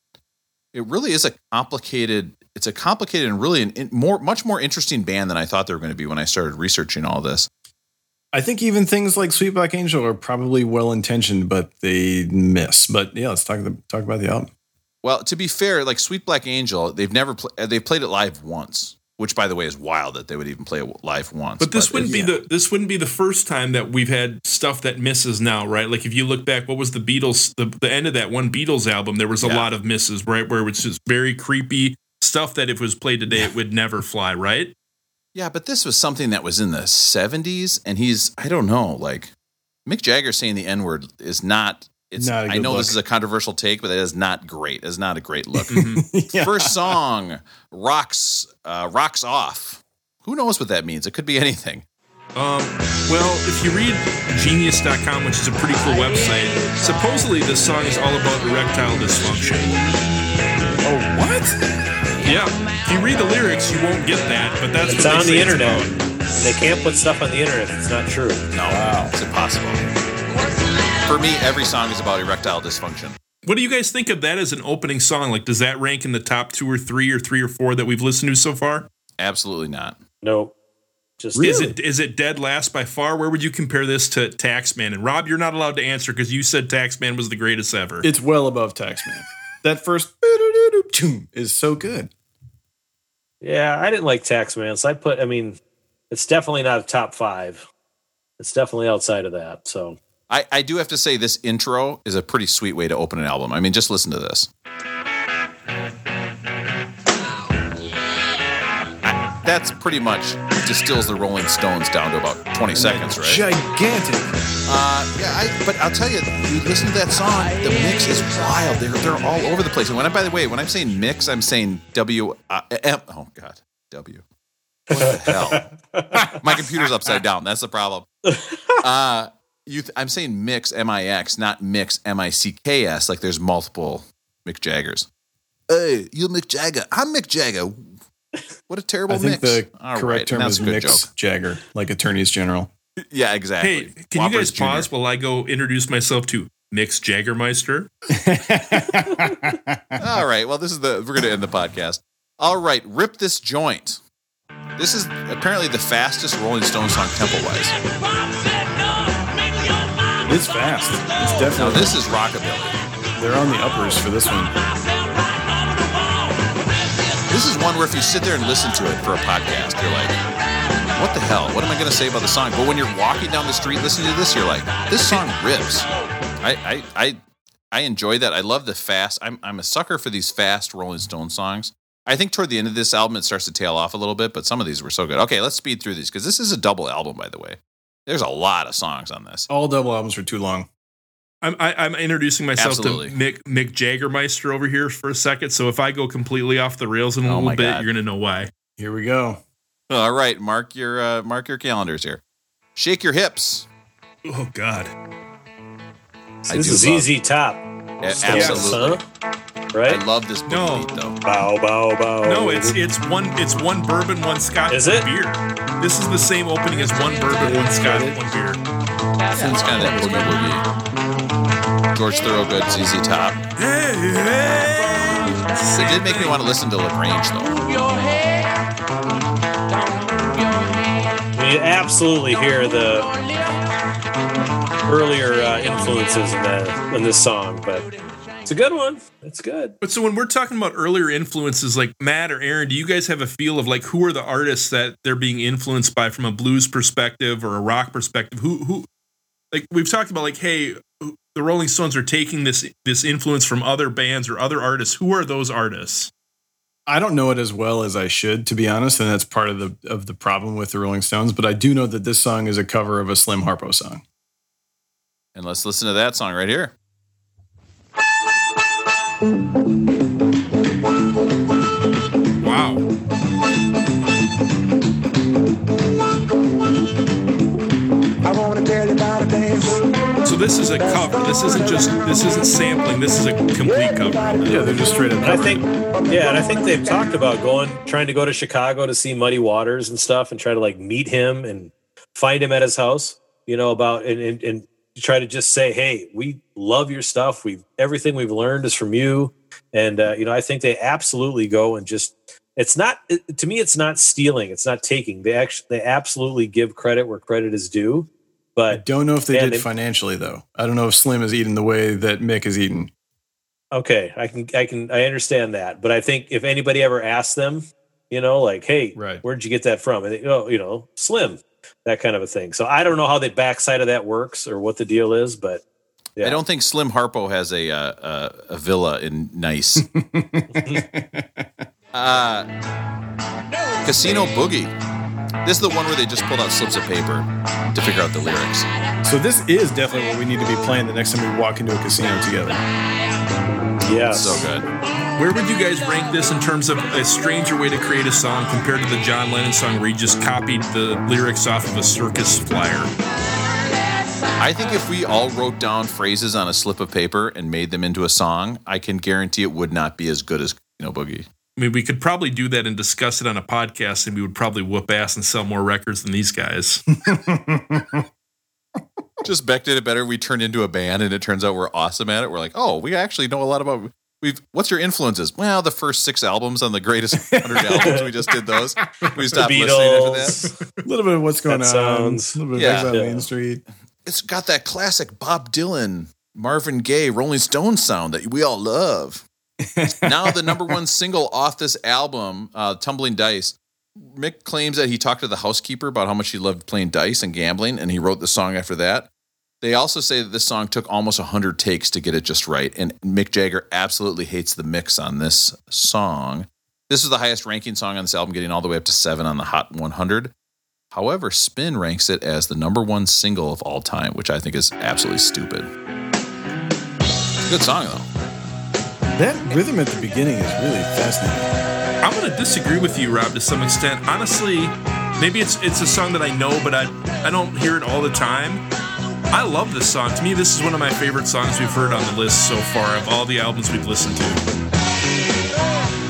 S1: it really is a complicated it's a complicated and really an more much more interesting band than I thought they were going to be when I started researching all this.
S4: I think even things like Sweet Black Angel are probably well intentioned, but they miss. But yeah, let's talk the talk about the album.
S1: Well, to be fair, like Sweet Black Angel, they've never pl- uh, they played it live once, which by the way is wild that they would even play it live once.
S5: But this wouldn't be
S1: it's-
S5: the this wouldn't be the first time that we've had stuff that misses now, right? Like if you look back, what was the Beatles the, the end of that one Beatles album? There was a
S1: Yeah.
S5: lot of misses, right? Where it was just very creepy stuff that if it was played today, it would never fly, right?
S1: Yeah, but this was something that was in the 70s, and he's, I don't know, like Mick Jagger saying the N word is not. It's,
S4: Not a
S1: I
S4: good
S1: know this is a controversial take, but it is not great. It's not a great look.
S4: Yeah.
S1: First song, rocks, uh, rocks off. Who knows what that means? It could be anything.
S5: Um, well, if you read Genius.com, which is a pretty cool website, supposedly this song is all about erectile dysfunction.
S4: Oh, what?
S5: Yeah, if you read the lyrics, you won't get that, but that's
S2: It's
S5: what
S2: on the
S5: it's
S2: internet.
S5: about.
S2: They can't put stuff on the internet if it's not true.
S1: No, it's impossible. For me, every song is about erectile dysfunction.
S5: What do you guys think of that as an opening song? Like, does that rank in the top two or three or three or four that we've listened to so far?
S1: Absolutely not.
S2: No. Just
S5: Is it is it dead last by far? Where would you compare this to Taxman? And Rob, you're not allowed to answer because you said Taxman was the greatest ever.
S4: It's well above Taxman. That first is so good.
S2: Yeah, I didn't like Taxman, so I put. I mean, it's definitely not a top five. It's definitely outside of that. So
S1: I, I do have to say, this intro is a pretty sweet way to open an album. I mean, just listen to this. I- that's pretty much distills the Rolling Stones down to about 20 seconds, right?
S4: Gigantic.
S1: Uh, yeah, I, but I'll tell you, you listen to that song, the mix is wild. They're, they're all over the place. And when I, by the way, when I'm saying mix, I'm saying W, uh, M, oh God, W. What the hell? My computer's upside down. That's the problem. Uh, th- I'm saying mix, M-I-X, not mix, M-I-C-K-S, like there's multiple Mick Jaggers. Hey, you Mick Jagger. I'm Mick Jagger. What a terrible
S4: I think
S1: mix.
S4: the
S1: All
S4: correct
S1: right,
S4: term is
S1: a good
S4: mix. Jagger, like attorneys general.
S1: Yeah, exactly.
S5: hey, can
S1: Whoppers
S5: you guys
S1: Jr.
S5: pause while I go introduce myself to Mix Jaggermeister?
S1: All right. Well, this is the we're going to end the podcast. All right, rip this joint. This is apparently the fastest Rolling Stone song tempo wise.
S4: It's fast. It's definitely.
S1: Now this is rockabilly.
S4: they're on the uppers for this one.
S1: This is one where if you sit there and listen to it for a podcast, you're like, "What the hell? What am I going to say about the song?" But when you're walking down the street listening to this, you're like, "This song rips." I I I, I enjoy that. I love the fast. I'm I'm a sucker for these fast Rolling Stone songs. I think toward the end of this album it starts to tail off a little bit, but some of these were so good. Okay, let's speed through these because this is a double album, by the way. There's a lot of songs on this.
S4: All double albums are too long.
S5: I'm I, I'm introducing myself
S1: Absolutely.
S5: to Mick Mick Jaggermeister over here for a second. So if I go completely off the rails in a
S1: Oh
S5: little bit,
S1: God.
S5: you're gonna know why.
S4: Here we go.
S1: All right, mark your uh, mark your calendars here. Shake your hips.
S5: Oh God.
S1: I
S2: this
S1: do
S2: is
S1: love-
S2: easy top.
S1: Yeah,
S2: Stamps,
S1: absolutely.
S2: huh?
S1: I love this book
S5: No.
S1: beat though.
S2: Bow, bow, bow.
S5: No, it's it's one it's one bourbon, one Scotch,
S2: Is
S5: one
S2: it?
S5: beer. This is the same opening as one bourbon, one Scotch, one beer.
S1: It's kind of that boogie woogie. George Thorogood, ZZ Top. It did make me want to listen to La Grange though.
S2: You absolutely hear the earlier uh, influences in, the, in this song, but it's a good one. It's good.
S5: But so when we're talking about earlier influences like Matt or Aaron, do you guys have a feel of like who are the artists that they're being influenced by from a blues perspective or a rock perspective? Who who like we've talked about like hey, the Rolling Stones are taking this this influence from other bands or other artists. Who are those artists?
S4: I don't know it as well as I should, to be honest, and that's part of the of the problem with the Rolling Stones. But I do know that this song is a cover of a Slim Harpo song.
S1: And let's listen to that song right here.
S5: This is a cover. This isn't just this isn't sampling. This is a complete cover.
S4: Yeah, they're just straight up.
S2: And I think, yeah, and I think they've talked about going, trying to go to Chicago to see Muddy Waters and stuff, and try to like meet him and find him at his house. You know about and and, and try to just say, hey, we love your stuff. We everything we've learned is from you, and uh, you know I think they absolutely go and just. It's not to me. It's not stealing. It's not taking. They actually they absolutely give credit where credit is due. But I
S4: don't know if they did
S2: they-
S4: financially though. I don't know if Slim is eating the way that Mick is eating.
S2: Okay, I can, I can, I understand that, but I think if anybody ever asks them, you know, like, hey,
S4: Right.
S2: where'd you get that from? And they, oh, you know, Slim, that kind of a thing. So I don't know how the backside of that works or what the deal is, but yeah.
S1: I don't think Slim Harpo has a uh, a villa in Nice. uh, Casino Boogie. This is the one where they just pulled out slips of paper to figure out the lyrics.
S4: So this is definitely what we need to be playing the next time we walk into a casino together.
S2: Yes.
S1: So good.
S5: Where would you guys rank this in terms of a stranger way to create a song compared to the John Lennon song where he just copied the lyrics off of a circus flyer?
S1: I think if we all wrote down phrases on a slip of paper and made them into a song, I can guarantee it would not be as good as Casino Boogie.
S5: I mean, we could probably do that and discuss it on a podcast, and we would probably whoop ass and sell more records than these guys.
S1: Just Beck did it better. We turned into a band, and it turns out we're awesome at it. We're like, oh, we actually know a lot about. We've. What's your influences? Well, the first six albums on the greatest hundred albums. We just did those. We stopped listening after that.
S4: A little bit of what's going
S2: That
S4: on.
S2: sounds-
S4: a little bit of
S1: Yeah.
S4: Exile
S2: Yeah.
S4: Main Street.
S1: It's got that classic Bob Dylan, Marvin Gaye, Rolling Stones sound that we all love. now the number one single off this album, uh, "Tumbling Dice." Mick claims that he talked to the housekeeper about how much he loved playing dice and gambling, and he wrote the song after that. They also say that this song took almost 100 takes to get it just right, and Mick Jagger absolutely hates the mix on this song. This is the highest ranking song on this album, getting all the way up to seven on the Hot 100. However, Spin ranks it as the number one single of all time, which I think is absolutely stupid. Good song, though.
S4: That rhythm at the beginning is really fascinating.
S5: I'm going to disagree with you, Rob, to some extent. Honestly, maybe it's it's a song that I know, but I I don't hear it all the time. I love this song. To me, this is one of my favorite songs we've heard on the list so far of all the albums we've listened to.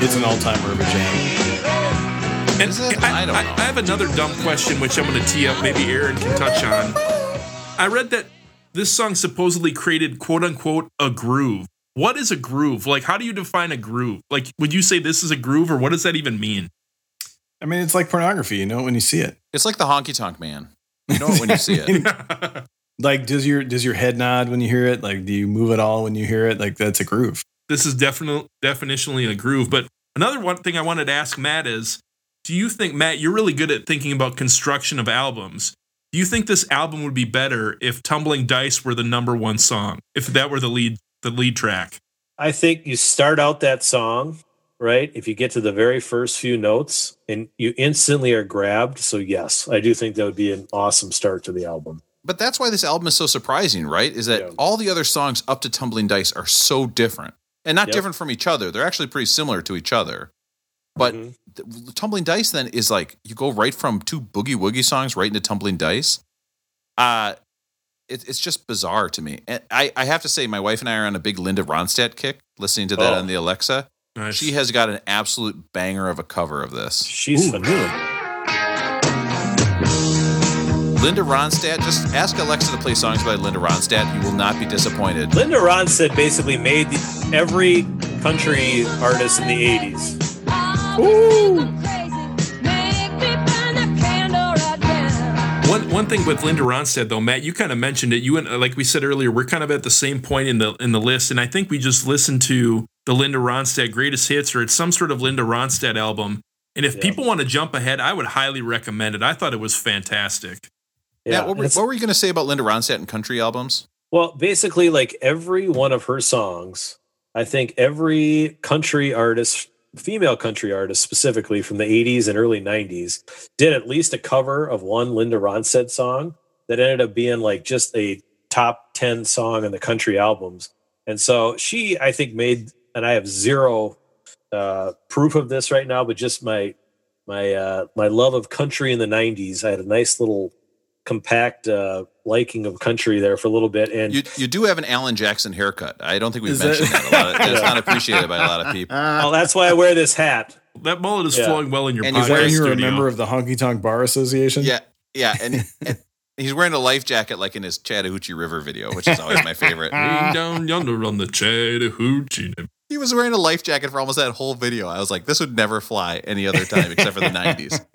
S4: It's an all-time urban jam.
S5: And
S1: Is it?
S5: I,
S1: I don't
S5: I- I have another dumb question, which I'm going to tee up. Maybe Aaron can touch on. I read that this song supposedly created "quote unquote" a groove. What is a groove? Like, how do you define a groove? Like, would you say this is a groove, or what does that even mean?
S4: I mean, it's like pornography. You know it when you see it.
S1: It's like the honky tonk man. You know it when you see it.
S4: Like, does your does your head nod when you hear it? Like, do you move at all when you hear it? Like, that's a groove.
S5: this is definitely definitionally a groove. But another one thing I wanted to ask Matt is, do you think Matt, you're really good at thinking about construction of albums? Do you think this album would be better if Tumbling Dice were the number one song? If that were the lead the lead track?
S2: I think you start out that song, right? If you get to the very first few notes and you instantly are grabbed. So, yes, I do think that would be an awesome start to the album.
S1: But that's why this album is so surprising, right? Is that
S2: Yeah.
S1: all the other songs up to Tumbling Dice are so different. And not
S2: Yep.
S1: different from each other. They're actually pretty similar to each other. But
S2: Mhm.
S1: the, Tumbling Dice then is like you go right from two boogie woogie songs right into Tumbling Dice. Uh it, it's just bizarre to me. And I, I have to say, my wife and I are on a big Linda Ronstadt kick listening to that
S2: Oh.
S1: on the Alexa.
S5: Nice.
S1: She has got an absolute banger of a cover of this.
S2: she's
S4: Ooh,
S2: phenomenal.
S1: Linda Ronstadt, just ask Alexa to play songs by Linda Ronstadt. You will not be disappointed.
S2: Linda Ronstadt basically made the, every country artist in the 80s.
S5: One one thing with Linda Ronstadt though, Matt, you kind of mentioned it. You and like we said earlier, we're kind of at the same point in the in the list, and I think we just listened to the Linda Ronstadt greatest hits, or it's some sort of Linda Ronstadt album. And if
S2: Yeah.
S5: people want to jump ahead, I would highly recommend it. I thought it was fantastic.
S1: Yeah, what, were,
S2: it's-
S1: what were you going to say about Linda Ronstadt and country albums?
S2: Well, basically, like every one of her songs, I think every country artist, female country artist specifically from the 80s and early 90s, did at least a cover of one Linda Ronstadt song that ended up being like just a top 10 song in the country albums. And so she, I think, made, and I have zero uh, proof of this right now, but just my my uh, my love of country in the 90s. I had a nice little compact uh, liking of country there for a little bit, and
S1: You you do have an Alan Jackson haircut. I don't think we've mentioned
S4: that-
S1: that, a lot. It's not appreciated by a lot of people.
S2: well, that's why I wear this hat.
S5: That mullet is
S2: Yeah.
S5: flowing well in your
S1: And he's
S5: podcast
S1: wearing
S4: Are you a member of the Honky Tonk Bar Association?
S1: Yeah, yeah, and, and he's wearing a life jacket like in his Chattahoochee River video, which is always my favorite.
S5: Down yonder on the Chattahoochee.
S1: He was wearing a life jacket for almost that whole video. I was like, this would never fly any other time except for the '90s.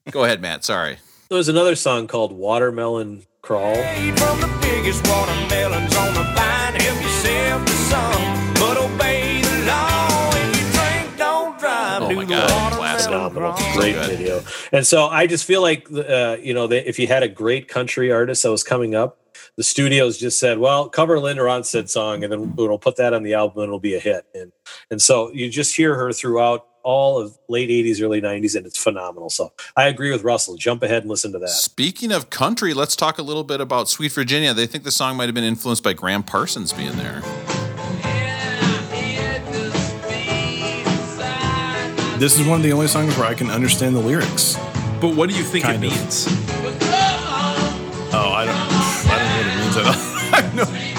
S1: Go ahead, Matt. Sorry.
S2: There's another song called Watermelon Crawl.
S8: From the biggest watermelons on the vine, help yourself to some, but obey the law. When you drink, don't drive.
S1: Oh my God,
S8: watermelon.
S2: Phenomenal, great
S1: good.
S2: video. And so I just feel like uh, you know that if you had a great country artist that was coming up, the studios just said, "Well, cover Linda Ronstadt song, and then we'll put that on the album, and it'll be a hit." And and so you just hear her throughout all of late 80s, early 90s, and it's phenomenal. So I agree with Russell. Jump ahead and listen to that.
S1: Speaking of country, let's talk a little bit about Sweet Virginia. They think the song might have been influenced by Gram Parsons being there.
S4: This is one of the only songs where I can understand the lyrics.
S5: But what do you think
S4: Kind
S5: it
S4: of.
S5: means?
S4: Oh, I don't, I don't know what it means at all. I, know.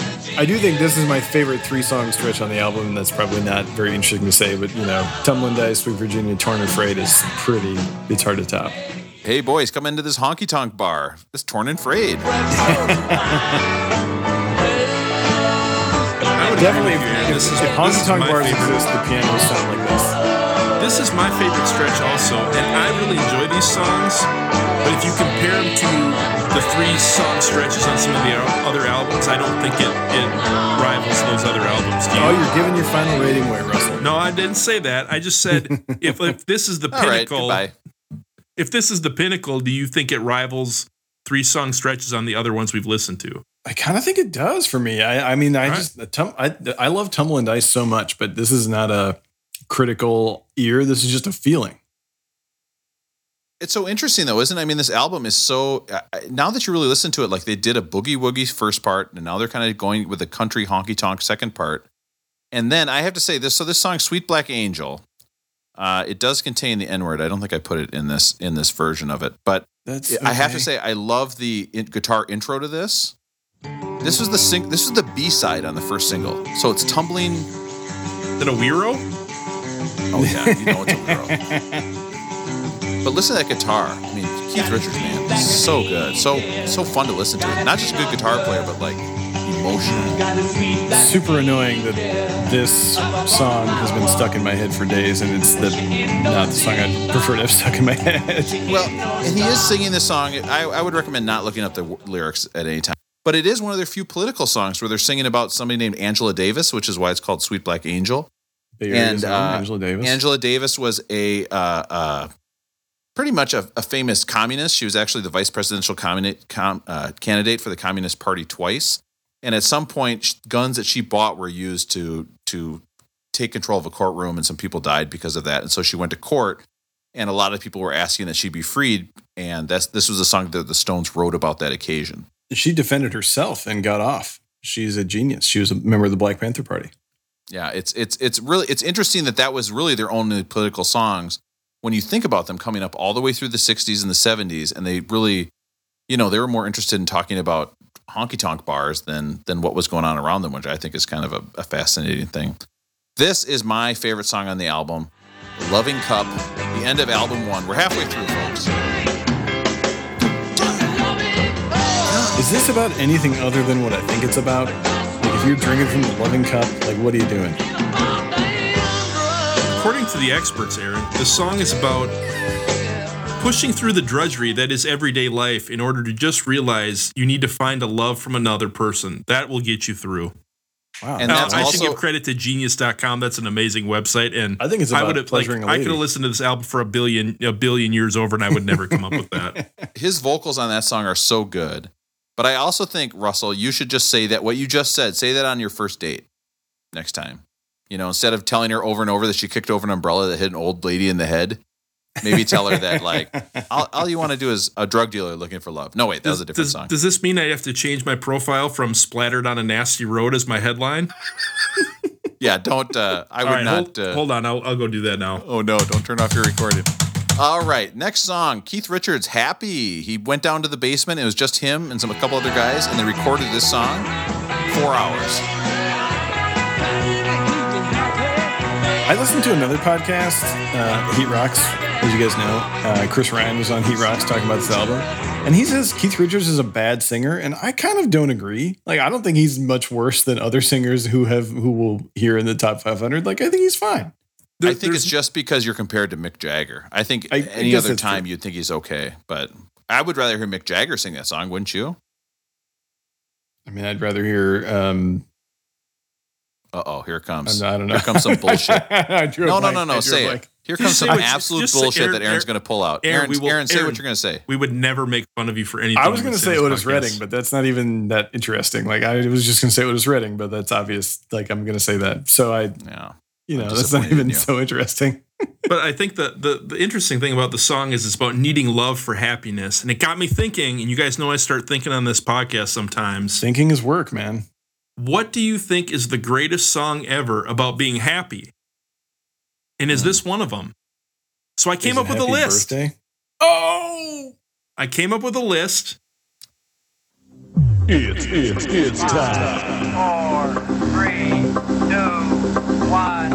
S4: I do think this is my favorite three song stretch on the album, and that's probably not very interesting to say, but you know, Tumbling Dice, Sweet Virginia, Torn and Frayed is pretty, it's hard to top.
S1: Hey boys, come into this honky tonk bar. This torn and frayed.
S5: I would
S4: Definitely,
S5: agree with
S4: if,
S5: Aaron.
S4: If honky tonk
S5: my
S4: bars exist, the pianos sound like this.
S5: This is my favorite stretch also, and I really enjoy these songs. But if you compare them to the three song stretches on some of the other albums, I don't think it, it rivals those other albums. Do you?
S4: Oh, you're giving your final rating away, Russell.
S5: no, I didn't say that. I just said if if this is the pinnacle,
S1: goodbye.
S5: if this is the pinnacle, do you think it rivals three song stretches on the other ones we've listened to?
S4: I kind of think it does for me. I, I mean, I
S5: All right.
S4: just, the tum- I, I love Tumble and Dice so much, but this is not a critical ear. This is just a feeling.
S1: It's so interesting though, isn't it? I mean, this album is so. uh, Now that you really listen to it, like they did a boogie woogie first part, and now they're kind of going with a country honky tonk second part. And then I have to say this. So this song, "Sweet Black Angel," uh, it does contain the N word. I don't think I put it in this in this version of it, but
S4: That's
S1: I have to say I love the in- guitar intro to this. This was the sing- This was the B side on the first single. So it's tumbling.
S5: Is it a Wiro?
S1: Oh yeah, you know it's a girl. But listen to that guitar. I mean, Keith Richards, man, is so good, so so fun to listen to. Not just a good guitar player, but like emotional.
S4: super annoying that this song has been stuck in my head for days, and it's the not the song I prefer to have stuck in my head.
S1: Well, and he is singing this song. I, I would recommend not looking up the w- lyrics at any time. But it is one of their few political songs where they're singing about somebody named Angela Davis, which is why it's called Sweet Black Angel.
S4: Bay Area's
S1: And, uh,
S4: Angela Davis.
S1: Angela Davis was a uh, uh, pretty much a, a famous communist. She was actually the vice presidential communi- com, uh, candidate for the Communist Party twice. And at some point, sh- guns that she bought were used to to take control of a courtroom, and some people died because of that. And so she went to court, and a lot of people were asking that she be freed. And that's this was a song that the Stones wrote about that occasion.
S4: she defended herself and got off. She's a genius. She was a member of the Black Panther Party.
S1: Yeah, it's it's it's really it's interesting that that was really their only political songs when you think about them coming up all the way through the 60s and the 70s and they really you know, they were more interested in talking about honky tonk bars than than what was going on around them, which I think is kind of a, a fascinating thing. This is my favorite song on the album, Loving Cup, the end of album 1. We're halfway through, folks.
S4: Is this about anything other than what I think it's about? Like, if you're drinking from the loving cup, like, what are you doing?
S5: According to the experts, Aaron, the song is about pushing through the drudgery that is everyday life in order to just realize you need to find a love from another person. That will get you through.
S4: Wow.
S1: And
S5: Now, I
S1: also
S5: should give credit to genius.com. That's an amazing website. And
S4: I think it's
S5: I
S4: about
S5: would have like
S4: pleasuring a
S5: I could have listened to this album for a billion a billion years over and I would never come up with that.
S1: his vocals on that song are so good. But I also think Russell, you should just say that what you just said. Say that on your first date next time. You know, instead of telling her over and over that she kicked over an umbrella that hit an old lady in the head, maybe tell her that like all, all you want to do is a drug dealer looking for love. No, wait, that was a different
S5: does,
S1: song.
S5: does this mean I have to change my profile from splattered on a nasty road as my headline?
S1: yeah, don't. Uh, I
S5: All
S1: would
S5: right,
S1: not.
S5: hold,
S1: uh,
S5: hold on. I'll, I'll go do that now.
S1: Oh no, don't turn off your recording. All right, next song. Keith Richards, Happy. He went down to the basement. It was just him and some a couple other guys, and they recorded this song. Four hours.
S4: I listened to another podcast, uh, Heat Rocks, as you guys know. Uh, Chris Ryan was on Heat Rocks talking about this album. And he says Keith Richards is a bad singer, and I kind of don't agree. Like, I don't think he's much worse than other singers who have who will hear in the top 500. Like, I think he's fine.
S5: There-
S1: I think it's just because you're compared to Mick Jagger. I think
S4: I- I
S1: any
S4: guess
S1: other time
S4: true.
S1: you'd think he's okay, but I would rather hear Mick Jagger sing that song, wouldn't you?
S4: I mean, I'd rather hear. Um,
S1: Uh oh, here it comes.
S4: I don't know.
S1: Here comes some bullshit.
S4: I
S1: no, no, no, no. Say it. Here comes some absolute
S5: just say
S1: bullshit
S5: Aaron-
S1: that Aaron's
S5: Aaron-
S1: going to pull out.
S5: Aaron,
S1: Aaron,
S5: we will-
S1: Aaron, say
S5: Aaron-
S1: what you're going to say.
S5: We would never make fun of you for anything.
S4: I was going to say
S5: Sam's
S4: Otis. Redding, but that's not even that interesting. Like, I was just going to say Otis Redding, but that's obvious. Like, I'm going to say that. So I,
S1: Yeah.
S4: You know, that's not even so interesting.
S5: but I think the, the the interesting thing about the song is it's about needing love for happiness, and it got me thinking. And you guys know I start thinking on this podcast sometimes.
S4: Thinking is work, man.
S5: What do you think is the greatest song ever about being happy? And is hmm. this one of them? So I came
S4: Is
S5: up with a list.
S4: Birthday?
S5: Oh, I came up with a list.
S6: It's, it's, it's time
S8: Four, three, two, one.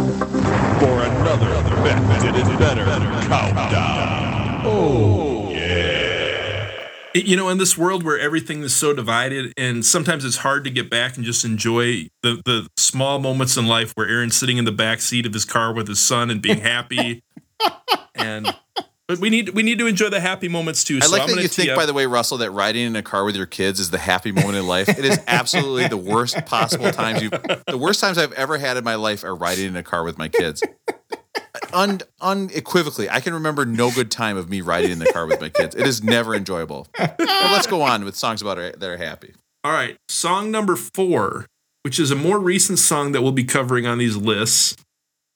S6: for another Bet Did It Better countdown. Oh, yeah.
S5: You know, in this world where everything is so divided, and sometimes it's hard to get back and just enjoy the the small moments in life where Aaron's sitting in the back seat of his car with his son and being happy, and but we need we need to enjoy the happy moments too.
S1: I
S5: so
S1: like
S5: I'm
S1: that you think,
S5: up-
S1: by the way, Russell, that riding in a car with your kids is the happy moment in life. It is absolutely the worst possible times you. The worst times I've ever had in my life are riding in a car with my kids. Un, unequivocally, I can remember no good time of me riding in the car with my kids. It is never enjoyable. But let's go on with songs about our, that are happy.
S5: All right, song number four, which is a more recent song that we'll be covering on these lists,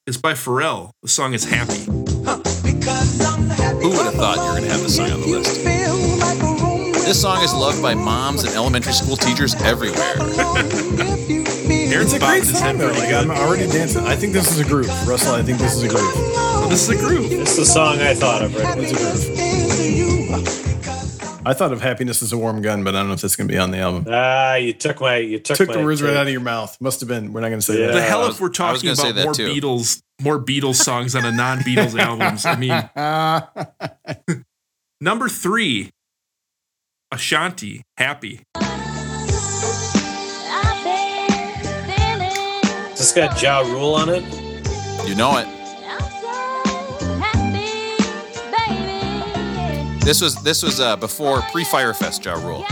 S5: is by Pharrell. The song is Happy.
S1: Who would have thought you were going to have this song on the list? This song is loved by moms and elementary school teachers everywhere.
S5: Aaron's
S4: It's a
S5: bobbing
S4: great
S5: his head
S4: song though. Like. I'm already dancing. I think this is a groove, Russell. I think this is a groove.
S5: This is a groove.
S2: It's the song I thought of right away.
S4: It's a groove. I thought of "Happiness Is a Warm Gun," but I don't know if that's going to be on the album.
S2: Ah, you took my you took,
S4: Took
S2: my
S4: the words right out of your mouth. Must have been. We're not going to say
S2: Yeah.
S5: The hell if we're talking about more
S1: too.
S5: Beatles, more Beatles songs on a non-Beatles albums. I mean, number three, Ashanti, Happy.
S2: This got Ja Rule on it.
S1: You know it. This was this was uh, before pre Fyre Fest, Ja Rule.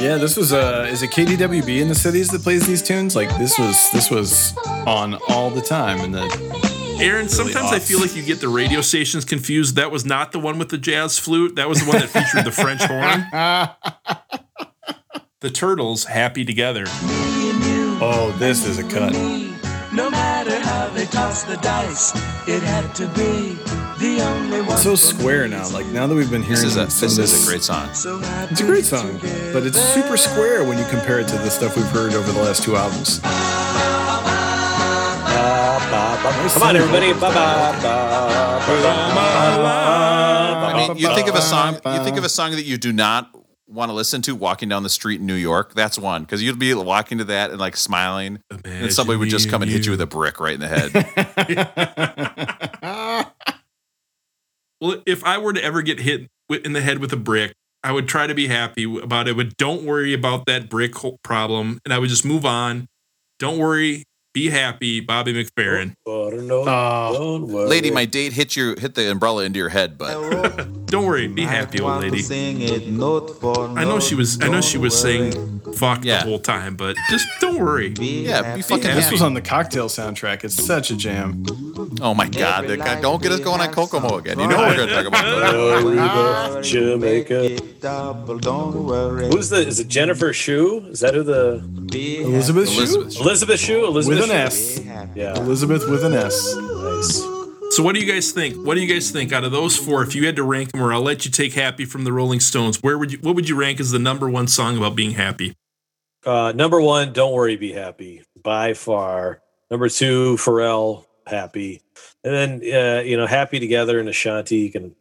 S4: Yeah, this was uh is it KDWB in the cities that plays these tunes? Like this was this was on all the time and the
S5: Aaron, sometimes I feel like you get the radio stations confused. That was not the one with the jazz flute. That was the one that featured the French horn. The Turtles, Happy Together.
S4: Oh, this is a cut.
S10: No matter how they toss the dice, it had to be the only one.
S4: It's so square now. Like now that we've been hearing
S1: This is a
S4: some
S1: this is a great song.
S10: So
S4: It's a great song, but it's super square when you compare it to the stuff we've heard over the last two albums.
S2: Come on, everybody.
S1: I mean, you think of a song. You think of a song that you do not want to listen to walking down the street in New York. That's one because you'd be walking to that and like smiling, and somebody would just come and hit you with a brick right in the head.
S5: Well, if I were to ever get hit in the head with a brick, I would try to be happy about it, but don't worry about that brick problem. And I would just move on. Don't worry. Be happy, Bobby McFerrin.
S2: ba.
S4: Oh.
S1: Lady, my date hit you hit the umbrella into your head, but
S5: Don't worry. Be happy, old lady. I know she was. I know she was saying "fuck"
S1: Yeah.
S5: the whole time, but just don't worry.
S1: yeah, be fucking
S4: This
S1: happy.
S4: was on the cocktail soundtrack. It's such a jam.
S1: Oh my god, the guy, don't get us going on Kokomo again. You know what we're gonna talk about Kokomo.
S2: Aruba, Jamaica. Who's the? Is it Jennifer Shue? Is that who the
S4: Elizabeth Shue?
S1: Elizabeth.
S2: Elizabeth Shue? Elizabeth
S4: With an S.
S2: Yeah.
S4: Elizabeth with an S.
S2: Nice.
S5: So, what do you guys think? What do you guys think out of those four? If you had to rank them, or I'll let you take "Happy" from the Rolling Stones. Where would you? What would you rank as the number one song about being happy?
S2: Uh, number one, don't worry, be happy by far. Number two, Pharrell, happy, and then uh, you know, happy together and Ashanti can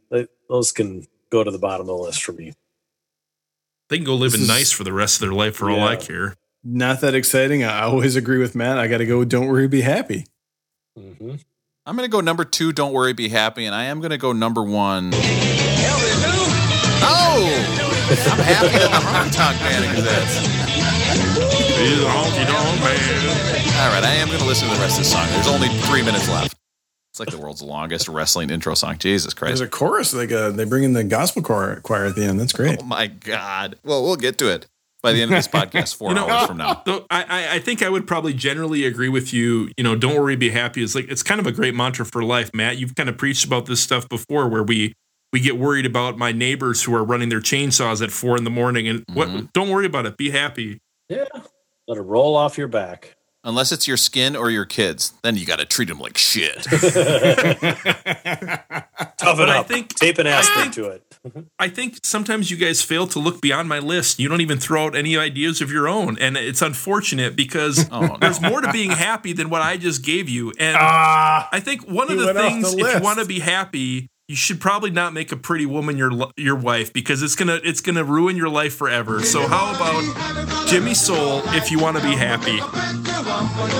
S2: those can go to the bottom of the list for me.
S5: They can go living
S4: This is-
S5: nice for the rest of their life, for all I care.
S4: Not that exciting. I always agree with Matt. I got to go. Don't worry, be happy.
S2: Mm-hmm.
S1: I'm gonna go number two. Don't worry, be happy, and I am gonna go number one. Oh, I'm happy that the honky tonk man exists.
S5: He's a honky tonk man.
S1: All right, I am gonna listen to the rest of the song. There's only three minutes left. It's like the world's longest wrestling intro song. Jesus Christ!
S4: There's a chorus. Like uh, they bring in the gospel choir, choir at the end. That's great.
S1: Oh my God! Well, we'll get to it by the end of this podcast, four
S5: You know-
S1: hours from now.
S5: Though I, I, I think I would probably generally agree with you. You know, don't worry, be happy. It's like it's kind of a great mantra for life, Matt. You've kind of preached about this stuff before, where we we get worried about my neighbors who are running their chainsaws at four in the morning, and
S1: Mhm.
S5: what? Don't worry about it. Be happy.
S2: Yeah, let it roll off your back.
S1: Unless it's your skin or your kids, then you got to treat them like shit.
S2: Toughen
S5: But I
S2: up.
S5: think-
S2: Tape an aspirin
S5: think-
S2: to it.
S5: I think sometimes you guys fail to look beyond my list. You don't even throw out any ideas of your own, and it's unfortunate because
S1: Oh, no.
S5: there's more to being happy than what I just gave you. And
S4: Ah,
S5: I think one of the things,
S4: the
S5: if you want to be happy, you should probably not make a pretty woman your your wife because it's gonna it's gonna ruin your life forever. So how about Jimmy Soul if you want to be happy?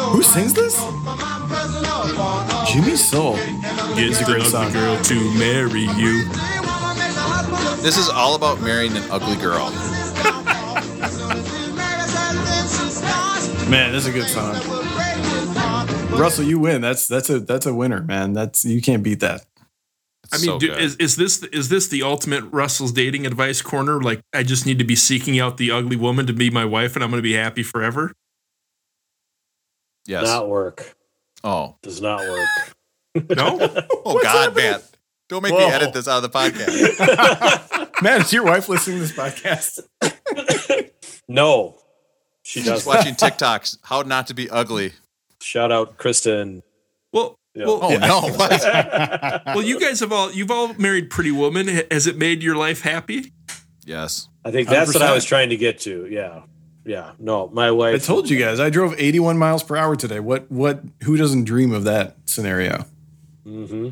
S4: who sings this? Jimmy Soul.
S5: Get
S4: It's a
S5: the
S4: great
S5: ugly
S4: song.
S5: girl to marry you.
S1: this is all about marrying an ugly girl.
S4: Man, this is a good song. Russell, you win. That's that's a that's a winner, man. That's you can't beat that.
S5: I mean,
S1: so
S5: do, is is this is this the ultimate Russell's dating advice corner? Like, I just need to be seeking out the ugly woman to be my wife, and I'm going to be happy forever.
S1: yes.
S2: Not work.
S1: Oh.
S2: Does not work.
S5: No,
S1: Oh God, man! Don't make me edit this out of the podcast.
S4: Man, is your wife listening to this podcast?
S2: No. She
S1: She's
S2: does.
S1: watching TikToks. How not to be ugly.
S2: Shout out Kristen.
S5: well,
S2: Yeah.
S5: well,
S1: Oh no!
S5: Well, you guys have all you've all married Pretty Woman. Has it made your life happy?
S1: yes.
S2: I think that's what I was trying to get to. Yeah. Yeah. No, my wife.
S4: I told you guys I drove 81 miles per hour today. What what who doesn't dream of that scenario?
S2: hmm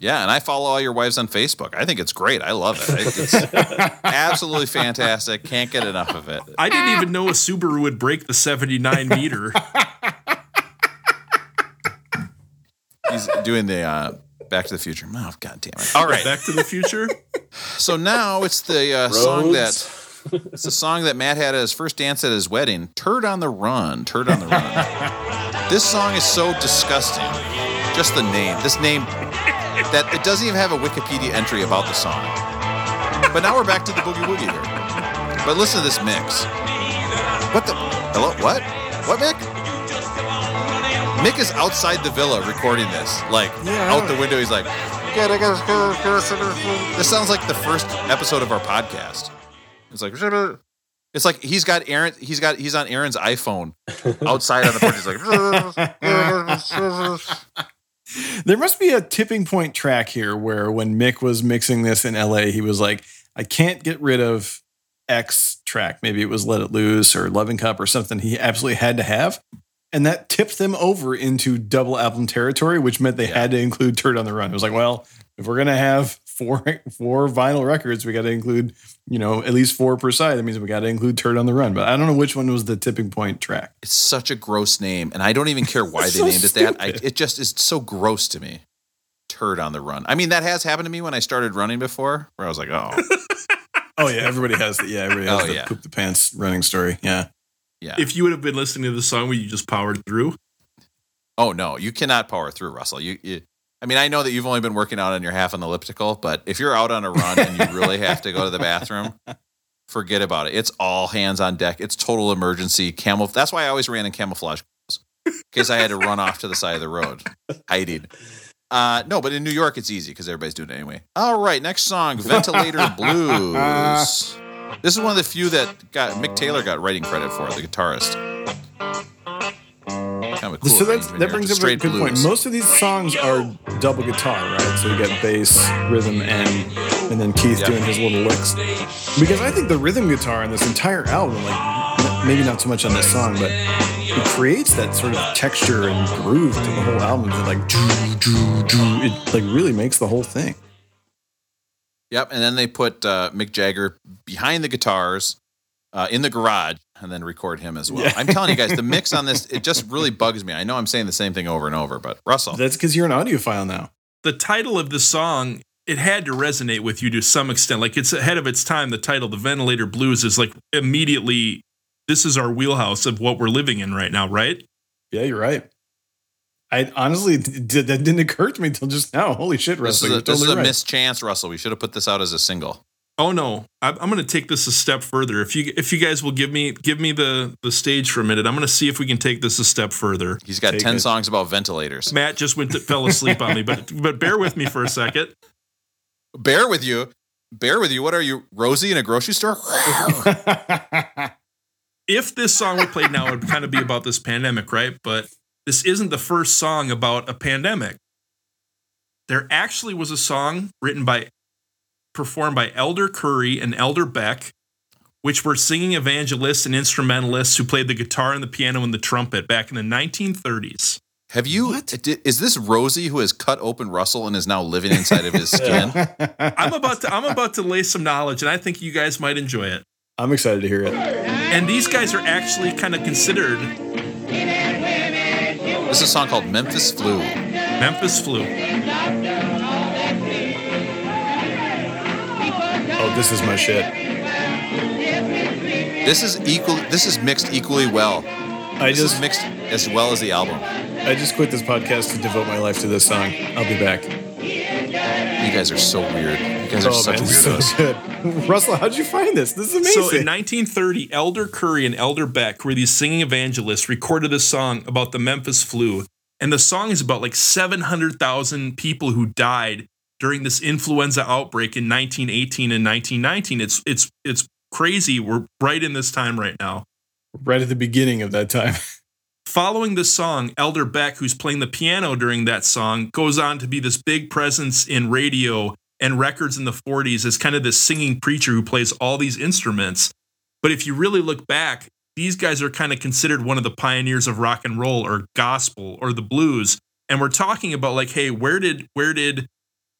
S1: Yeah, and I follow all your wives on Facebook. I think it's great. I love it. It's absolutely fantastic. Can't get enough of it.
S5: I didn't even know a Subaru would break the 79 meter.
S1: He's doing the uh, Back to the Future. Oh, God damn it! All right,
S5: Back to the Future.
S1: so now it's the uh, song that it's the song that Matt had at his first dance at his wedding. Turd on the Run. Turd on the Run. this song is so disgusting. Just the name. This name that it doesn't even have a Wikipedia entry about the song. But now we're back to the boogie woogie here. But listen to this mix. What the? Hello? What? What, Mick? Mick is outside the villa recording this. Like,
S4: Yeah,
S1: out the window, he's like, this sounds like the first episode of our podcast. It's like, it's like he's got Aaron, he's got, he's on Aaron's iPhone outside on the porch. He's like,
S4: There must be a tipping point track here where when Mick was mixing this in LA, he was like, I can't get rid of X track. Maybe it was Let It Loose or Loving Cup or something he absolutely had to have. And that tipped them over into double album territory, which meant they
S1: Yeah.
S4: had to include Turd on the Run. It was like, well, if we're gonna have four four vinyl records, we got to include, you know, at least four per side. That means we got to include Turd on the Run. But I don't know which one was the tipping point track.
S1: it's such a gross name, and I don't even care why they
S4: So
S1: named it that. I, it just is so gross to me. Turd on the run. I mean, that has happened to me when I started running before, where I was like, oh,
S4: Oh yeah, everybody has the yeah, everybody oh, has
S1: Oh,
S4: the
S1: yeah.
S4: poop the pants running story. Yeah.
S1: Yeah.
S5: If you would have been listening to the song, where you just powered through?
S1: Oh no, you cannot power through, Russell. You, you, I mean, I know that you've only been working out on your half on the elliptical, but if you're out on a run and you really have to go to the bathroom, forget about it. It's all hands on deck. It's total emergency. Camel. That's why I always ran in camouflage clothes, in case I had to run off to the side of the road, hiding. Uh, no, but in New York it's easy because everybody's doing it anyway. All right, next song, Ventilator Blues. This is one of the few that got Mick Taylor got writing credit for, the guitarist. Kind of cool
S4: so that's, that brings up a good point. Most of these songs are double guitar, right? So you get bass, rhythm, and and then Keith
S1: Yeah.
S4: doing his little licks. Because I think the rhythm guitar on this entire album, like maybe not so much on this song, but it creates that sort of texture and groove to the whole album. That like, it like really makes the whole thing.
S1: Yep, and then they put uh, Mick Jagger behind the guitars uh, in the garage, and then record him as well.
S4: Yeah.
S1: I'm telling you guys, the mix on this it just really bugs me. I know I'm saying the same thing over and over, but Russell,
S4: That's because you're an audiophile now.
S5: The title of the song, it had to resonate with you to some extent. Like it's ahead of its time. The title, The Ventilator Blues, is like immediately, this is our wheelhouse of what we're living in right now, right?
S4: Yeah, you're right. I honestly did, that didn't occur to me until just now. Holy shit,
S1: this
S4: Russell!
S1: is a,
S4: You're
S1: this is a
S4: right.
S1: missed chance, Russell. We should have put this out as a single.
S5: Oh no, I'm, I'm going to take this a step further. If you if you guys will give me give me the the stage for a minute, I'm going to see if we can take this a step further.
S1: He's got
S4: Take
S1: ten
S4: it.
S1: songs about ventilators.
S5: Matt just went to, fell asleep on me, but but bear with me for a second.
S1: Bear with you. Bear with you. What are you, Rosie in a grocery store?
S5: if this song were played now, it would kind of be about this pandemic, right? But this isn't the first song about a pandemic. There actually was a song written by, performed by Elder Curry and Elder Beck, which were singing evangelists and instrumentalists who played the guitar and the piano and the trumpet back in the 1930s.
S1: Have you? di- Is this Rosie who has cut open Russell and is now living inside of his skin?
S5: I'm about to I'm about to lay some knowledge, and I think you guys might enjoy it.
S4: I'm excited to hear it.
S5: And these guys are actually kind of considered
S1: This is a song called Memphis Flu.
S5: Memphis Flu.
S4: Oh, this is my shit.
S1: This is equal. This is mixed equally well.
S4: I
S1: This
S4: just
S1: is mixed as well as the album.
S4: I just quit this podcast to devote my life to this song. I'll be back.
S1: You guys are so weird. You guys are
S4: Oh
S1: such
S4: man,
S1: weirdos.
S4: so good. Russell, how'd you find this? This is amazing.
S5: So in 1930, Elder Curry and Elder Beck were these singing evangelists, recorded a song about the Memphis flu. And the song is about like 700,000 people who died during this influenza outbreak in 1918 and 1919. It's it's it's crazy. We're right in this time right now.
S4: right at the beginning of that time.
S5: Following this song, Elder Beck, who's playing the piano during that song, goes on to be this big presence in radio and records in the 40s as kind of this singing preacher who plays all these instruments. But if you really look back, these guys are kind of considered one of the pioneers of rock and roll or gospel or the blues. And we're talking about like, hey, where did where did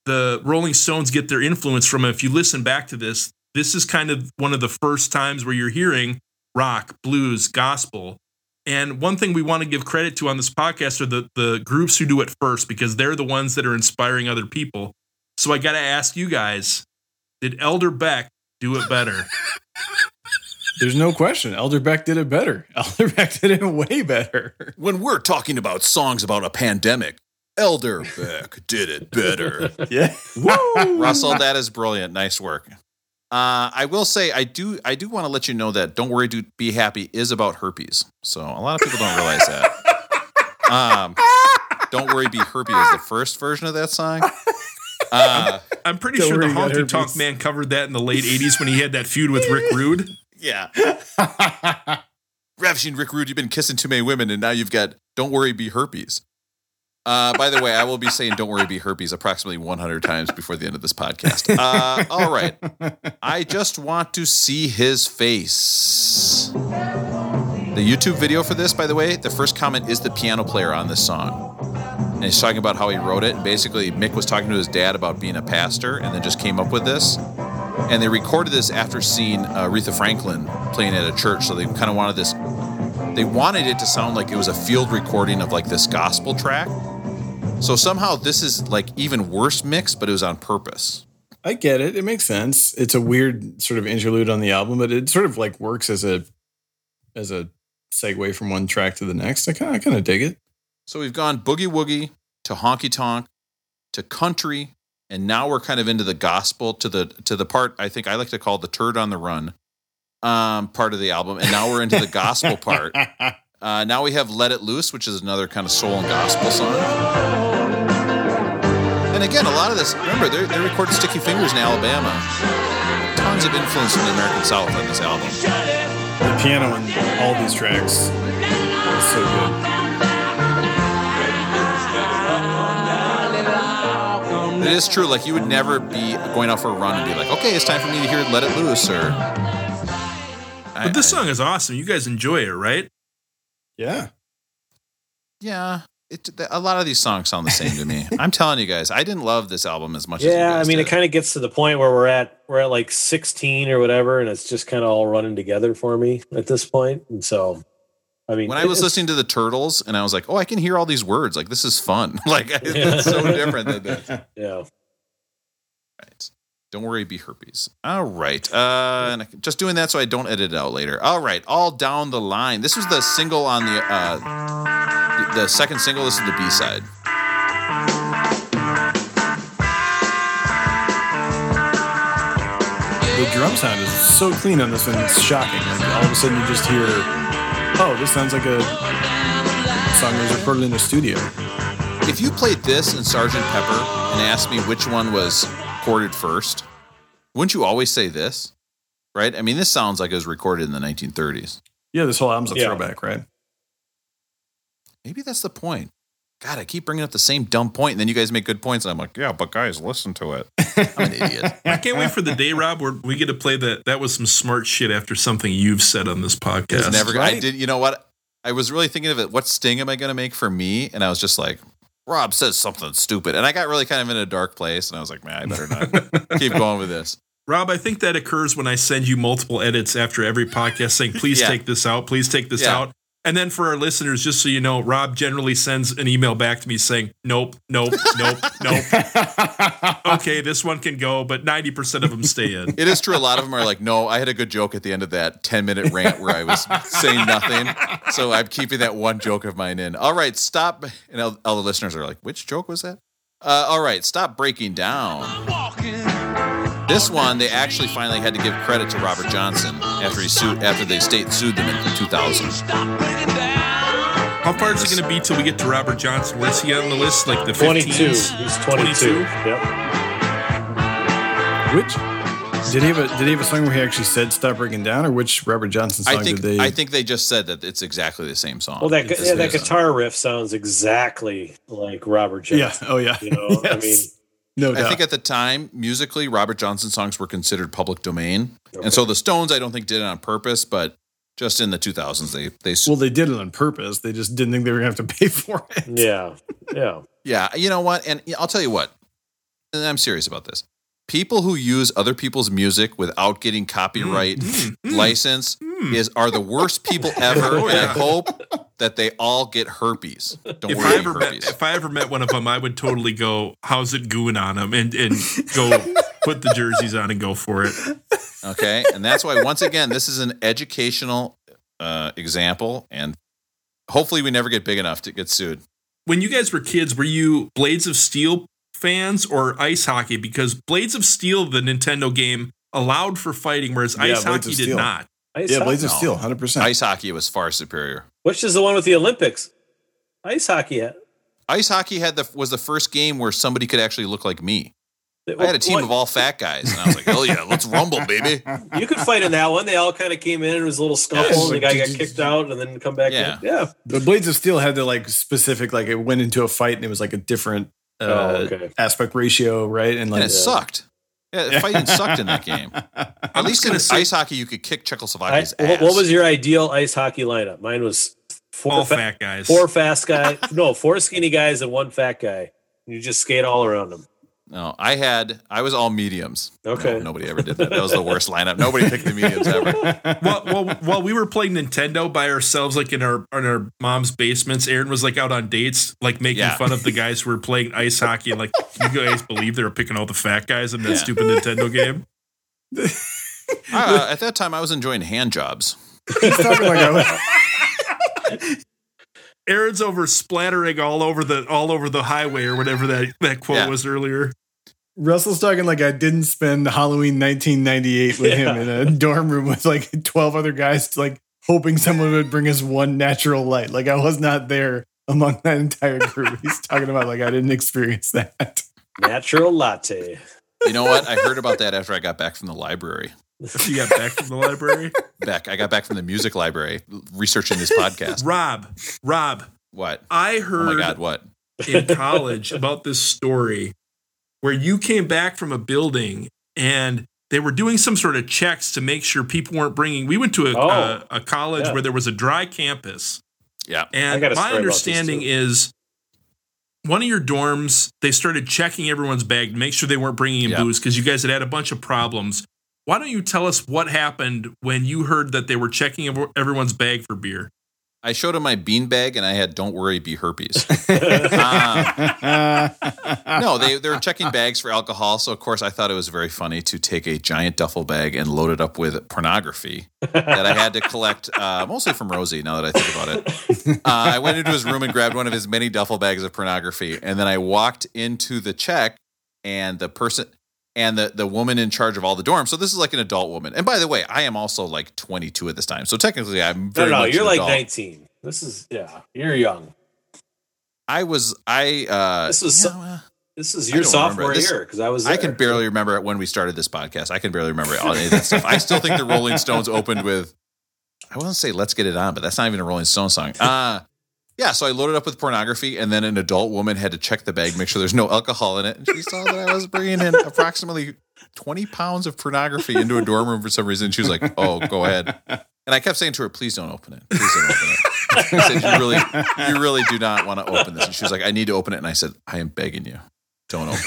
S5: the Rolling Stones get their influence from? If you listen back to this, this is kind of one of the first times where you're hearing rock, blues, gospel. And one thing we want to give credit to on this podcast are the, the groups who do it first because they're the ones that are inspiring other people. So I got to ask you guys did Elder Beck do it better?
S4: There's no question. Elder Beck did it better. Elder Beck did it way better.
S1: When we're talking about songs about a pandemic, Elder Beck did it better.
S4: Yeah.
S1: Russell, that is brilliant. Nice work. Uh, I will say I do I do want to let you know that "Don't Worry, Do Be Happy" is about herpes. So a lot of people don't realize that. Um, "Don't Worry, Be Herpes" is the first version of that song. Uh,
S5: I'm pretty sure the
S4: you got
S5: Honky. Tonk Man covered that in the late 80s when he had that feud with Rick Rude.
S1: yeah, ravishing Rick Rude, you've been kissing too many women, and now you've got "Don't Worry, Be Herpes." Uh, by the way, I will be saying "Don't worry, be herpes" approximately 100 times before the end of this podcast. Uh, all right, I just want to see his face. The YouTube video for this, by the way, the first comment is the piano player on this song, and he's talking about how he wrote it. Basically, Mick was talking to his dad about being a pastor, and then just came up with this. And they recorded this after seeing uh, Aretha Franklin playing at a church, so they kind of wanted this. They wanted it to sound like it was a field recording of like this gospel track. So somehow this is like even worse mix, but it was on purpose.
S4: I get it. It makes sense. It's a weird sort of interlude on the album, but it sort of like works as a as a segue from one track to the next. I kind of kind of dig it.
S1: So we've gone boogie woogie to honky tonk to country, and now we're kind of into the gospel to the to the part I think I like to call the turd on the run um, part of the album, and now we're into the gospel part. Uh, now we have "Let It Loose," which is another kind of soul and gospel song. And again, a lot of this. Remember, they they recorded "Sticky Fingers" in Alabama. Tons of influence from the American South on this album.
S4: The piano in all these tracks is so good.
S1: It is true. Like you would never be going out for a run and be like, "Okay, it's time for me to hear "Let It Loose." Or,
S5: But this song is awesome. You guys enjoy it, right?
S4: Yeah.
S1: yeah, it, a lot of these songs sound the same to me. I'm telling you guys, I didn't love this album as much. as
S2: Yeah, I mean,
S1: did.
S2: it kind of gets to the point where we're at we're at like 16 or whatever, and it's just kind of all running together for me at this point. And so, I mean,
S1: when I was listening to the Turtles, and I was like, "Oh, I can hear all these words. Like this is fun. like it's so different than this."
S2: yeah,
S1: Right. Don't worry, be herpes. All right. Uh, and I- just doing that so I don't edit it out later. All right. All down the line. This was the single on the uh, the- the second single. This is the B side.
S4: The drum sound is so clean on this one. It's shocking. Like all of a sudden you just hear, oh, this sounds like a song that was recorded in a studio.
S1: If you played this and Sergeant Pepper and asked me which one was recorded first, wouldn't you always say this? Right? I mean, this sounds like it was recorded in the 1930s.
S4: Yeah, this whole album's a
S2: Yeah.
S4: throwback, right?
S1: Maybe that's the point. God, I keep bringing up the same dumb point, and then you guys make good points. And I'm like, yeah, but guys, listen to it. I'm an idiot.
S5: I can't wait for the day, Rob, where we get to play that. That was some smart shit after something you've said on this podcast.
S1: never. I did. You know what? I was really thinking of it. What sting am I going to make for me? And I was just like, Rob says something stupid, and I got really kind of in a dark place. And I was like, man, I better not keep going with this.
S5: Rob, I think that occurs when I send you multiple edits after every podcast saying, please
S1: Yeah.
S5: take this out, please take this
S1: Yeah.
S5: out. And then for our listeners, just so you know, Rob generally sends an email back to me saying, nope, nope, nope, nope. Okay, this one can go, but 90% of them stay in.
S1: It is true. A lot of them are like, no, I had a good joke at the end of that 10 minute rant where I was saying nothing. So I'm keeping that one joke of mine in. All right, stop. And all, all the listeners are like, which joke was that? Uh, all right, stop breaking down. This one, they actually finally had to give credit to Robert Johnson after he sued after the state sued them in 2000.
S5: How far is it going to be till we get to Robert Johnson? Where's he on the list? Like the
S2: 22.
S5: 15s?
S2: He's 22. Yep.
S4: Which did he have a did he have a song where he actually said "Stop Breaking Down" or which Robert Johnson song
S1: I think
S4: did they?
S1: I think they just said that it's exactly the same song.
S2: Well, that yeah, that
S1: same song.
S2: guitar riff sounds exactly like Robert Johnson. yeah.
S4: Oh yeah.
S2: You know, I mean,
S4: no
S1: I think at the time, musically, Robert Johnson songs were considered public domain, and so the Stones, I don't think, did it on purpose, but just in the 2000s, they they
S4: well, they did it on purpose. They just didn't think they were going to have to pay for it.
S2: yeah, yeah.
S1: yeah, you know what? And I'll tell you what, and I'm serious about this. People who use other people's music without getting mm, copyright mm, mm. license is are the worst people ever,
S5: Oh,
S1: and I hope that they all get herpes. Don't
S5: If
S1: worry,
S5: I
S1: about
S5: ever met,
S1: herpes.
S5: if I ever met one of them, I would totally go, "How's it going on them?" and and go put the jerseys on and go for it.
S1: Okay. And that's why, once again, this is an educational uh, example. And hopefully, we never get big enough to get sued.
S5: When you guys were kids, were you Blades of Steel fans or ice hockey? Because Blades of Steel, the Nintendo game, allowed for fighting, whereas
S4: Yeah,
S5: ice
S4: Blades
S5: hockey did not.
S2: Ice
S4: Yeah, Blades of Steel, hundred percent.
S1: Ice hockey was far superior.
S2: Which is the one with the Olympics? Ice hockey. had-
S1: Ice hockey had the was the first game where somebody could actually look like me. I had a team
S2: What-
S1: of all fat guys, and I was like, "Hell yeah, let's rumble, baby!"
S2: You could fight in that one. They all kind of came in. and It was a little scuffle.
S4: Yeah,
S2: and the
S4: like,
S2: guy got kicked out and then come back
S1: Yeah.
S2: in. Yeah.
S4: The Blades of Steel had the like specific like it went into a fight and it was like a different uh,
S2: Oh, okay.
S4: aspect ratio, right? And
S1: And
S4: like
S1: it sucked. Yeah, fighting sucked in that game. At least in
S5: say-
S1: ice hockey, you could kick
S2: I,
S1: Czechoslovakia's
S2: what,
S1: ass.
S2: what was your ideal ice hockey lineup? Mine was four,
S5: All
S2: fa-
S5: fat guys.
S2: four fast guys. no, four skinny guys and one fat guy. You just skate all around them.
S1: No, I had. I was all mediums.
S2: Okay.
S1: No, nobody ever did that. That was the worst lineup. Nobody picked the mediums ever.
S5: well, well, while we were playing Nintendo by ourselves, like in our in our mom's basements, Aaron was like out on dates, like making
S1: Yeah.
S5: fun of the guys who were playing ice hockey, and like you guys believe they were picking all the fat guys in that
S1: Yeah.
S5: stupid Nintendo game.
S1: Uh, at that time, I was enjoying hand jobs.
S4: He's talking like a,
S5: Aaron's over splattering all over the all over the highway or whatever that that quote
S1: Yeah.
S5: was earlier.
S4: Russell's talking like I didn't spend Halloween 1998 with him in a dorm room with like 12 other guys, like hoping someone would bring us one natural light. Like I was not there among that entire group. He's talking about like I didn't experience that.
S2: Natural latte.
S1: You know what? I heard about that after I got back from the library.
S5: You got back from the library.
S1: Back, I got back from the music library researching this podcast.
S5: Rob, Rob,
S1: What?
S5: I heard.
S1: Oh my god! What?
S5: in college about this story where you came back from a building and they were doing some sort of checks to make sure people weren't bringing. We went to a,
S2: Oh.
S5: a, a college
S2: Yeah.
S5: where there was a dry campus.
S1: Yeah.
S5: And my
S2: story about this,
S5: understanding is one of your dorms, they started checking everyone's bag to make sure they weren't bringing in
S1: Yeah.
S5: booze because you guys had had a bunch of problems. Why don't you tell us what happened when you heard that they were checking everyone's bag for beer?
S1: I showed him my bean bag and I had "Don't worry, be herpes." no, they they were checking bags for alcohol. So of course, I thought it was very funny to take a giant duffel bag and load it up with pornography that I had to collect, uh, mostly from Rosie. Now that I think about it, uh, I went into his room and grabbed one of his many duffel bags of pornography, and then I walked into the check, and the person. And the, the woman in charge of all the dorms. So this is like an adult woman. And by the way, I am also like 22 at this time. So technically, I'm
S2: No,
S1: very
S2: no,
S1: much
S2: you're like
S1: adult.
S2: 19. This is yeah. You're young.
S1: I was I uh
S2: This was
S1: you know, uh,
S2: This is your sophomore.
S1: This-
S2: year because I was.
S1: I can barely remember when we started this podcast. I can barely remember all any of that stuff. I still think the Rolling Stones opened with I won't say let's get it on, but that's not even a Rolling Stone song. Uh yeah, so I loaded up with pornography, and then an adult woman had to check the bag, make sure there's no alcohol in it. And she saw that I was bringing in approximately 20 pounds of pornography into a dorm room for some reason. She was like, "Oh, go ahead." And I kept saying to her, "Please don't open it. Please don't open it." I said, "You really, you really do not want to open this." And she was like, "I need to open it." And I said, "I am begging you, don't open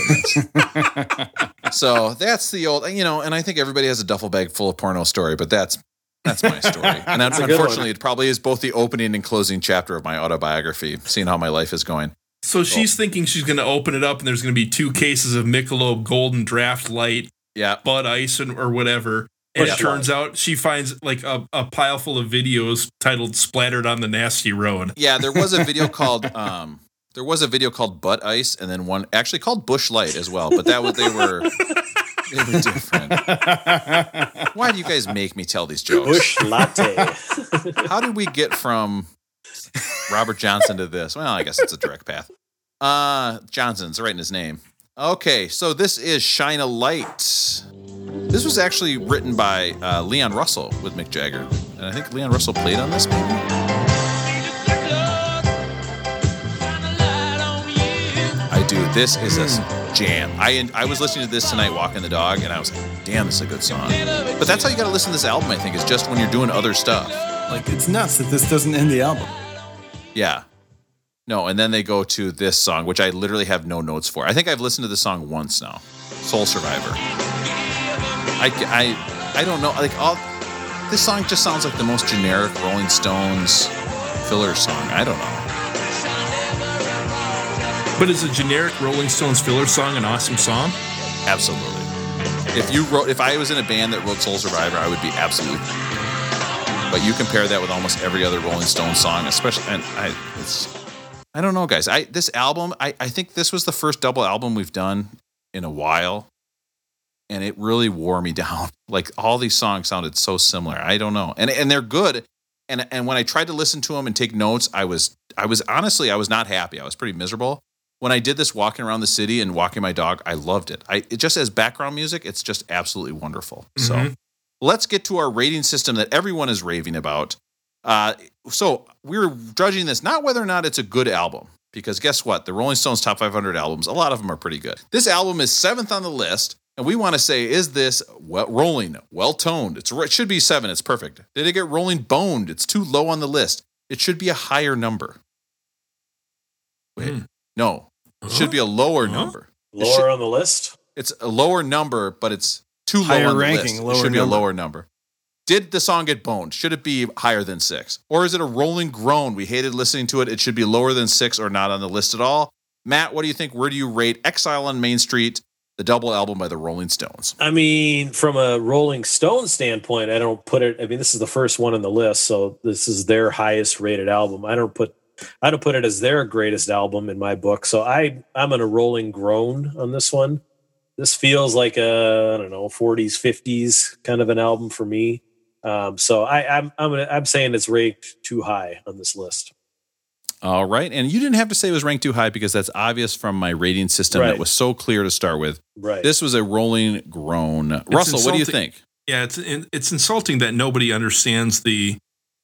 S1: this." so that's the old, you know. And I think everybody has a duffel bag full of porno story, but that's that's my story. And
S2: one.
S1: unfortunately, it probably is both the opening and closing chapter of my autobiography, seeing how my life is going.
S5: So she's thinking she's going to open it up and there's going to be two cases of Michelob Golden Draft Light,
S1: Yeah.
S5: Bud Ice, and, or whatever. And it turns out she finds like a, a pile full of videos titled "Splattered on the Nasty Road."
S1: Yeah, there was a video called um there was a video called Butt Ice and then one actually called Bush Light as well, but that was they were were different. Why do you guys make me tell these jokes?
S2: Bush latte.
S1: How did we get from Robert Johnson to this? Well, I guess it's a direct path. Uh Johnson's right in his name. Okay, so this is Shine a Light. This was actually written by uh, Leon Russell with Mick Jagger. And I think Leon Russell played on this maybe. I do. This is a s- jam. I I was listening to this tonight walking the dog, and I was like, "Damn, this is a good song." But that's how you got to listen to this album. I think is just when you're doing other stuff.
S4: Like it's nuts that this doesn't end the album.
S1: Yeah. No, and then they go to this song, which I literally have no notes for. I think I've listened to the song once now. Soul Survivor. I, I, I don't know. Like all, this song just sounds like the most generic Rolling Stones filler song. I don't know.
S5: But is a generic Rolling Stones filler song an awesome song?
S1: Absolutely. If you wrote, if I was in a band that wrote Soul Survivor, I would be absolutely. But you compare that with almost every other Rolling Stone song, especially, and I, it's, I don't know, guys. I this album, I, I think this was the first double album we've done in a while, and it really wore me down. Like all these songs sounded so similar. I don't know, and and they're good. And and when I tried to listen to them and take notes, I was I was honestly I was not happy. I was pretty miserable when I did this walking around the city and walking my dog, I loved it. I it just as background music, it's just absolutely wonderful. So
S5: Mhm.
S1: let's get to our rating system that everyone is raving about. Uh, so we're judging this not whether or not it's a good album, because guess what? The Rolling Stones top 500 albums, a lot of them are pretty good. This album is seventh on the list, and we want to say, is this well rolling, well toned? It's it should be seven. It's perfect. Did it get rolling boned? It's too low on the list. It should be a higher number. Wait,
S5: Hmm.
S1: no, it should be a lower
S5: Huh?
S1: number.
S2: Lower
S1: should-
S2: on the list.
S1: it's a lower number, but it's too low
S4: Higher
S1: on the
S4: ranking,
S1: list.
S4: lower
S1: it should be
S4: number.
S1: a lower number. Did the song get boned? Should it be higher than six? Or is it a rolling groan? We hated listening to it. It should be lower than six or not on the list at all. Matt, what do you think? Where do you rate Exile on Main Street, the double album by the Rolling Stones?
S2: I mean, from a Rolling Stone standpoint, I don't put it. I mean, this is the first one on the list, so this is their highest rated album. I don't put, I don't put it as their greatest album in my book. So I, I'm in a rolling groan on this one. This feels like a, I don't know, 40s, 50s kind of an album for me. Um, so I, I'm, I'm, gonna, I'm saying it's ranked too high on this list.
S1: All right. And you didn't have to say it was ranked too high because that's obvious from my rating system that was so clear to start with.
S2: Right.
S1: This was a rolling groan. Russell, what do you think?
S5: Yeah, it's it's insulting that nobody understands the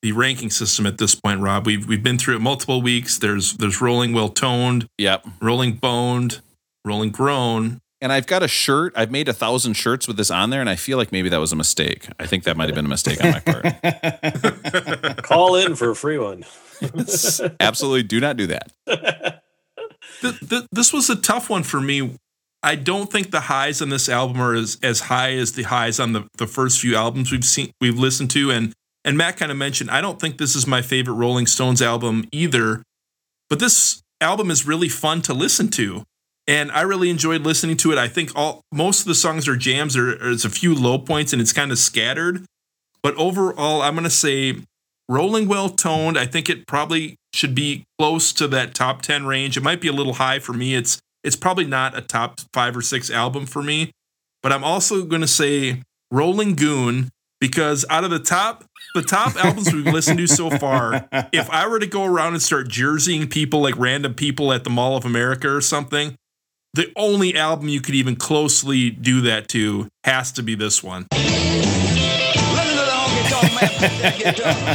S5: the ranking system at this point, Rob. We've we've been through it multiple weeks. There's there's rolling well toned,
S1: Yep.
S5: rolling boned, rolling groan.
S1: And I've got a shirt. I've made a thousand shirts with this on there, and I feel like maybe that was a mistake. I think that might have been a mistake on my part.
S2: Call in for a free one.
S1: Absolutely do not do that.
S5: Th- th- this was a tough one for me. I don't think the highs on this album are as, as high as the highs on the, the first few albums we've seen we've listened to. And and Matt kind of mentioned I don't think this is my favorite Rolling Stones album either. But this album is really fun to listen to. And I really enjoyed listening to it. I think all most of the songs are jams. There- There's a few low points and it's kind of scattered. But overall, I'm gonna say rolling well toned. I think it probably should be close to that top 10 range. It might be a little high for me. It's it's probably not a top 5 or 6 album for me, but I'm also going to say Rolling Goon because out of the top the top albums we've listened to so far, if I were to go around and start jerseying people like random people at the Mall of America or something, the only album you could even closely do that to has to be this one.
S8: Listen to the honky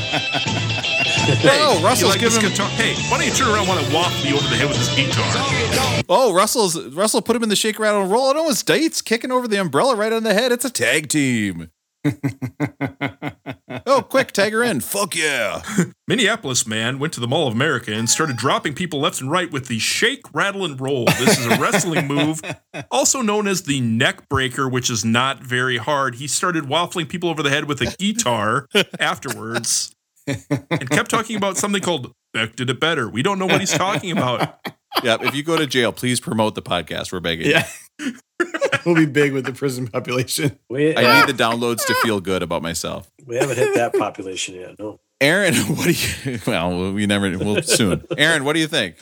S5: Hey,
S1: Oh,
S5: you
S1: Russell's
S5: like
S1: giving him-
S5: guitar? Hey, why don't you turn around and want to walk me over the head with this guitar?
S1: Oh, Russell's Russell put him in the shake, rattle, and roll. And it was dates kicking over the umbrella right on the head. It's a tag team. oh, quick, tag her in. Fuck yeah.
S5: Minneapolis man went to the Mall of America and started dropping people left and right with the shake, rattle, and roll. This is a wrestling move, also known as the neck breaker, which is not very hard. He started waffling people over the head with a guitar afterwards and kept talking about something called Beck did it better. We don't know what he's talking about.
S1: Yeah, if you go to jail, please promote the podcast. We're begging. you.
S4: Yeah. we'll be big with the prison population.
S2: We,
S1: I need the uh, downloads to feel good about myself.
S2: we haven't hit that population yet. No.
S1: Aaron, what do you? Well, we never. We'll soon. Aaron, what do you think?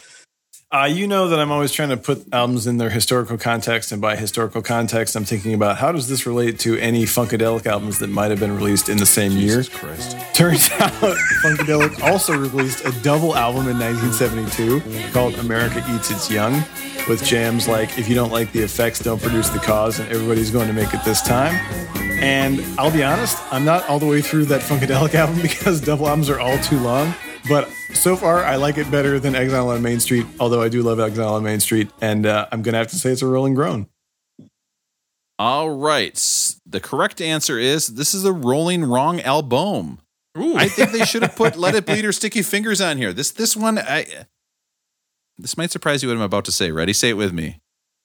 S4: Uh, you know that I'm always trying to put albums in their historical context, and by historical context, I'm thinking about how does this relate to any Funkadelic albums that might have been released in the same year.
S1: Christ.
S4: Turns out Funkadelic also released a double album in 1972 called America Eats Its Young, with jams like If You Don't Like the Effects, Don't Produce the Cause, and Everybody's Going to Make It This Time. And I'll be honest, I'm not all the way through that Funkadelic album because double albums are all too long. But so far, I like it better than Exile on Main Street, although I do love Exile on Main Street. And uh, I'm going to have to say it's a rolling groan.
S1: All right. The correct answer is this is a rolling wrong album.
S5: Ooh.
S1: I think they should have put "Let It Bleed" or "Sticky Fingers" on here. This this one, I this might surprise you. What I'm about to say. Ready? Say it with me.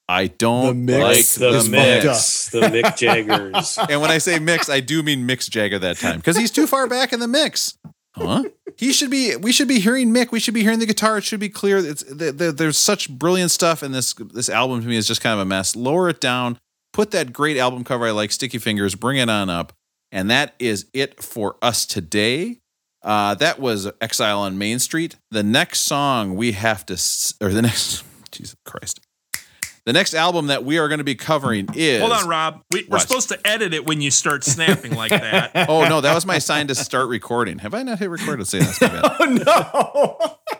S1: I don't
S4: The mix
S1: like
S2: the
S1: the
S4: is
S1: mix.
S2: mix, the Mick Jaggers.
S1: And when I say mix, I do mean Mix Jagger that time because he's too far back in the mix. Huh? He should be. We should be hearing Mick. We should be hearing the guitar. It should be clear. It's the, the, there's such brilliant stuff, and this this album to me is just kind of a mess. Lower it down. Put that great album cover I like, Sticky Fingers. Bring it on up, and that is it for us today. Uh, that was Exile on Main Street. The next song we have to, or the next, Jesus Christ, the next album that we are going to be covering is.
S5: Hold on, Rob. We, we're supposed to edit it when you start snapping like that.
S1: Oh no, that was my sign to start recording. Have I not hit record? Let's see. That's my bad.
S4: Oh, no.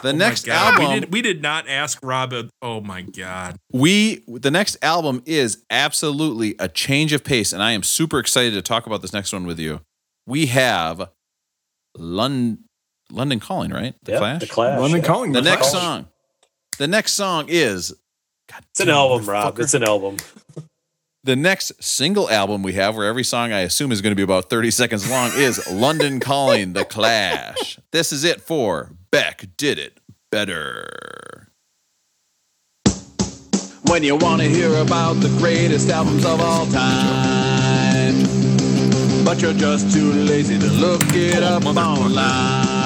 S1: The
S5: Oh
S1: next
S5: God,
S1: album
S5: we did we did not ask Rob. A, oh my god!
S1: we the next album is absolutely a change of pace, and I am super excited to talk about this next one with you. We have London London Calling, right? The
S2: Yep,
S1: Clash.
S2: The Clash.
S4: London
S2: yeah.
S4: Calling.
S1: the
S4: The
S1: next
S4: Clash.
S1: song. The next song is God
S2: It's an album, Rob. It's an album.
S1: The next single album we have, where every song I assume is going to be about 30 seconds long, is London Calling The Clash. This is it for Beck Did It Better.
S3: When you want to hear about the greatest albums of all time, but you're just too lazy to look it up online.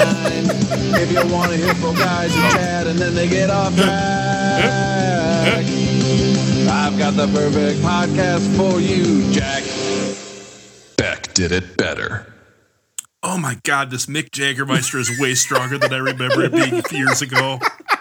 S3: If you want to hear from guys who chat and then they get off track, I've got the perfect podcast for you, Jack.
S6: Beck did it better.
S5: Oh my god! This Mick Jaggermeister is way stronger than I remember it being years ago.